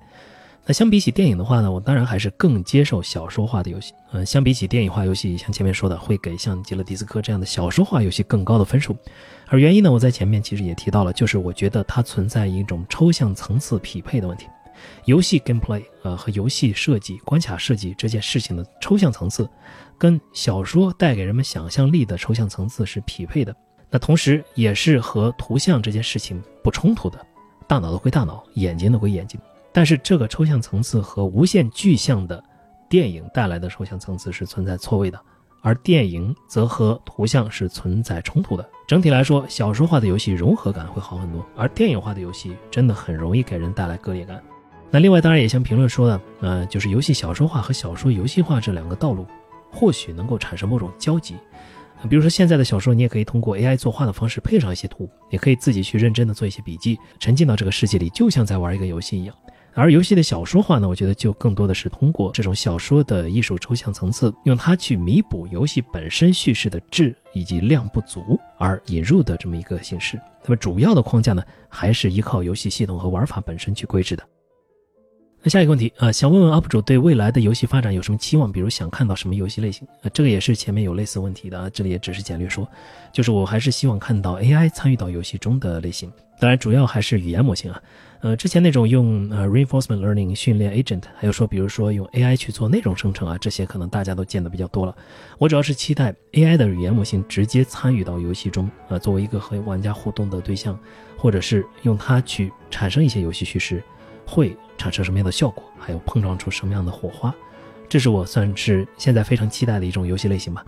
那相比起电影的话呢，我当然还是更接受小说化的游戏。嗯，相比起电影化游戏，像前面说的，会给像极乐迪斯科这样的小说化游戏更高的分数。而原因呢，我在前面其实也提到了，就是我觉得它存在一种抽象层次匹配的问题。游戏 gameplay 呃和游戏设计、关卡设计这件事情的抽象层次，跟小说带给人们想象力的抽象层次是匹配的。那同时也是和图像这件事情不冲突的。大脑的归大脑，眼睛的归眼睛。但是这个抽象层次和无限具象的电影带来的抽象层次是存在错位的，而电影则和图像是存在冲突的。整体来说，小说化的游戏融合感会好很多，而电影化的游戏真的很容易给人带来割裂感。那另外，当然也像评论说的，呃，就是游戏小说化和小说游戏化这两个道路，或许能够产生某种交集。比如说现在的小说，你也可以通过 AI 作画的方式配上一些图，也可以自己去认真的做一些笔记，沉浸到这个世界里，就像在玩一个游戏一样。而游戏的小说化呢，我觉得就更多的是通过这种小说的艺术抽象层次，用它去弥补游戏本身叙事的质以及量不足而引入的这么一个形式。那么主要的框架呢，还是依靠游戏系统和玩法本身去规制的。那下一个问题啊，想问问 UP 主对未来的游戏发展有什么期望？比如想看到什么游戏类型？啊，这个也是前面有类似问题的啊，这里也只是简略说，就是我还是希望看到 AI 参与到游戏中的类型，当然主要还是语言模型啊。呃，之前那种用呃 reinforcement learning 训练 agent，还有说比如说用 AI 去做内容生成啊，这些可能大家都见得比较多了。我主要是期待 AI 的语言模型直接参与到游戏中啊，作为一个和玩家互动的对象，或者是用它去产生一些游戏叙事，会。产生什么样的效果，还有碰撞出什么样的火花，这是我算是现在非常期待的一种游戏类型吧。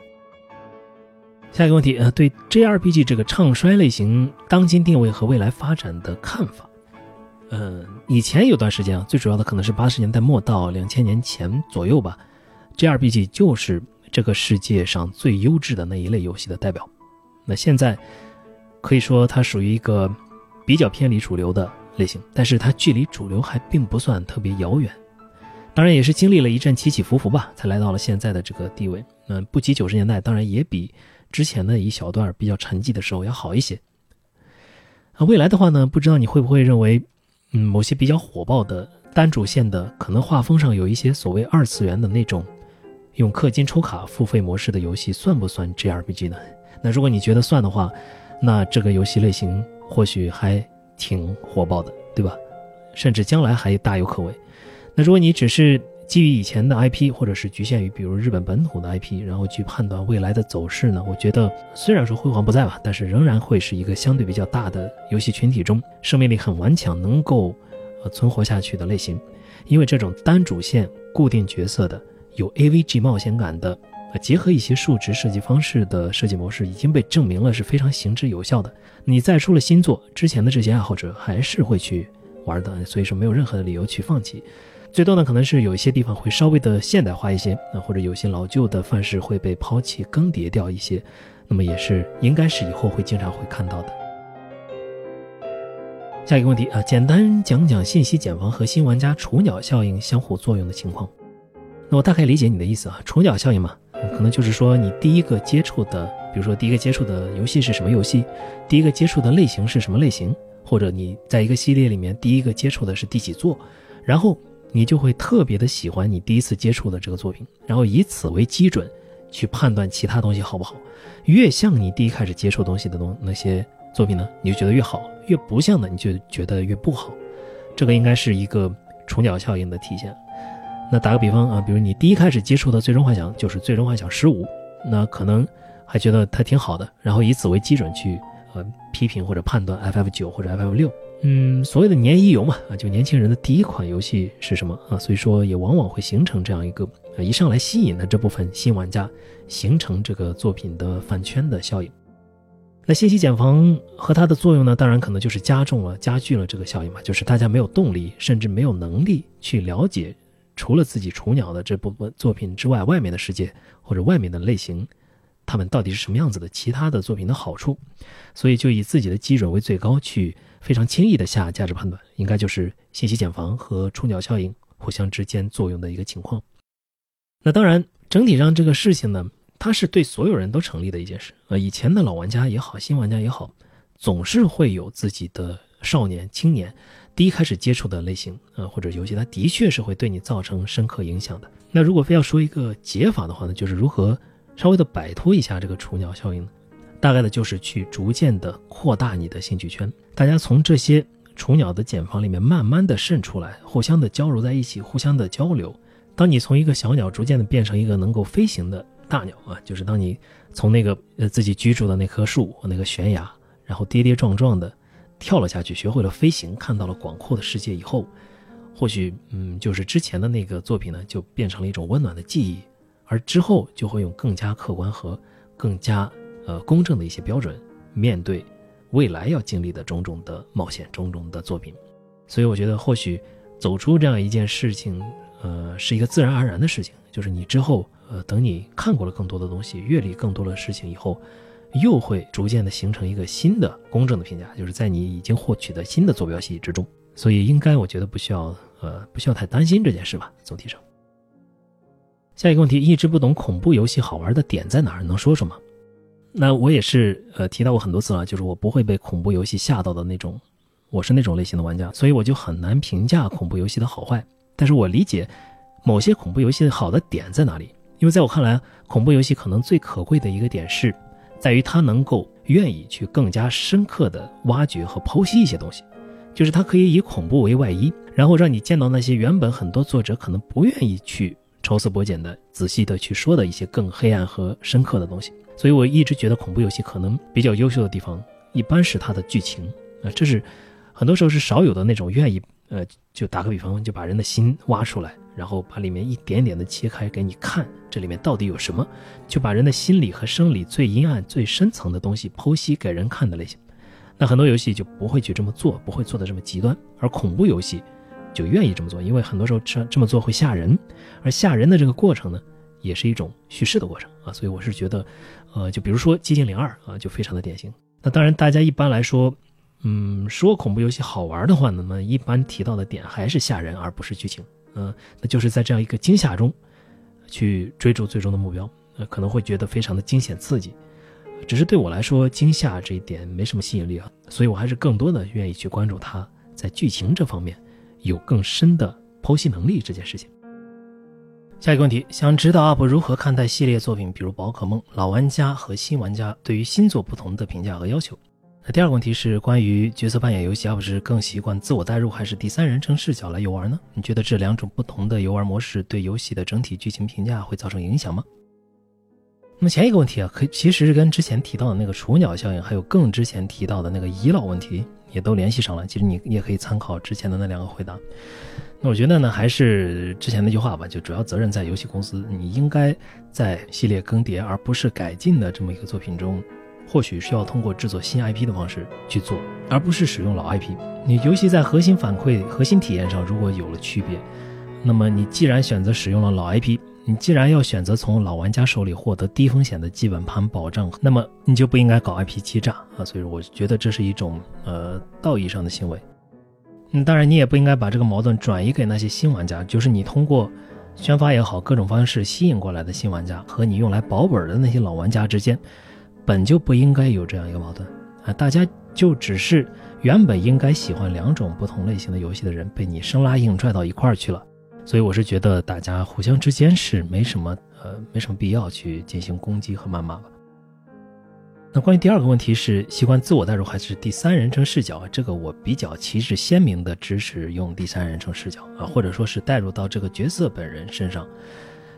下一个问题，呃，对 JRPG 这个唱衰类型当今定位和未来发展的看法。嗯，以前有段时间啊，最主要的可能是八十年代末到两千年前左右吧，JRPG 就是这个世界上最优质的那一类游戏的代表。那现在可以说它属于一个比较偏离主流的。类型，但是它距离主流还并不算特别遥远，当然也是经历了一阵起起伏伏吧，才来到了现在的这个地位。嗯，不及九十年代，当然也比之前的一小段比较沉寂的时候要好一些。啊，未来的话呢，不知道你会不会认为，嗯，某些比较火爆的单主线的，可能画风上有一些所谓二次元的那种，用氪金抽卡付费模式的游戏，算不算 grpg 呢？那如果你觉得算的话，那这个游戏类型或许还。挺火爆的，对吧？甚至将来还大有可为。那如果你只是基于以前的 IP，或者是局限于比如日本本土的 IP，然后去判断未来的走势呢？我觉得虽然说辉煌不在吧，但是仍然会是一个相对比较大的游戏群体中生命力很顽强、能够呃存活下去的类型。因为这种单主线、固定角色的、有 AVG 冒险感的。呃结合一些数值设计方式的设计模式已经被证明了是非常行之有效的。你再出了新作，之前的这些爱好者还是会去玩的，所以说没有任何的理由去放弃。最多呢，可能是有一些地方会稍微的现代化一些，那或者有些老旧的范式会被抛弃更迭掉一些，那么也是应该是以后会经常会看到的。下一个问题啊，简单讲讲信息茧房和新玩家雏鸟效应相互作用的情况。那我大概理解你的意思啊，雏鸟效应嘛。可能就是说，你第一个接触的，比如说第一个接触的游戏是什么游戏，第一个接触的类型是什么类型，或者你在一个系列里面第一个接触的是第几座，然后你就会特别的喜欢你第一次接触的这个作品，然后以此为基准去判断其他东西好不好。越像你第一开始接触东西的东那些作品呢，你就觉得越好；越不像的，你就觉得越不好。这个应该是一个雏鸟效应的体现。那打个比方啊，比如你第一开始接触的《最终幻想》就是《最终幻想十五》，那可能还觉得它挺好的，然后以此为基准去呃批评或者判断 FF 九或者 FF 六。嗯，所谓的年一游嘛，啊，就年轻人的第一款游戏是什么啊？所以说也往往会形成这样一个呃一上来吸引的这部分新玩家，形成这个作品的饭圈的效应。那信息茧房和它的作用呢，当然可能就是加重了、加剧了这个效应嘛，就是大家没有动力，甚至没有能力去了解。除了自己雏鸟的这部分作品之外，外面的世界或者外面的类型，他们到底是什么样子的？其他的作品的好处，所以就以自己的基准为最高，去非常轻易的下价值判断，应该就是信息茧房和雏鸟效应互相之间作用的一个情况。那当然，整体上这个事情呢，它是对所有人都成立的一件事。呃，以前的老玩家也好，新玩家也好，总是会有自己的。少年、青年第一开始接触的类型，呃，或者游戏，它的确是会对你造成深刻影响的。那如果非要说一个解法的话呢，就是如何稍微的摆脱一下这个雏鸟效应呢？大概的就是去逐渐的扩大你的兴趣圈，大家从这些雏鸟的茧房里面慢慢的渗出来，互相的交融在一起，互相的交流。当你从一个小鸟逐渐的变成一个能够飞行的大鸟啊，就是当你从那个呃自己居住的那棵树那个悬崖。然后跌跌撞撞的跳了下去，学会了飞行，看到了广阔的世界以后，或许嗯，就是之前的那个作品呢，就变成了一种温暖的记忆，而之后就会用更加客观和更加呃公正的一些标准面对未来要经历的种种的冒险、种种的作品。所以我觉得，或许走出这样一件事情，呃，是一个自然而然的事情，就是你之后呃，等你看过了更多的东西，阅历更多的事情以后。又会逐渐的形成一个新的公正的评价，就是在你已经获取的新的坐标系之中，所以应该我觉得不需要呃不需要太担心这件事吧。总体上，下一个问题，一直不懂恐怖游戏好玩的点在哪儿，能说说吗？那我也是呃提到过很多次了，就是我不会被恐怖游戏吓到的那种，我是那种类型的玩家，所以我就很难评价恐怖游戏的好坏。但是我理解某些恐怖游戏好的点在哪里，因为在我看来，恐怖游戏可能最可贵的一个点是。在于它能够愿意去更加深刻的挖掘和剖析一些东西，就是它可以以恐怖为外衣，然后让你见到那些原本很多作者可能不愿意去抽丝剥茧的、仔细的去说的一些更黑暗和深刻的东西。所以我一直觉得恐怖游戏可能比较优秀的地方，一般是它的剧情啊，这是很多时候是少有的那种愿意呃，就打个比方，就把人的心挖出来。然后把里面一点点的切开给你看，这里面到底有什么？就把人的心理和生理最阴暗、最深层的东西剖析给人看的类型。那很多游戏就不会去这么做，不会做的这么极端，而恐怖游戏就愿意这么做，因为很多时候这这么做会吓人，而吓人的这个过程呢，也是一种叙事的过程啊。所以我是觉得，呃，就比如说《寂静岭二》啊，就非常的典型。那当然，大家一般来说，嗯，说恐怖游戏好玩的话，那么一般提到的点还是吓人，而不是剧情。嗯，那就是在这样一个惊吓中，去追逐最终的目标，呃，可能会觉得非常的惊险刺激。只是对我来说，惊吓这一点没什么吸引力啊，所以我还是更多的愿意去关注它在剧情这方面有更深的剖析能力这件事情。下一个问题，想知道 UP 如何看待系列作品，比如宝可梦，老玩家和新玩家对于新作不同的评价和要求。那第二个问题是关于角色扮演游戏，，UP 是更习惯自我代入还是第三人称视角来游玩呢？你觉得这两种不同的游玩模式对游戏的整体剧情评价会造成影响吗？那么前一个问题啊，可其实是跟之前提到的那个雏鸟效应，还有更之前提到的那个遗老问题也都联系上了。其实你也可以参考之前的那两个回答。那我觉得呢，还是之前那句话吧，就主要责任在游戏公司，你应该在系列更迭而不是改进的这么一个作品中。或许需要通过制作新 IP 的方式去做，而不是使用老 IP。你游戏在核心反馈、核心体验上如果有了区别，那么你既然选择使用了老 IP，你既然要选择从老玩家手里获得低风险的基本盘保障，那么你就不应该搞 IP 欺诈啊！所以我觉得这是一种呃道义上的行为。嗯，当然你也不应该把这个矛盾转移给那些新玩家，就是你通过宣发也好，各种方式吸引过来的新玩家和你用来保本的那些老玩家之间。本就不应该有这样一个矛盾啊！大家就只是原本应该喜欢两种不同类型的游戏的人，被你生拉硬拽到一块儿去了。所以我是觉得大家互相之间是没什么呃没什么必要去进行攻击和谩骂吧。那关于第二个问题是习惯自我代入还是第三人称视角，这个我比较旗帜鲜明的支持用第三人称视角啊，或者说是带入到这个角色本人身上，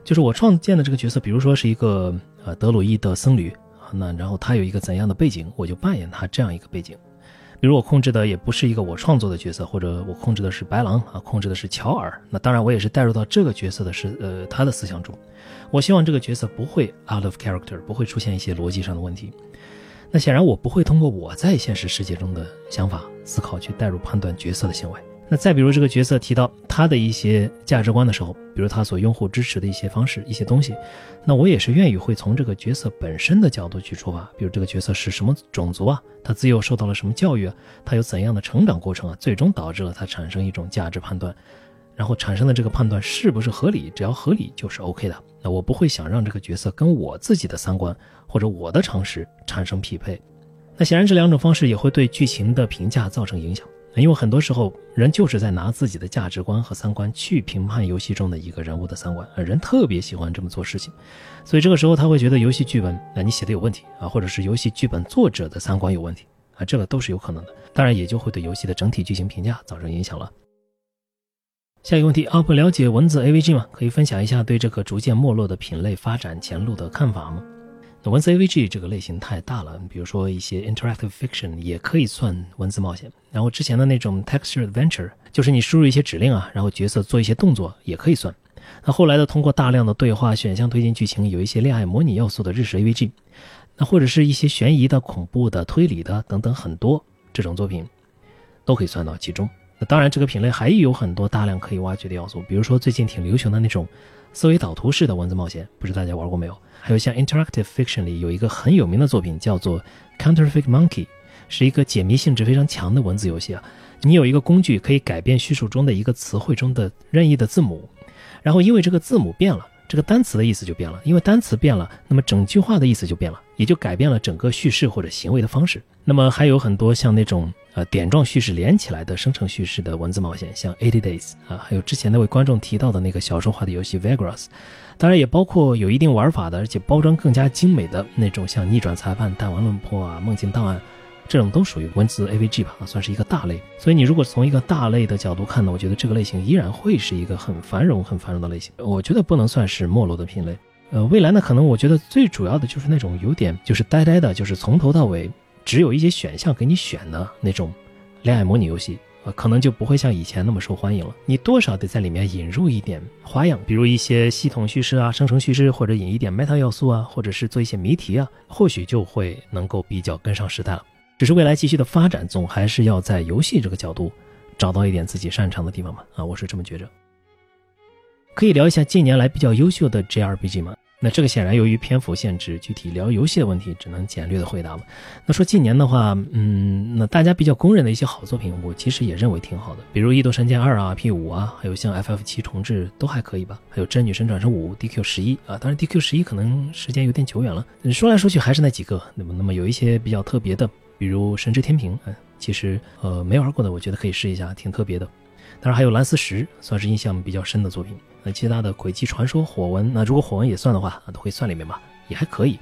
就是我创建的这个角色，比如说是一个呃德鲁伊的僧侣啊。那然后他有一个怎样的背景，我就扮演他这样一个背景。比如我控制的也不是一个我创作的角色，或者我控制的是白狼啊，控制的是乔尔。那当然我也是带入到这个角色的是呃他的思想中。我希望这个角色不会 out of character，不会出现一些逻辑上的问题。那显然我不会通过我在现实世界中的想法思考去带入判断角色的行为。那再比如这个角色提到他的一些价值观的时候，比如他所拥护支持的一些方式、一些东西，那我也是愿意会从这个角色本身的角度去出发。比如这个角色是什么种族啊？他自幼受到了什么教育啊？他有怎样的成长过程啊？最终导致了他产生一种价值判断，然后产生的这个判断是不是合理？只要合理就是 OK 的。那我不会想让这个角色跟我自己的三观或者我的常识产生匹配。那显然这两种方式也会对剧情的评价造成影响。因为很多时候人就是在拿自己的价值观和三观去评判游戏中的一个人物的三观，人特别喜欢这么做事情，所以这个时候他会觉得游戏剧本啊你写的有问题啊，或者是游戏剧本作者的三观有问题啊，这个都是有可能的，当然也就会对游戏的整体剧情评价造成影响了。下一个问题，UP 了解文字 AVG 吗？可以分享一下对这个逐渐没落的品类发展前路的看法吗？文字 AVG 这个类型太大了，比如说一些 interactive fiction 也可以算文字冒险。然后之前的那种 texture adventure，就是你输入一些指令啊，然后角色做一些动作也可以算。那后来的通过大量的对话选项推进剧情，有一些恋爱模拟要素的日式 AVG，那或者是一些悬疑的、恐怖的、推理的等等很多这种作品，都可以算到其中。那当然这个品类还有很多大量可以挖掘的要素，比如说最近挺流行的那种思维导图式的文字冒险，不知大家玩过没有？还有像 interactive fiction 里有一个很有名的作品叫做 Counterfeit Monkey，是一个解谜性质非常强的文字游戏啊。你有一个工具可以改变叙述中的一个词汇中的任意的字母，然后因为这个字母变了，这个单词的意思就变了。因为单词变了，那么整句话的意思就变了，也就改变了整个叙事或者行为的方式。那么还有很多像那种呃点状叙事连起来的生成叙事的文字冒险，像 Eighty Days 啊，还有之前那位观众提到的那个小说化的游戏 Vagras。当然也包括有一定玩法的，而且包装更加精美的那种，像逆转裁判、弹丸论破啊、梦境档案，这种都属于文字 AVG 吧，算是一个大类。所以你如果从一个大类的角度看呢，我觉得这个类型依然会是一个很繁荣、很繁荣的类型。我觉得不能算是没落的品类。呃，未来呢，可能我觉得最主要的就是那种有点就是呆呆的，就是从头到尾只有一些选项给你选的那种恋爱模拟游戏。啊，可能就不会像以前那么受欢迎了。你多少得在里面引入一点花样，比如一些系统叙事啊、生成叙事，或者引一点 meta 要素啊，或者是做一些谜题啊，或许就会能够比较跟上时代了。只是未来继续的发展，总还是要在游戏这个角度找到一点自己擅长的地方嘛。啊，我是这么觉着。可以聊一下近年来比较优秀的 JRPG 吗？那这个显然由于篇幅限制，具体聊游戏的问题只能简略的回答了。那说近年的话，嗯，那大家比较公认的一些好作品，我其实也认为挺好的，比如《异度神剑二》啊、P 五啊，还有像 FF 七重置都还可以吧。还有《真女神转生五》、DQ 十一啊，当然 DQ 十一可能时间有点久远了。说来说去还是那几个。那么，那么有一些比较特别的，比如《神之天平》，嗯，其实呃没玩过的，我觉得可以试一下，挺特别的。当然还有《蓝丝石》，算是印象比较深的作品。那其他的轨迹传说、火纹，那如果火纹也算的话，都会算里面吧，也还可以。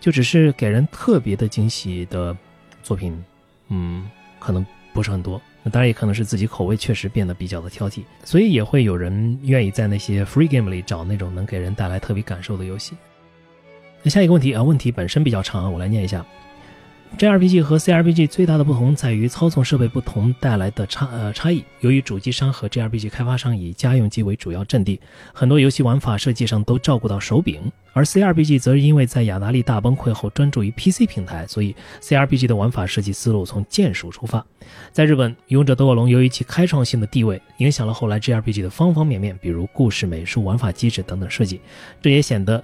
就只是给人特别的惊喜的作品，嗯，可能不是很多。那当然也可能是自己口味确实变得比较的挑剔，所以也会有人愿意在那些 free game 里找那种能给人带来特别感受的游戏。那下一个问题啊，问题本身比较长，我来念一下。JRPG 和 CRPG 最大的不同在于操纵设备不同带来的差呃差异。由于主机商和 JRPG 开发商以家用机为主要阵地，很多游戏玩法设计上都照顾到手柄；而 CRPG 则是因为在雅达利大崩溃后专注于 PC 平台，所以 CRPG 的玩法设计思路从键鼠出发。在日本，《勇者斗恶龙》由于其开创性的地位，影响了后来 JRPG 的方方面面，比如故事、美术、玩法机制等等设计，这也显得。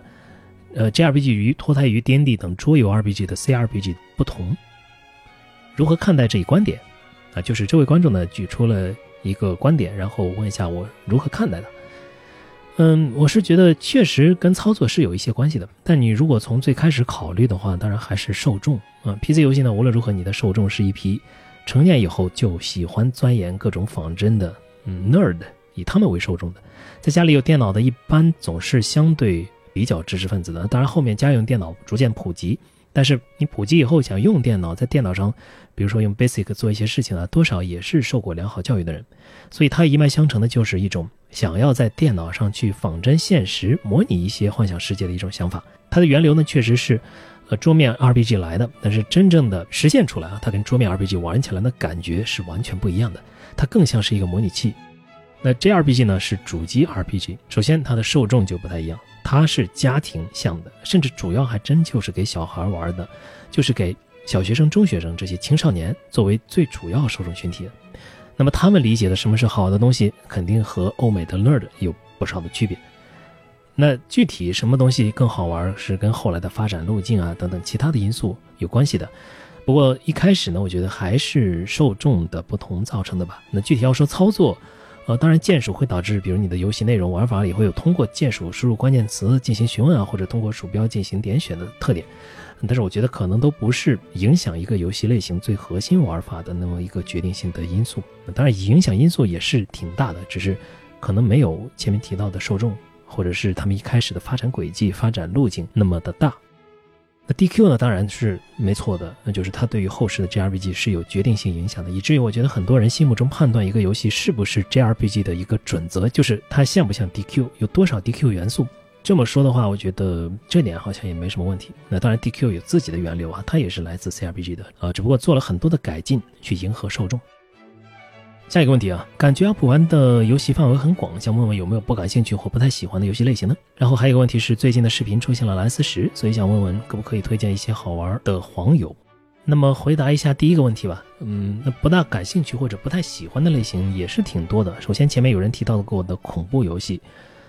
呃，JRPG 与脱胎于 DND 等桌游 RPG 的 CRPG 不同，如何看待这一观点？啊，就是这位观众呢举出了一个观点，然后问一下我如何看待的。嗯，我是觉得确实跟操作是有一些关系的，但你如果从最开始考虑的话，当然还是受众啊。PC 游戏呢，无论如何，你的受众是一批成年以后就喜欢钻研各种仿真的嗯 nerd，以他们为受众的，在家里有电脑的，一般总是相对。比较知识分子的，当然后面家用电脑逐渐普及，但是你普及以后想用电脑，在电脑上，比如说用 Basic 做一些事情啊，多少也是受过良好教育的人，所以他一脉相承的就是一种想要在电脑上去仿真现实、模拟一些幻想世界的一种想法。它的源流呢，确实是，呃，桌面 RPG 来的，但是真正的实现出来啊，它跟桌面 RPG 玩起来的感觉是完全不一样的，它更像是一个模拟器。那 JRPG 呢是主机 RPG，首先它的受众就不太一样。它是家庭向的，甚至主要还真就是给小孩玩的，就是给小学生、中学生这些青少年作为最主要受众群体。那么他们理解的什么是好的东西，肯定和欧美的 nerd 有不少的区别。那具体什么东西更好玩，是跟后来的发展路径啊等等其他的因素有关系的。不过一开始呢，我觉得还是受众的不同造成的吧。那具体要说操作。呃，当然，键鼠会导致，比如你的游戏内容玩法里会有通过键鼠输入关键词进行询问啊，或者通过鼠标进行点选的特点。但是我觉得可能都不是影响一个游戏类型最核心玩法的那么一个决定性的因素。当然，影响因素也是挺大的，只是可能没有前面提到的受众，或者是他们一开始的发展轨迹、发展路径那么的大。那 DQ 呢，当然是没错的，那就是它对于后世的 JRPG 是有决定性影响的，以至于我觉得很多人心目中判断一个游戏是不是 JRPG 的一个准则，就是它像不像 DQ，有多少 DQ 元素。这么说的话，我觉得这点好像也没什么问题。那当然，DQ 有自己的源流啊，它也是来自 CRPG 的啊，只不过做了很多的改进去迎合受众。下一个问题啊，感觉阿普玩的游戏范围很广，想问问有没有不感兴趣或不太喜欢的游戏类型呢？然后还有一个问题是，最近的视频出现了蓝思石，所以想问问可不可以推荐一些好玩的黄油。那么回答一下第一个问题吧，嗯，那不大感兴趣或者不太喜欢的类型也是挺多的。首先前面有人提到过的恐怖游戏，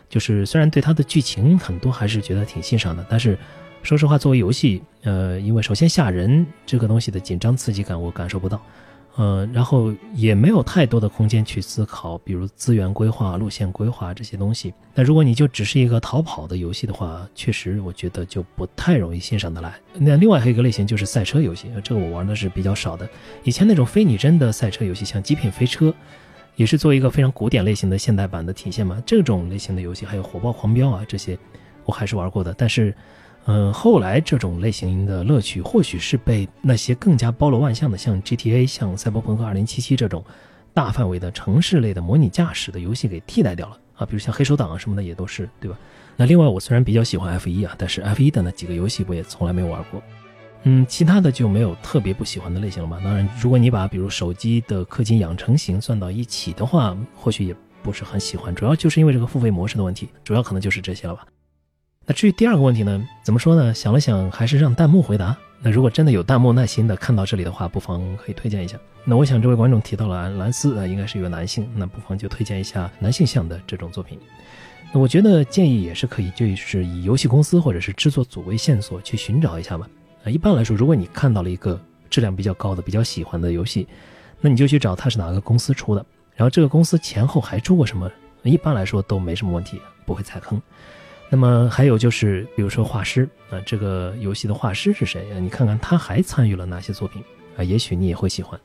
就是虽然对它的剧情很多还是觉得挺欣赏的，但是说实话，作为游戏，呃，因为首先吓人这个东西的紧张刺激感我感受不到。呃，然后也没有太多的空间去思考，比如资源规划、路线规划这些东西。那如果你就只是一个逃跑的游戏的话，确实我觉得就不太容易欣赏得来。那另外还有一个类型就是赛车游戏，这个我玩的是比较少的。以前那种非拟真的赛车游戏，像《极品飞车》，也是作为一个非常古典类型的现代版的体现嘛。这种类型的游戏还有《火爆狂飙》啊这些，我还是玩过的，但是。嗯，后来这种类型的乐趣，或许是被那些更加包罗万象的，像 GTA、像赛博朋克2077这种大范围的城市类的模拟驾驶的游戏给替代掉了啊。比如像黑手党啊什么的也都是，对吧？那另外，我虽然比较喜欢 F1 啊，但是 F1 的那几个游戏我也从来没有玩过。嗯，其他的就没有特别不喜欢的类型了吧？当然，如果你把比如手机的氪金养成型算到一起的话，或许也不是很喜欢。主要就是因为这个付费模式的问题，主要可能就是这些了吧。那至于第二个问题呢？怎么说呢？想了想，还是让弹幕回答。那如果真的有弹幕耐心的看到这里的话，不妨可以推荐一下。那我想这位观众提到了蓝斯啊，应该是一个男性，那不妨就推荐一下男性向的这种作品。那我觉得建议也是可以，就是以游戏公司或者是制作组为线索去寻找一下吧。啊，一般来说，如果你看到了一个质量比较高的、比较喜欢的游戏，那你就去找它是哪个公司出的，然后这个公司前后还出过什么，一般来说都没什么问题，不会踩坑。那么还有就是，比如说画师啊，这个游戏的画师是谁啊？你看看他还参与了哪些作品啊？也许你也会喜欢。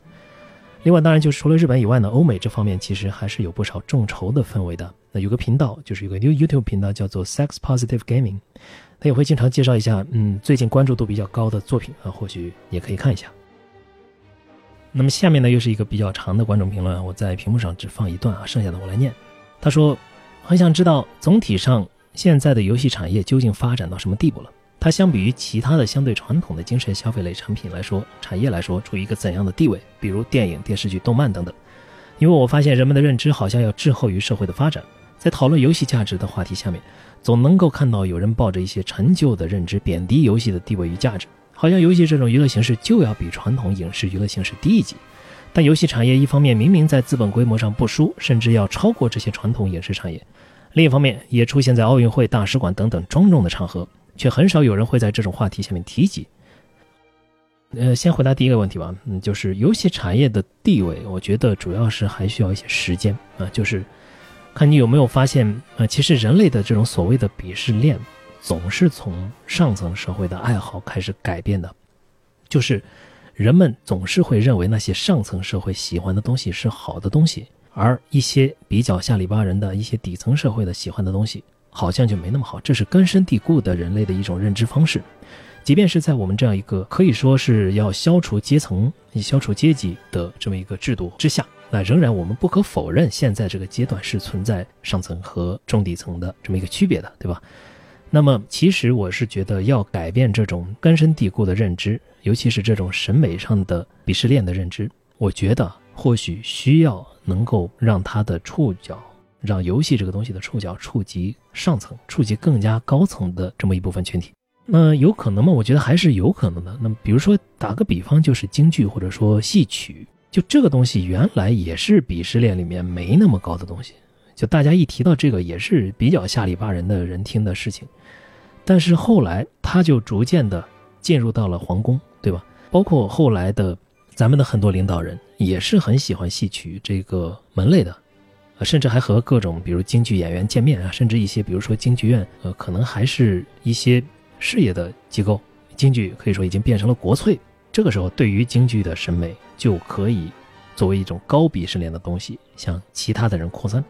另外，当然就是除了日本以外呢，欧美这方面其实还是有不少众筹的氛围的。那有个频道，就是有个 New YouTube 频道叫做 Sex Positive Gaming，他也会经常介绍一下，嗯，最近关注度比较高的作品啊，或许也可以看一下。那么下面呢，又是一个比较长的观众评论，我在屏幕上只放一段啊，剩下的我来念。他说，很想知道总体上。现在的游戏产业究竟发展到什么地步了？它相比于其他的相对传统的精神消费类产品来说，产业来说处于一个怎样的地位？比如电影、电视剧、动漫等等。因为我发现人们的认知好像要滞后于社会的发展，在讨论游戏价值的话题下面，总能够看到有人抱着一些陈旧的认知，贬低游戏的地位与价值，好像游戏这种娱乐形式就要比传统影视娱乐形式低一级。但游戏产业一方面明明在资本规模上不输，甚至要超过这些传统影视产业。另一方面，也出现在奥运会、大使馆等等庄重的场合，却很少有人会在这种话题下面提及。呃，先回答第一个问题吧，嗯，就是游戏产业的地位，我觉得主要是还需要一些时间啊，就是看你有没有发现，呃，其实人类的这种所谓的鄙视链，总是从上层社会的爱好开始改变的，就是人们总是会认为那些上层社会喜欢的东西是好的东西。而一些比较下里巴人的一些底层社会的喜欢的东西，好像就没那么好。这是根深蒂固的人类的一种认知方式。即便是在我们这样一个可以说是要消除阶层、消除阶级的这么一个制度之下，那仍然我们不可否认，现在这个阶段是存在上层和中底层的这么一个区别的，对吧？那么，其实我是觉得要改变这种根深蒂固的认知，尤其是这种审美上的鄙视链的认知，我觉得或许需要。能够让他的触角，让游戏这个东西的触角触及上层，触及更加高层的这么一部分群体，那有可能吗？我觉得还是有可能的。那么，比如说打个比方，就是京剧或者说戏曲，就这个东西原来也是鄙视链里面没那么高的东西，就大家一提到这个也是比较下里巴人的人听的事情，但是后来他就逐渐的进入到了皇宫，对吧？包括后来的。咱们的很多领导人也是很喜欢戏曲这个门类的，啊，甚至还和各种比如京剧演员见面啊，甚至一些比如说京剧院，呃，可能还是一些事业的机构，京剧可以说已经变成了国粹。这个时候，对于京剧的审美就可以作为一种高鄙视链的东西向其他的人扩散。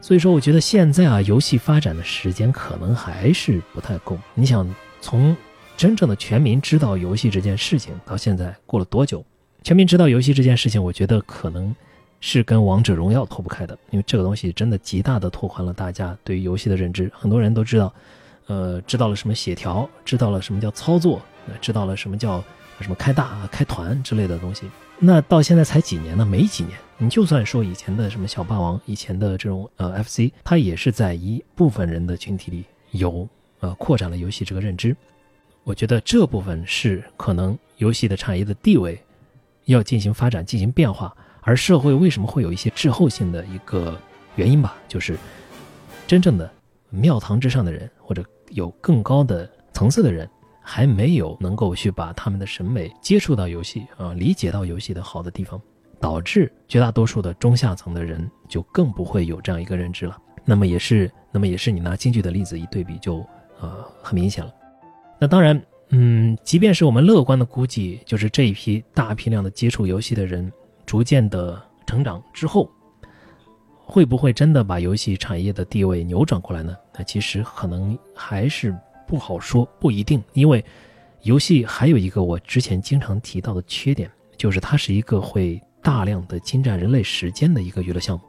所以说，我觉得现在啊，游戏发展的时间可能还是不太够。你想，从真正的全民知道游戏这件事情到现在过了多久？全民知道游戏这件事情，我觉得可能是跟王者荣耀脱不开的，因为这个东西真的极大的拓宽了大家对于游戏的认知。很多人都知道，呃，知道了什么血条，知道了什么叫操作，知道了什么叫什么开大、开团之类的东西。那到现在才几年呢？没几年。你就算说以前的什么小霸王，以前的这种呃 FC，它也是在一部分人的群体里有呃扩展了游戏这个认知。我觉得这部分是可能游戏的产业的地位。要进行发展，进行变化，而社会为什么会有一些滞后性的一个原因吧？就是真正的庙堂之上的人，或者有更高的层次的人，还没有能够去把他们的审美接触到游戏啊，理解到游戏的好的地方，导致绝大多数的中下层的人就更不会有这样一个认知了。那么也是，那么也是你拿京剧的例子一对比，就呃很明显了。那当然。嗯，即便是我们乐观的估计，就是这一批大批量的接触游戏的人逐渐的成长之后，会不会真的把游戏产业的地位扭转过来呢？那其实可能还是不好说，不一定。因为游戏还有一个我之前经常提到的缺点，就是它是一个会大量的侵占人类时间的一个娱乐项目。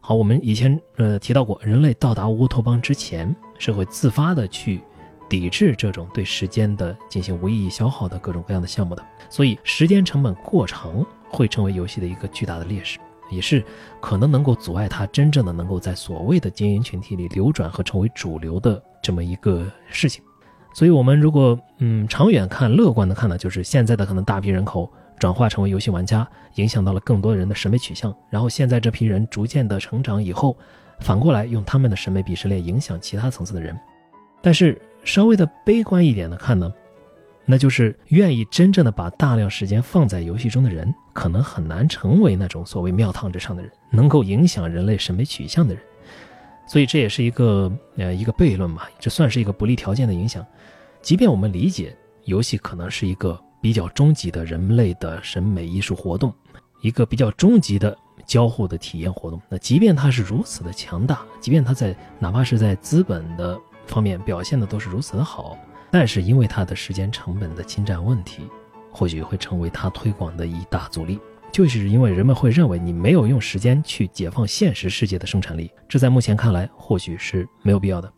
好，我们以前呃提到过，人类到达乌托邦之前是会自发的去。抵制这种对时间的进行无意义消耗的各种各样的项目的，所以时间成本过长会成为游戏的一个巨大的劣势，也是可能能够阻碍它真正的能够在所谓的精英群体里流转和成为主流的这么一个事情。所以，我们如果嗯长远看、乐观的看呢，就是现在的可能大批人口转化成为游戏玩家，影响到了更多人的审美取向，然后现在这批人逐渐的成长以后，反过来用他们的审美鄙视链影响其他层次的人，但是。稍微的悲观一点的看呢，那就是愿意真正的把大量时间放在游戏中的人，可能很难成为那种所谓庙堂之上的人，能够影响人类审美取向的人。所以这也是一个呃一个悖论嘛，这算是一个不利条件的影响。即便我们理解游戏可能是一个比较终极的人类的审美艺术活动，一个比较终极的交互的体验活动，那即便它是如此的强大，即便它在哪怕是在资本的。方面表现的都是如此的好，但是因为它的时间成本的侵占问题，或许会成为它推广的一大阻力。就是因为人们会认为你没有用时间去解放现实世界的生产力，这在目前看来或许是没有必要的。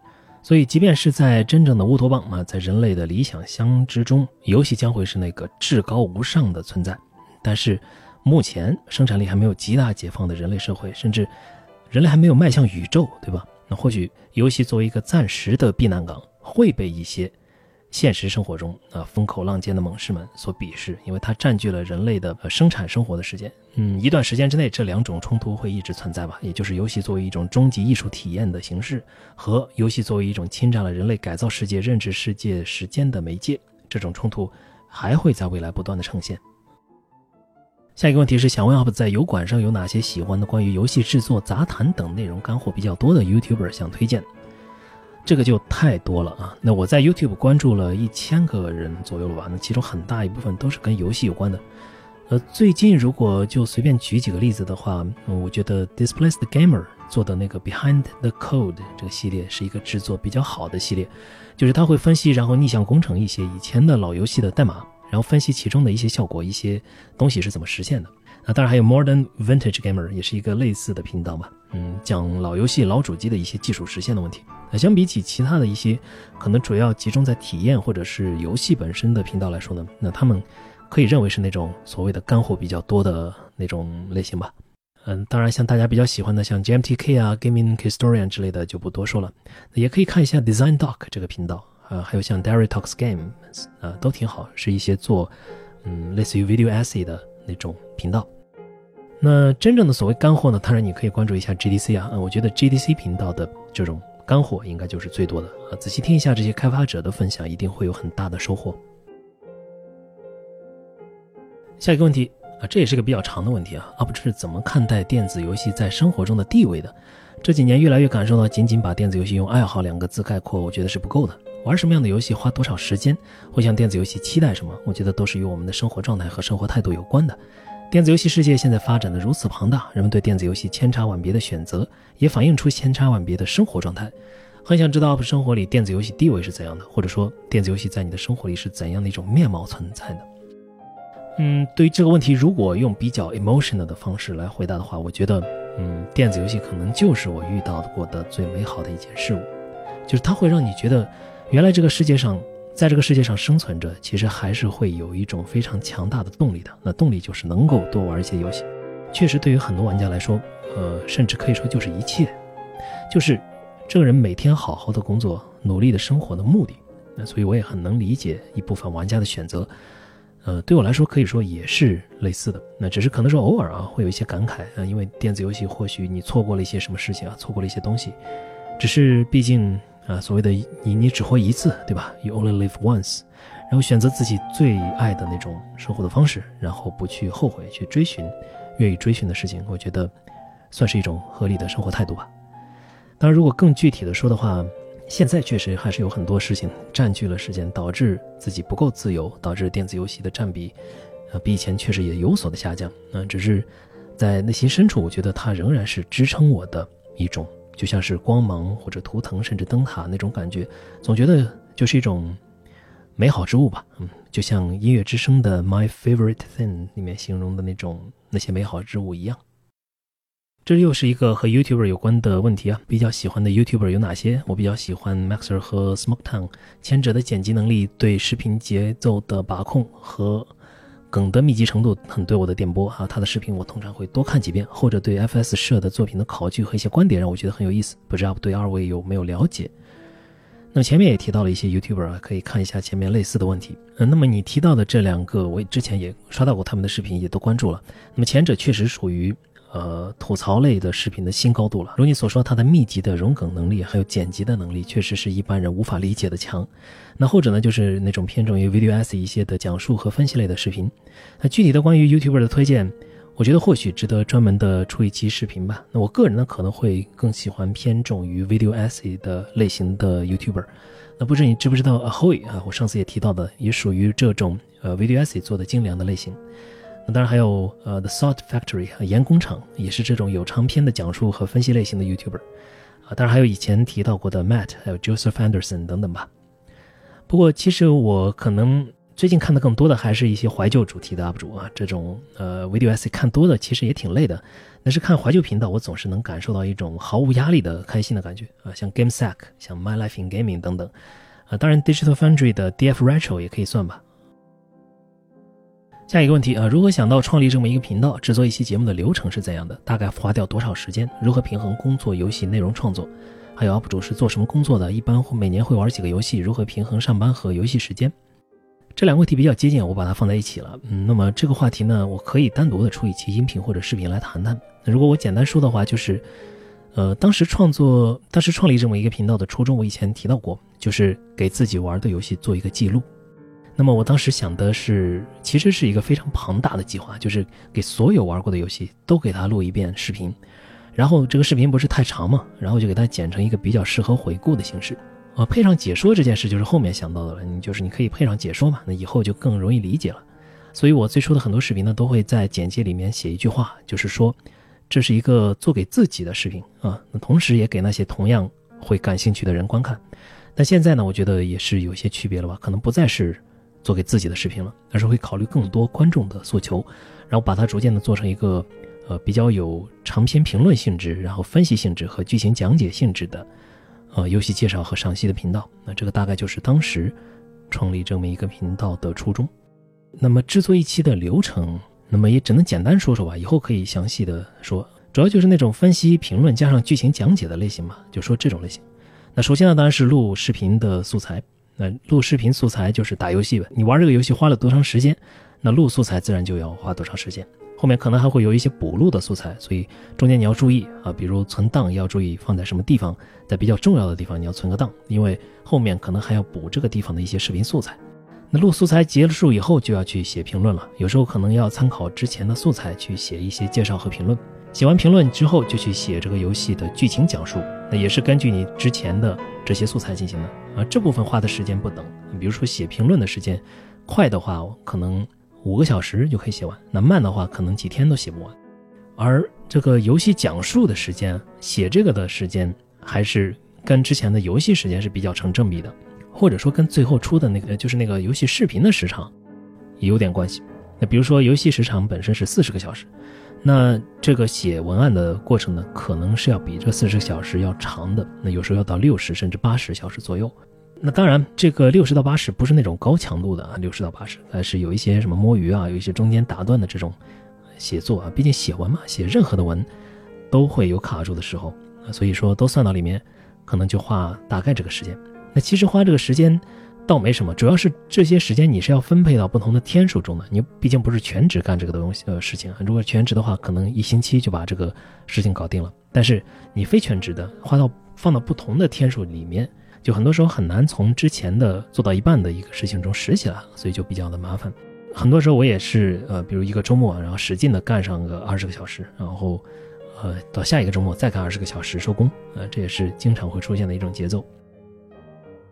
所以，即便是在真正的乌托邦啊，在人类的理想乡之中，游戏将会是那个至高无上的存在。但是，目前生产力还没有极大解放的人类社会，甚至人类还没有迈向宇宙，对吧？或许游戏作为一个暂时的避难港，会被一些现实生活中啊风口浪尖的猛士们所鄙视，因为它占据了人类的生产生活的时间。嗯，一段时间之内，这两种冲突会一直存在吧？也就是游戏作为一种终极艺术体验的形式，和游戏作为一种侵占了人类改造世界、认知世界时间的媒介，这种冲突还会在未来不断的呈现。下一个问题是想问 UP 在油管上有哪些喜欢的关于游戏制作、杂谈等内容干货比较多的 YouTuber 想推荐？这个就太多了啊！那我在 YouTube 关注了一千个人左右了吧？那其中很大一部分都是跟游戏有关的。呃，最近如果就随便举几个例子的话，我觉得 Displaced Gamer 做的那个 Behind the Code 这个系列是一个制作比较好的系列，就是他会分析然后逆向工程一些以前的老游戏的代码。然后分析其中的一些效果，一些东西是怎么实现的。那当然还有 Modern Vintage Gamer，也是一个类似的频道吧。嗯，讲老游戏、老主机的一些技术实现的问题。那相比起其他的一些可能主要集中在体验或者是游戏本身的频道来说呢，那他们可以认为是那种所谓的干货比较多的那种类型吧。嗯，当然像大家比较喜欢的像 GMTK 啊、Gaming Historian 之类的就不多说了。也可以看一下 Design Doc 这个频道。呃，还有像 Derry Talks Games，呃，都挺好，是一些做，嗯，类似于 Video Essay 的那种频道。那真正的所谓干货呢，当然你可以关注一下 GDC 啊，我觉得 GDC 频道的这种干货应该就是最多的啊。仔细听一下这些开发者的分享，一定会有很大的收获。下一个问题啊，这也是个比较长的问题啊，UP 是怎么看待电子游戏在生活中的地位的？这几年越来越感受到，仅仅把电子游戏用爱好两个字概括，我觉得是不够的。玩什么样的游戏，花多少时间，会向电子游戏期待什么，我觉得都是与我们的生活状态和生活态度有关的。电子游戏世界现在发展的如此庞大，人们对电子游戏千差万别的选择，也反映出千差万别的生活状态。很想知道 UP 生活里电子游戏地位是怎样的，或者说电子游戏在你的生活里是怎样的一种面貌存在的。嗯，对于这个问题，如果用比较 emotional 的方式来回答的话，我觉得，嗯，电子游戏可能就是我遇到过的最美好的一件事物，就是它会让你觉得，原来这个世界上，在这个世界上生存着，其实还是会有一种非常强大的动力的。那动力就是能够多玩一些游戏。确实，对于很多玩家来说，呃，甚至可以说就是一切，就是这个人每天好好的工作、努力的生活的目的。那所以我也很能理解一部分玩家的选择。呃，对我来说可以说也是类似的，那只是可能说偶尔啊会有一些感慨啊，因为电子游戏或许你错过了一些什么事情啊，错过了一些东西，只是毕竟啊所谓的你你只活一次，对吧？You only live once，然后选择自己最爱的那种生活的方式，然后不去后悔，去追寻愿意追寻的事情，我觉得算是一种合理的生活态度吧。当然，如果更具体的说的话。现在确实还是有很多事情占据了时间，导致自己不够自由，导致电子游戏的占比，呃，比以前确实也有所的下降。嗯，只是在内心深处，我觉得它仍然是支撑我的一种，就像是光芒或者图腾，甚至灯塔那种感觉，总觉得就是一种美好之物吧。嗯，就像音乐之声的《My Favorite Thing》里面形容的那种那些美好之物一样。这又是一个和 YouTuber 有关的问题啊！比较喜欢的 YouTuber 有哪些？我比较喜欢 Maxer 和 Smoketown，前者的剪辑能力、对视频节奏的把控和梗的密集程度很对我的电波啊。他的视频我通常会多看几遍，或者对 FS 社的作品的考据和一些观点让我觉得很有意思。不知道对二位有没有了解？那么前面也提到了一些 YouTuber 啊，可以看一下前面类似的问题。嗯，那么你提到的这两个，我之前也刷到过他们的视频，也都关注了。那么前者确实属于。呃，吐槽类的视频的新高度了。如你所说，它的密集的融梗能力，还有剪辑的能力，确实是一般人无法理解的强。那后者呢，就是那种偏重于 video s 一些的讲述和分析类的视频。那具体的关于 YouTuber 的推荐，我觉得或许值得专门的出一期视频吧。那我个人呢，可能会更喜欢偏重于 video s 的类型的 YouTuber。那不知你知不知道 Ahoy 啊？我上次也提到的，也属于这种呃 video s 做的精良的类型。那当然还有呃，The Salt Factory 和盐工厂也是这种有长篇的讲述和分析类型的 YouTuber，啊，当然还有以前提到过的 Matt，还有 Joseph Anderson 等等吧。不过其实我可能最近看的更多的还是一些怀旧主题的 UP 主啊，这种呃 Video Essay 看多了其实也挺累的，但是看怀旧频道我总是能感受到一种毫无压力的开心的感觉啊，像 GameSack，像 My Life in Gaming 等等，啊，当然 Digital Foundry 的 DF Retro 也可以算吧。下一个问题啊，如何想到创立这么一个频道？制作一期节目的流程是怎样的？大概花掉多少时间？如何平衡工作、游戏内容创作？还有 UP 主是做什么工作的？一般会每年会玩几个游戏？如何平衡上班和游戏时间？这两个问题比较接近，我把它放在一起了。嗯，那么这个话题呢，我可以单独的出一期音频或者视频来谈谈。如果我简单说的话，就是，呃，当时创作、当时创立这么一个频道的初衷，我以前提到过，就是给自己玩的游戏做一个记录。那么我当时想的是，其实是一个非常庞大的计划，就是给所有玩过的游戏都给它录一遍视频，然后这个视频不是太长嘛，然后就给它剪成一个比较适合回顾的形式，呃，配上解说这件事就是后面想到的了，你就是你可以配上解说嘛，那以后就更容易理解了。所以我最初的很多视频呢，都会在简介里面写一句话，就是说这是一个做给自己的视频啊，那同时也给那些同样会感兴趣的人观看。但现在呢，我觉得也是有些区别了吧，可能不再是。做给自己的视频了，而是会考虑更多观众的诉求，然后把它逐渐的做成一个，呃，比较有长篇评论性质，然后分析性质和剧情讲解性质的，呃，游戏介绍和赏析的频道。那这个大概就是当时创立这么一个频道的初衷。那么制作一期的流程，那么也只能简单说说吧，以后可以详细的说。主要就是那种分析评论加上剧情讲解的类型嘛，就说这种类型。那首先呢，当然是录视频的素材。那录视频素材就是打游戏呗，你玩这个游戏花了多长时间，那录素材自然就要花多长时间。后面可能还会有一些补录的素材，所以中间你要注意啊，比如存档要注意放在什么地方，在比较重要的地方你要存个档，因为后面可能还要补这个地方的一些视频素材。那录素材结束以后就要去写评论了，有时候可能要参考之前的素材去写一些介绍和评论。写完评论之后，就去写这个游戏的剧情讲述，那也是根据你之前的这些素材进行的啊。这部分花的时间不等，你比如说写评论的时间，快的话可能五个小时就可以写完，那慢的话可能几天都写不完。而这个游戏讲述的时间，写这个的时间，还是跟之前的游戏时间是比较成正比的，或者说跟最后出的那个就是那个游戏视频的时长也有点关系。那比如说游戏时长本身是四十个小时，那这个写文案的过程呢，可能是要比这四十个小时要长的，那有时候要到六十甚至八十小时左右。那当然，这个六十到八十不是那种高强度的啊，六十到八十，还是有一些什么摸鱼啊，有一些中间打断的这种。写作啊，毕竟写文嘛，写任何的文都会有卡住的时候啊，所以说都算到里面，可能就花大概这个时间。那其实花这个时间倒没什么，主要是这些时间你是要分配到不同的天数中的。你毕竟不是全职干这个东西呃事情，如果全职的话，可能一星期就把这个事情搞定了。但是你非全职的，花到放到不同的天数里面，就很多时候很难从之前的做到一半的一个事情中拾起来，所以就比较的麻烦。很多时候我也是，呃，比如一个周末，然后使劲的干上个二十个小时，然后，呃，到下一个周末再干二十个小时收工，呃，这也是经常会出现的一种节奏。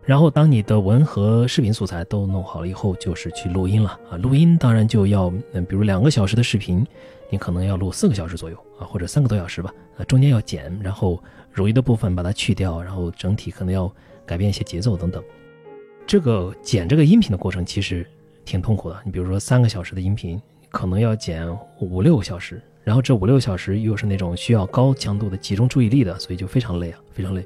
然后当你的文和视频素材都弄好了以后，就是去录音了啊。录音当然就要，嗯，比如两个小时的视频，你可能要录四个小时左右啊，或者三个多小时吧，啊，中间要剪，然后冗余的部分把它去掉，然后整体可能要改变一些节奏等等。这个剪这个音频的过程其实。挺痛苦的，你比如说三个小时的音频，可能要剪五六个小时，然后这五六个小时又是那种需要高强度的集中注意力的，所以就非常累啊，非常累。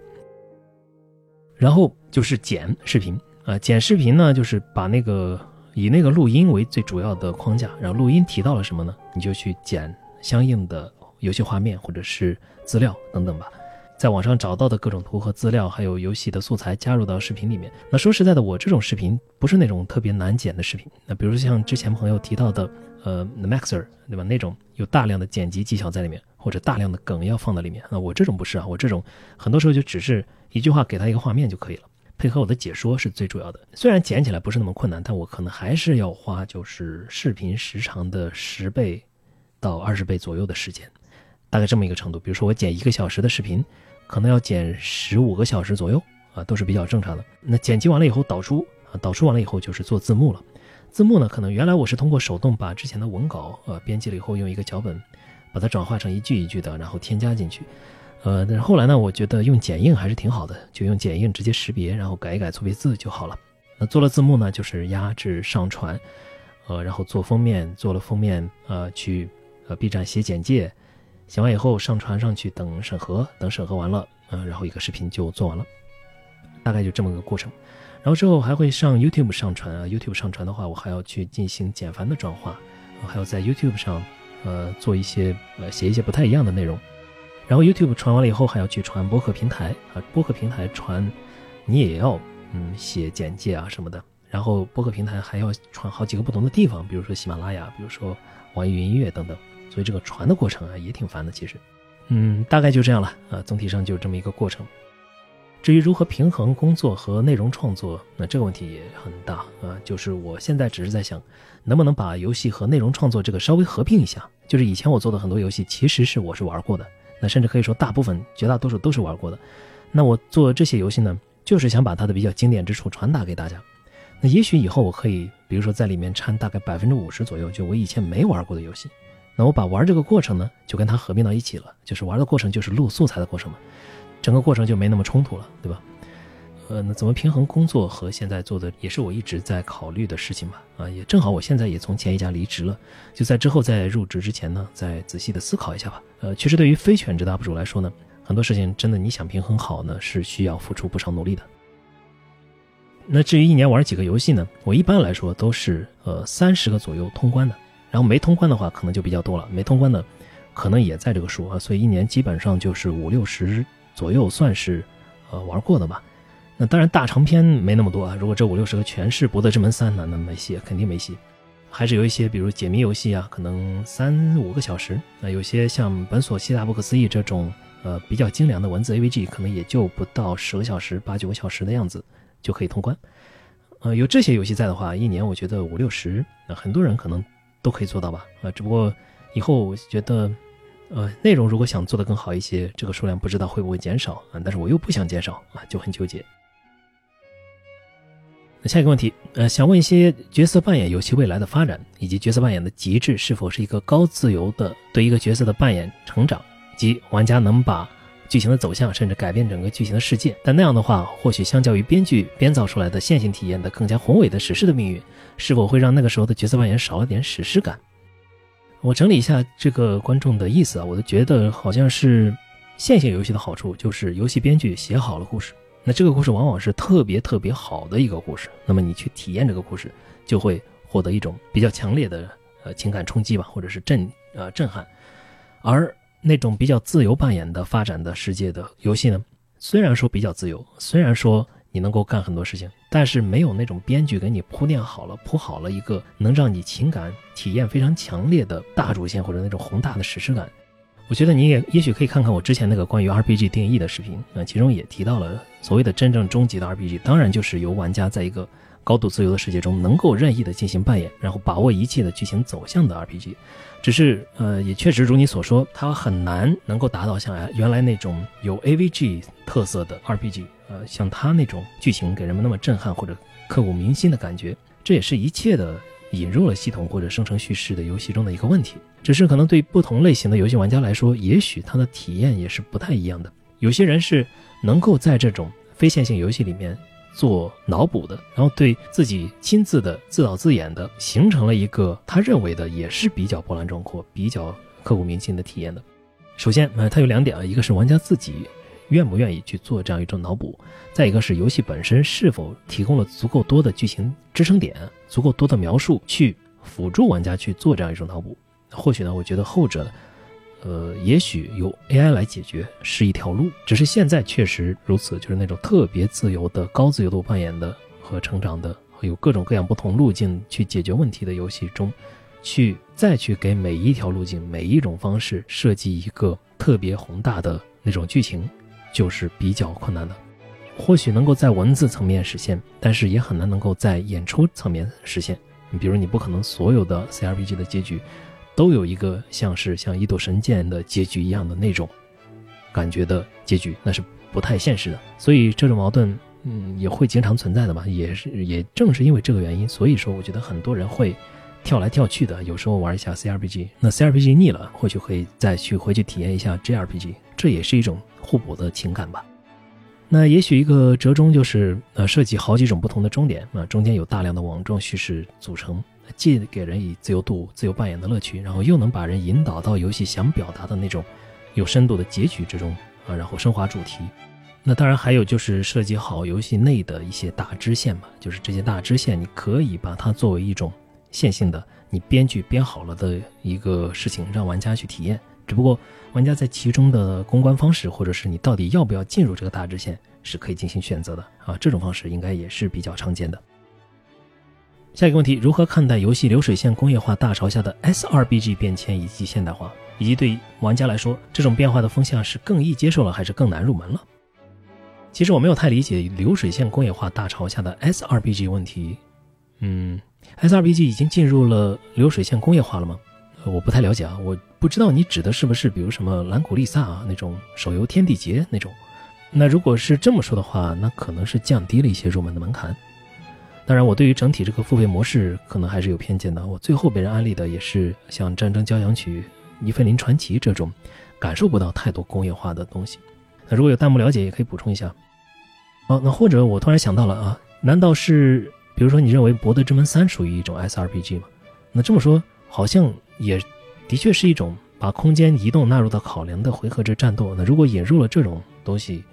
然后就是剪视频啊，剪视频呢，就是把那个以那个录音为最主要的框架，然后录音提到了什么呢，你就去剪相应的游戏画面或者是资料等等吧。在网上找到的各种图和资料，还有游戏的素材加入到视频里面。那说实在的，我这种视频不是那种特别难剪的视频。那比如像之前朋友提到的，呃，The Maxer，对吧？那种有大量的剪辑技巧在里面，或者大量的梗要放在里面。那我这种不是啊，我这种很多时候就只是一句话给他一个画面就可以了，配合我的解说是最主要的。虽然剪起来不是那么困难，但我可能还是要花就是视频时长的十倍到二十倍左右的时间。大概这么一个程度，比如说我剪一个小时的视频，可能要剪十五个小时左右啊，都是比较正常的。那剪辑完了以后导出啊，导出完了以后就是做字幕了。字幕呢，可能原来我是通过手动把之前的文稿呃编辑了以后，用一个脚本把它转化成一句一句的，然后添加进去。呃，但是后来呢，我觉得用剪映还是挺好的，就用剪映直接识别，然后改一改错别字就好了。那做了字幕呢，就是压制上传，呃，然后做封面，做了封面呃去呃 B 站写简介。写完以后上传上去，等审核，等审核完了，嗯，然后一个视频就做完了，大概就这么个过程。然后之后还会上 YouTube 上传啊，YouTube 上传的话，我还要去进行简繁的转化，还要在 YouTube 上，呃，做一些呃写一些不太一样的内容。然后 YouTube 传完了以后，还要去传播客平台啊，播客平台传，你也要嗯写简介啊什么的。然后播客平台还要传好几个不同的地方，比如说喜马拉雅，比如说网易云音乐等等。所以这个传的过程啊也挺烦的，其实，嗯，大概就这样了啊，总体上就这么一个过程。至于如何平衡工作和内容创作，那这个问题也很大啊。就是我现在只是在想，能不能把游戏和内容创作这个稍微合并一下。就是以前我做的很多游戏，其实是我是玩过的，那甚至可以说大部分、绝大多数都是玩过的。那我做这些游戏呢，就是想把它的比较经典之处传达给大家。那也许以后我可以，比如说在里面掺大概百分之五十左右，就我以前没玩过的游戏。那我把玩这个过程呢，就跟它合并到一起了，就是玩的过程就是录素材的过程嘛，整个过程就没那么冲突了，对吧？呃，那怎么平衡工作和现在做的，也是我一直在考虑的事情吧。啊，也正好我现在也从前一家离职了，就在之后在入职之前呢，再仔细的思考一下吧。呃，其实对于非全职 UP 主来说呢，很多事情真的你想平衡好呢，是需要付出不少努力的。那至于一年玩几个游戏呢？我一般来说都是呃三十个左右通关的。然后没通关的话，可能就比较多了。没通关的，可能也在这个数啊。所以一年基本上就是五六十左右，算是呃玩过的吧。那当然大长篇没那么多啊。如果这五六十个全是《博德之门三》呢那没戏，肯定没戏。还是有一些，比如解谜游戏啊，可能三五个小时。那有些像《本所西大不可思议》这种呃比较精良的文字 AVG，可能也就不到十个小时，八九个小时的样子就可以通关。呃，有这些游戏在的话，一年我觉得五六十，那很多人可能。都可以做到吧？啊，只不过以后我觉得，呃，内容如果想做得更好一些，这个数量不知道会不会减少啊？但是我又不想减少啊，就很纠结。下一个问题，呃，想问一些角色扮演游戏未来的发展，以及角色扮演的极致是否是一个高自由的对一个角色的扮演成长，及玩家能把剧情的走向甚至改变整个剧情的世界。但那样的话，或许相较于编剧编造出来的线性体验的更加宏伟的史诗的命运，是否会让那个时候的角色扮演少了点史诗感？我整理一下这个观众的意思啊，我都觉得好像是线性游戏的好处就是游戏编剧写好了故事，那这个故事往往是特别特别好的一个故事，那么你去体验这个故事，就会获得一种比较强烈的呃情感冲击吧，或者是震呃震撼。而那种比较自由扮演的发展的世界的游戏呢，虽然说比较自由，虽然说。你能够干很多事情，但是没有那种编剧给你铺垫好了、铺好了一个能让你情感体验非常强烈的大主线或者那种宏大的史诗感。我觉得你也也许可以看看我之前那个关于 RPG 定义的视频，啊，其中也提到了所谓的真正终极的 RPG，当然就是由玩家在一个高度自由的世界中能够任意的进行扮演，然后把握一切的剧情走向的 RPG。只是，呃，也确实如你所说，它很难能够达到像原来那种有 AVG 特色的 RPG。呃，像它那种剧情给人们那么震撼或者刻骨铭心的感觉，这也是一切的引入了系统或者生成叙事的游戏中的一个问题。只是可能对不同类型的游戏玩家来说，也许他的体验也是不太一样的。有些人是能够在这种非线性游戏里面做脑补的，然后对自己亲自的自导自演的形成了一个他认为的也是比较波澜壮阔、比较刻骨铭心的体验的。首先，呃，它有两点啊，一个是玩家自己。愿不愿意去做这样一种脑补？再一个是游戏本身是否提供了足够多的剧情支撑点，足够多的描述去辅助玩家去做这样一种脑补？或许呢，我觉得后者，呃，也许由 AI 来解决是一条路。只是现在确实如此，就是那种特别自由的、高自由度扮演的和成长的，有各种各样不同路径去解决问题的游戏中，去再去给每一条路径、每一种方式设计一个特别宏大的那种剧情。就是比较困难的，或许能够在文字层面实现，但是也很难能够在演出层面实现。你比如，你不可能所有的 CRPG 的结局都有一个像是像《一斗神剑》的结局一样的那种感觉的结局，那是不太现实的。所以这种矛盾，嗯，也会经常存在的嘛。也是，也正是因为这个原因，所以说我觉得很多人会跳来跳去的。有时候玩一下 CRPG，那 CRPG 腻了，或许会再去回去体验一下 JRPG，这也是一种。互补的情感吧，那也许一个折中就是呃设计好几种不同的终点啊，中间有大量的网状叙事组成，既给人以自由度、自由扮演的乐趣，然后又能把人引导到游戏想表达的那种有深度的结局之中啊，然后升华主题。那当然还有就是设计好游戏内的一些大支线嘛，就是这些大支线你可以把它作为一种线性的，你编剧编好了的一个事情，让玩家去体验。只不过，玩家在其中的公关方式，或者是你到底要不要进入这个大支线，是可以进行选择的啊。这种方式应该也是比较常见的。下一个问题：如何看待游戏流水线工业化大潮下的 SRBG 变迁以及现代化？以及对玩家来说，这种变化的风向是更易接受了，还是更难入门了？其实我没有太理解流水线工业化大潮下的 SRBG 问题。嗯，SRBG 已经进入了流水线工业化了吗？我不太了解啊，我不知道你指的是不是比如什么兰古丽萨啊那种手游天地劫那种。那如果是这么说的话，那可能是降低了一些入门的门槛。当然，我对于整体这个付费模式可能还是有偏见的。我最后被人安利的也是像《战争交响曲》《尼菲林传奇》这种，感受不到太多工业化的东西。那如果有弹幕了解，也可以补充一下。哦，那或者我突然想到了啊，难道是比如说你认为《博德之门三》属于一种 SRPG 吗？那这么说好像。也的确是一种把空间移动纳入到考量的回合制战斗。那如果引入了这种东西，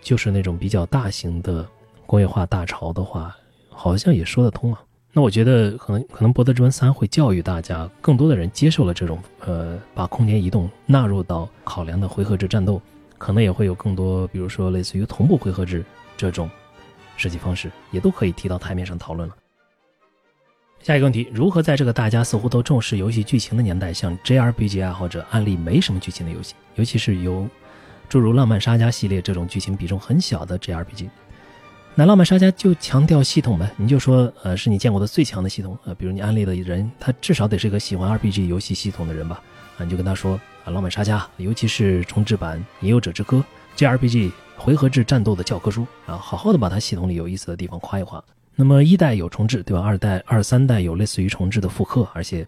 就是那种比较大型的工业化大潮的话，好像也说得通啊。那我觉得可能可能《博德之门三》会教育大家，更多的人接受了这种呃把空间移动纳入到考量的回合制战斗，可能也会有更多，比如说类似于同步回合制这种设计方式，也都可以提到台面上讨论了。下一个问题：如何在这个大家似乎都重视游戏剧情的年代，向 JRPG 爱好者安利没什么剧情的游戏，尤其是由诸如《浪漫沙加》系列这种剧情比重很小的 JRPG？那《浪漫沙加》就强调系统呗，你就说，呃，是你见过的最强的系统，呃，比如你安利的人，他至少得是个喜欢 RPG 游戏系统的人吧？啊，你就跟他说，啊，《浪漫沙加》，尤其是重置版《引诱者之歌》JRPG 回合制战斗的教科书啊，好好的把它系统里有意思的地方夸一夸。那么一代有重置，对吧？二代、二三代有类似于重置的复刻，而且，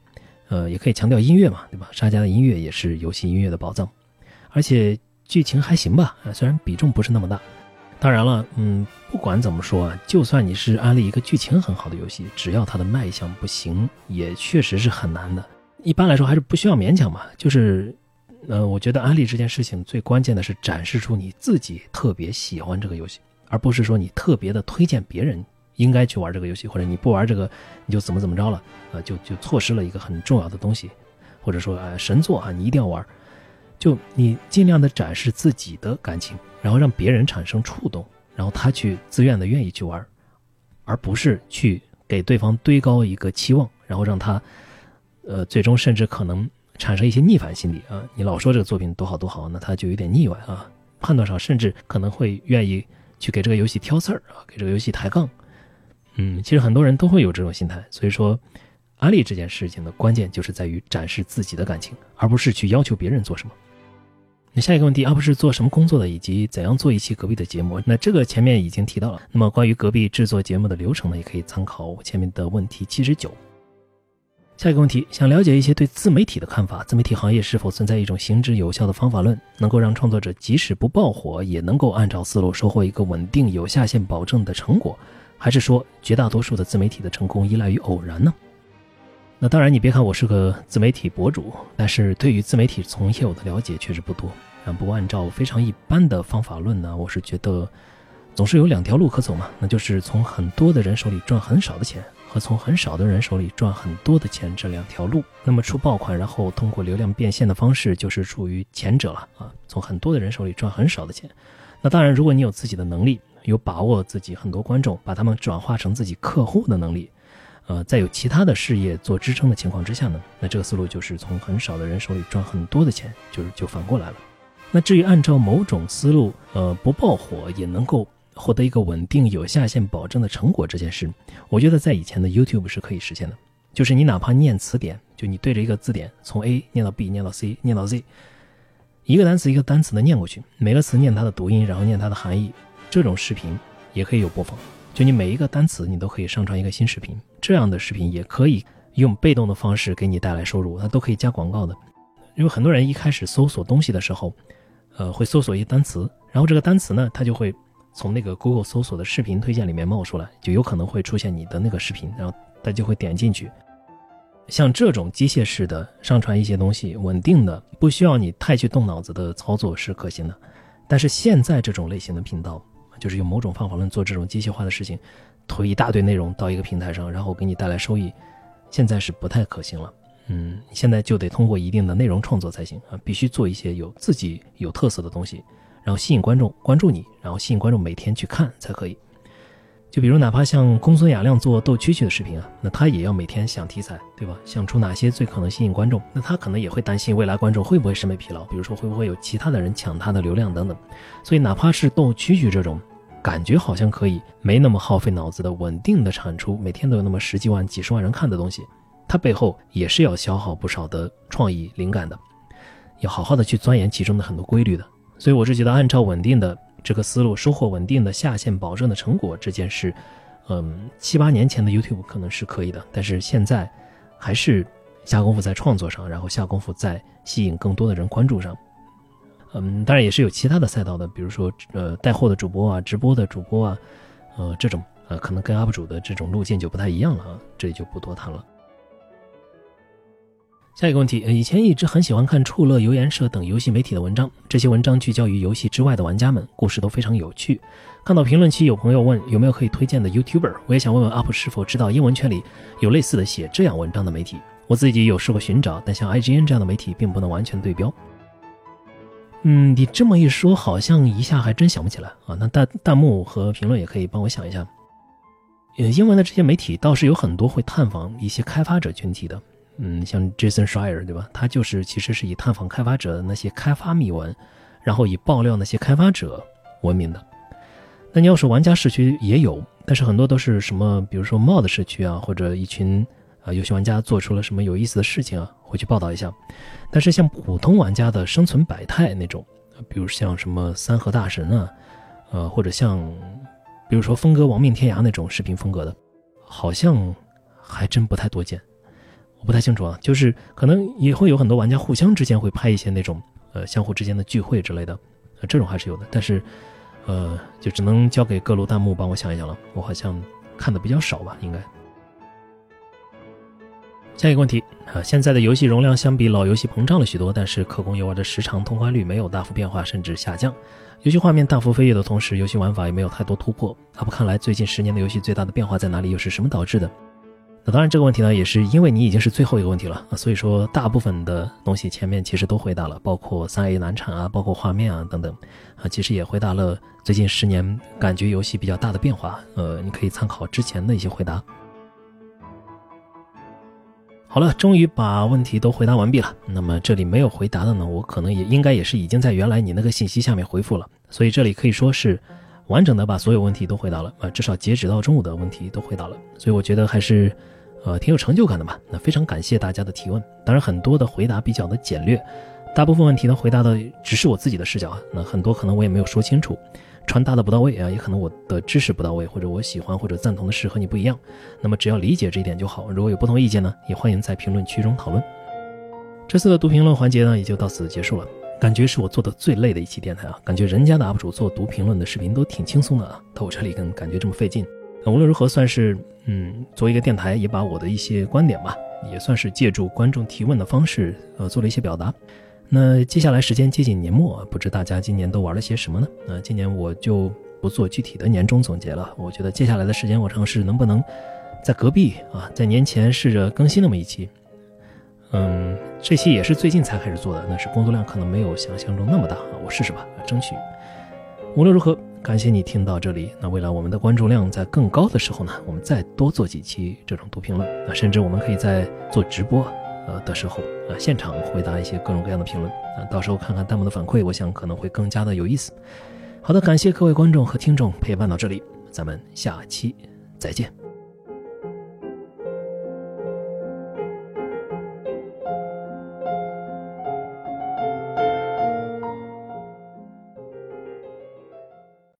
呃，也可以强调音乐嘛，对吧？沙加的音乐也是游戏音乐的宝藏，而且剧情还行吧，虽然比重不是那么大。当然了，嗯，不管怎么说啊，就算你是安利一个剧情很好的游戏，只要它的卖相不行，也确实是很难的。一般来说还是不需要勉强嘛，就是，呃，我觉得安利这件事情最关键的是展示出你自己特别喜欢这个游戏，而不是说你特别的推荐别人应该去玩这个游戏，或者你不玩这个你就怎么怎么着了，呃，就就错失了一个很重要的东西，或者说呃神作啊，你一定要玩。就你尽量的展示自己的感情，然后让别人产生触动，然后他去自愿的愿意去玩，而不是去给对方堆高一个期望，然后让他，呃，最终甚至可能产生一些逆反心理啊！你老说这个作品多好多好，那他就有点腻歪啊，判断上甚至可能会愿意去给这个游戏挑刺儿啊，给这个游戏抬杠。嗯，其实很多人都会有这种心态，所以说，安利这件事情的关键就是在于展示自己的感情，而不是去要求别人做什么。那下一个问题，UP 是做什么工作的，以及怎样做一期隔壁的节目？那这个前面已经提到了。那么关于隔壁制作节目的流程呢，也可以参考前面的问题七十九。下一个问题，想了解一些对自媒体的看法。自媒体行业是否存在一种行之有效的方法论，能够让创作者即使不爆火，也能够按照思路收获一个稳定有下限保证的成果？还是说绝大多数的自媒体的成功依赖于偶然呢？那当然，你别看我是个自媒体博主，但是对于自媒体从业我的了解确实不多。啊，不过按照非常一般的方法论呢，我是觉得总是有两条路可走嘛，那就是从很多的人手里赚很少的钱，和从很少的人手里赚很多的钱这两条路。那么出爆款，然后通过流量变现的方式，就是属于前者了啊，从很多的人手里赚很少的钱。那当然，如果你有自己的能力，有把握自己很多观众，把他们转化成自己客户的能力。呃，在有其他的事业做支撑的情况之下呢，那这个思路就是从很少的人手里赚很多的钱，就是就反过来了。那至于按照某种思路，呃，不爆火也能够获得一个稳定有下限保证的成果这件事，我觉得在以前的 YouTube 是可以实现的。就是你哪怕念词典，就你对着一个字典从 A 念到 B，念到 C，念到 Z，一个单词一个单词的念过去，每个词念它的读音，然后念它的含义，这种视频也可以有播放。就你每一个单词，你都可以上传一个新视频，这样的视频也可以用被动的方式给你带来收入，它都可以加广告的。因为很多人一开始搜索东西的时候，呃，会搜索一些单词，然后这个单词呢，它就会从那个 Google 搜索的视频推荐里面冒出来，就有可能会出现你的那个视频，然后他就会点进去。像这种机械式的上传一些东西，稳定的，不需要你太去动脑子的操作是可行的。但是现在这种类型的频道。就是用某种方法论做这种机械化的事情，推一大堆内容到一个平台上，然后给你带来收益，现在是不太可行了。嗯，现在就得通过一定的内容创作才行啊，必须做一些有自己有特色的东西，然后吸引观众关注你，然后吸引观众每天去看才可以。就比如哪怕像公孙雅亮做斗蛐蛐的视频啊，那他也要每天想题材，对吧？想出哪些最可能吸引观众，那他可能也会担心未来观众会不会审美疲劳，比如说会不会有其他的人抢他的流量等等。所以哪怕是斗蛐蛐这种。感觉好像可以没那么耗费脑子的稳定的产出，每天都有那么十几万、几十万人看的东西，它背后也是要消耗不少的创意灵感的，要好好的去钻研其中的很多规律的。所以我是觉得，按照稳定的这个思路，收获稳定的下线保证的成果这件事，嗯，七八年前的 YouTube 可能是可以的，但是现在还是下功夫在创作上，然后下功夫在吸引更多的人关注上。嗯，当然也是有其他的赛道的，比如说呃带货的主播啊，直播的主播啊，呃这种呃可能跟 UP 主的这种路径就不太一样了啊，这里就不多谈了。下一个问题，呃以前一直很喜欢看触乐、游研社等游戏媒体的文章，这些文章聚焦于游戏之外的玩家们，故事都非常有趣。看到评论区有朋友问有没有可以推荐的 YouTuber，我也想问问 UP 是否知道英文圈里有类似的写这样文章的媒体。我自己有试过寻找，但像 IGN 这样的媒体并不能完全对标。嗯，你这么一说，好像一下还真想不起来啊。那弹弹幕和评论也可以帮我想一下。呃，英文的这些媒体倒是有很多会探访一些开发者群体的。嗯，像 Jason Schreier 对吧？他就是其实是以探访开发者的那些开发秘闻，然后以爆料那些开发者闻名的。那你要说玩家社区也有，但是很多都是什么，比如说 mod 社区啊，或者一群啊，游戏玩家做出了什么有意思的事情啊，回去报道一下。但是像普通玩家的生存百态那种，比如像什么三河大神啊，呃，或者像，比如说峰哥亡命天涯那种视频风格的，好像还真不太多见。我不太清楚啊，就是可能也会有很多玩家互相之间会拍一些那种呃相互之间的聚会之类的，这种还是有的。但是，呃，就只能交给各路弹幕帮我想一想了。我好像看的比较少吧，应该。下一个问题啊，现在的游戏容量相比老游戏膨胀了许多，但是可供游玩的时长、通关率没有大幅变化，甚至下降。游戏画面大幅飞跃的同时，游戏玩法也没有太多突破。阿不看来，最近十年的游戏最大的变化在哪里？又是什么导致的？那当然，这个问题呢，也是因为你已经是最后一个问题了啊，所以说大部分的东西前面其实都回答了，包括三 A 难产啊，包括画面啊等等啊，其实也回答了最近十年感觉游戏比较大的变化。呃，你可以参考之前的一些回答。好了，终于把问题都回答完毕了。那么这里没有回答的呢，我可能也应该也是已经在原来你那个信息下面回复了，所以这里可以说是完整的把所有问题都回答了啊，至少截止到中午的问题都回答了。所以我觉得还是呃挺有成就感的吧。那非常感谢大家的提问，当然很多的回答比较的简略，大部分问题呢回答的只是我自己的视角啊，那很多可能我也没有说清楚。传达的不到位啊，也可能我的知识不到位，或者我喜欢或者赞同的事和你不一样。那么只要理解这一点就好。如果有不同意见呢，也欢迎在评论区中讨论。这次的读评论环节呢，也就到此结束了。感觉是我做的最累的一期电台啊，感觉人家的 UP 主做读评论的视频都挺轻松的啊，到我这里跟感觉这么费劲。那无论如何，算是嗯，作为一个电台，也把我的一些观点吧，也算是借助观众提问的方式，呃，做了一些表达。那接下来时间接近年末，不知大家今年都玩了些什么呢？那今年我就不做具体的年终总结了。我觉得接下来的时间，我尝试能不能在隔壁啊，在年前试着更新那么一期。嗯，这期也是最近才开始做的，那是工作量可能没有想象中那么大。我试试吧，争取。无论如何，感谢你听到这里。那未来我们的关注量在更高的时候呢，我们再多做几期这种读评论啊，甚至我们可以在做直播。呃的时候，呃，现场回答一些各种各样的评论，啊，到时候看看弹幕的反馈，我想可能会更加的有意思。好的，感谢各位观众和听众陪伴到这里，咱们下期再见。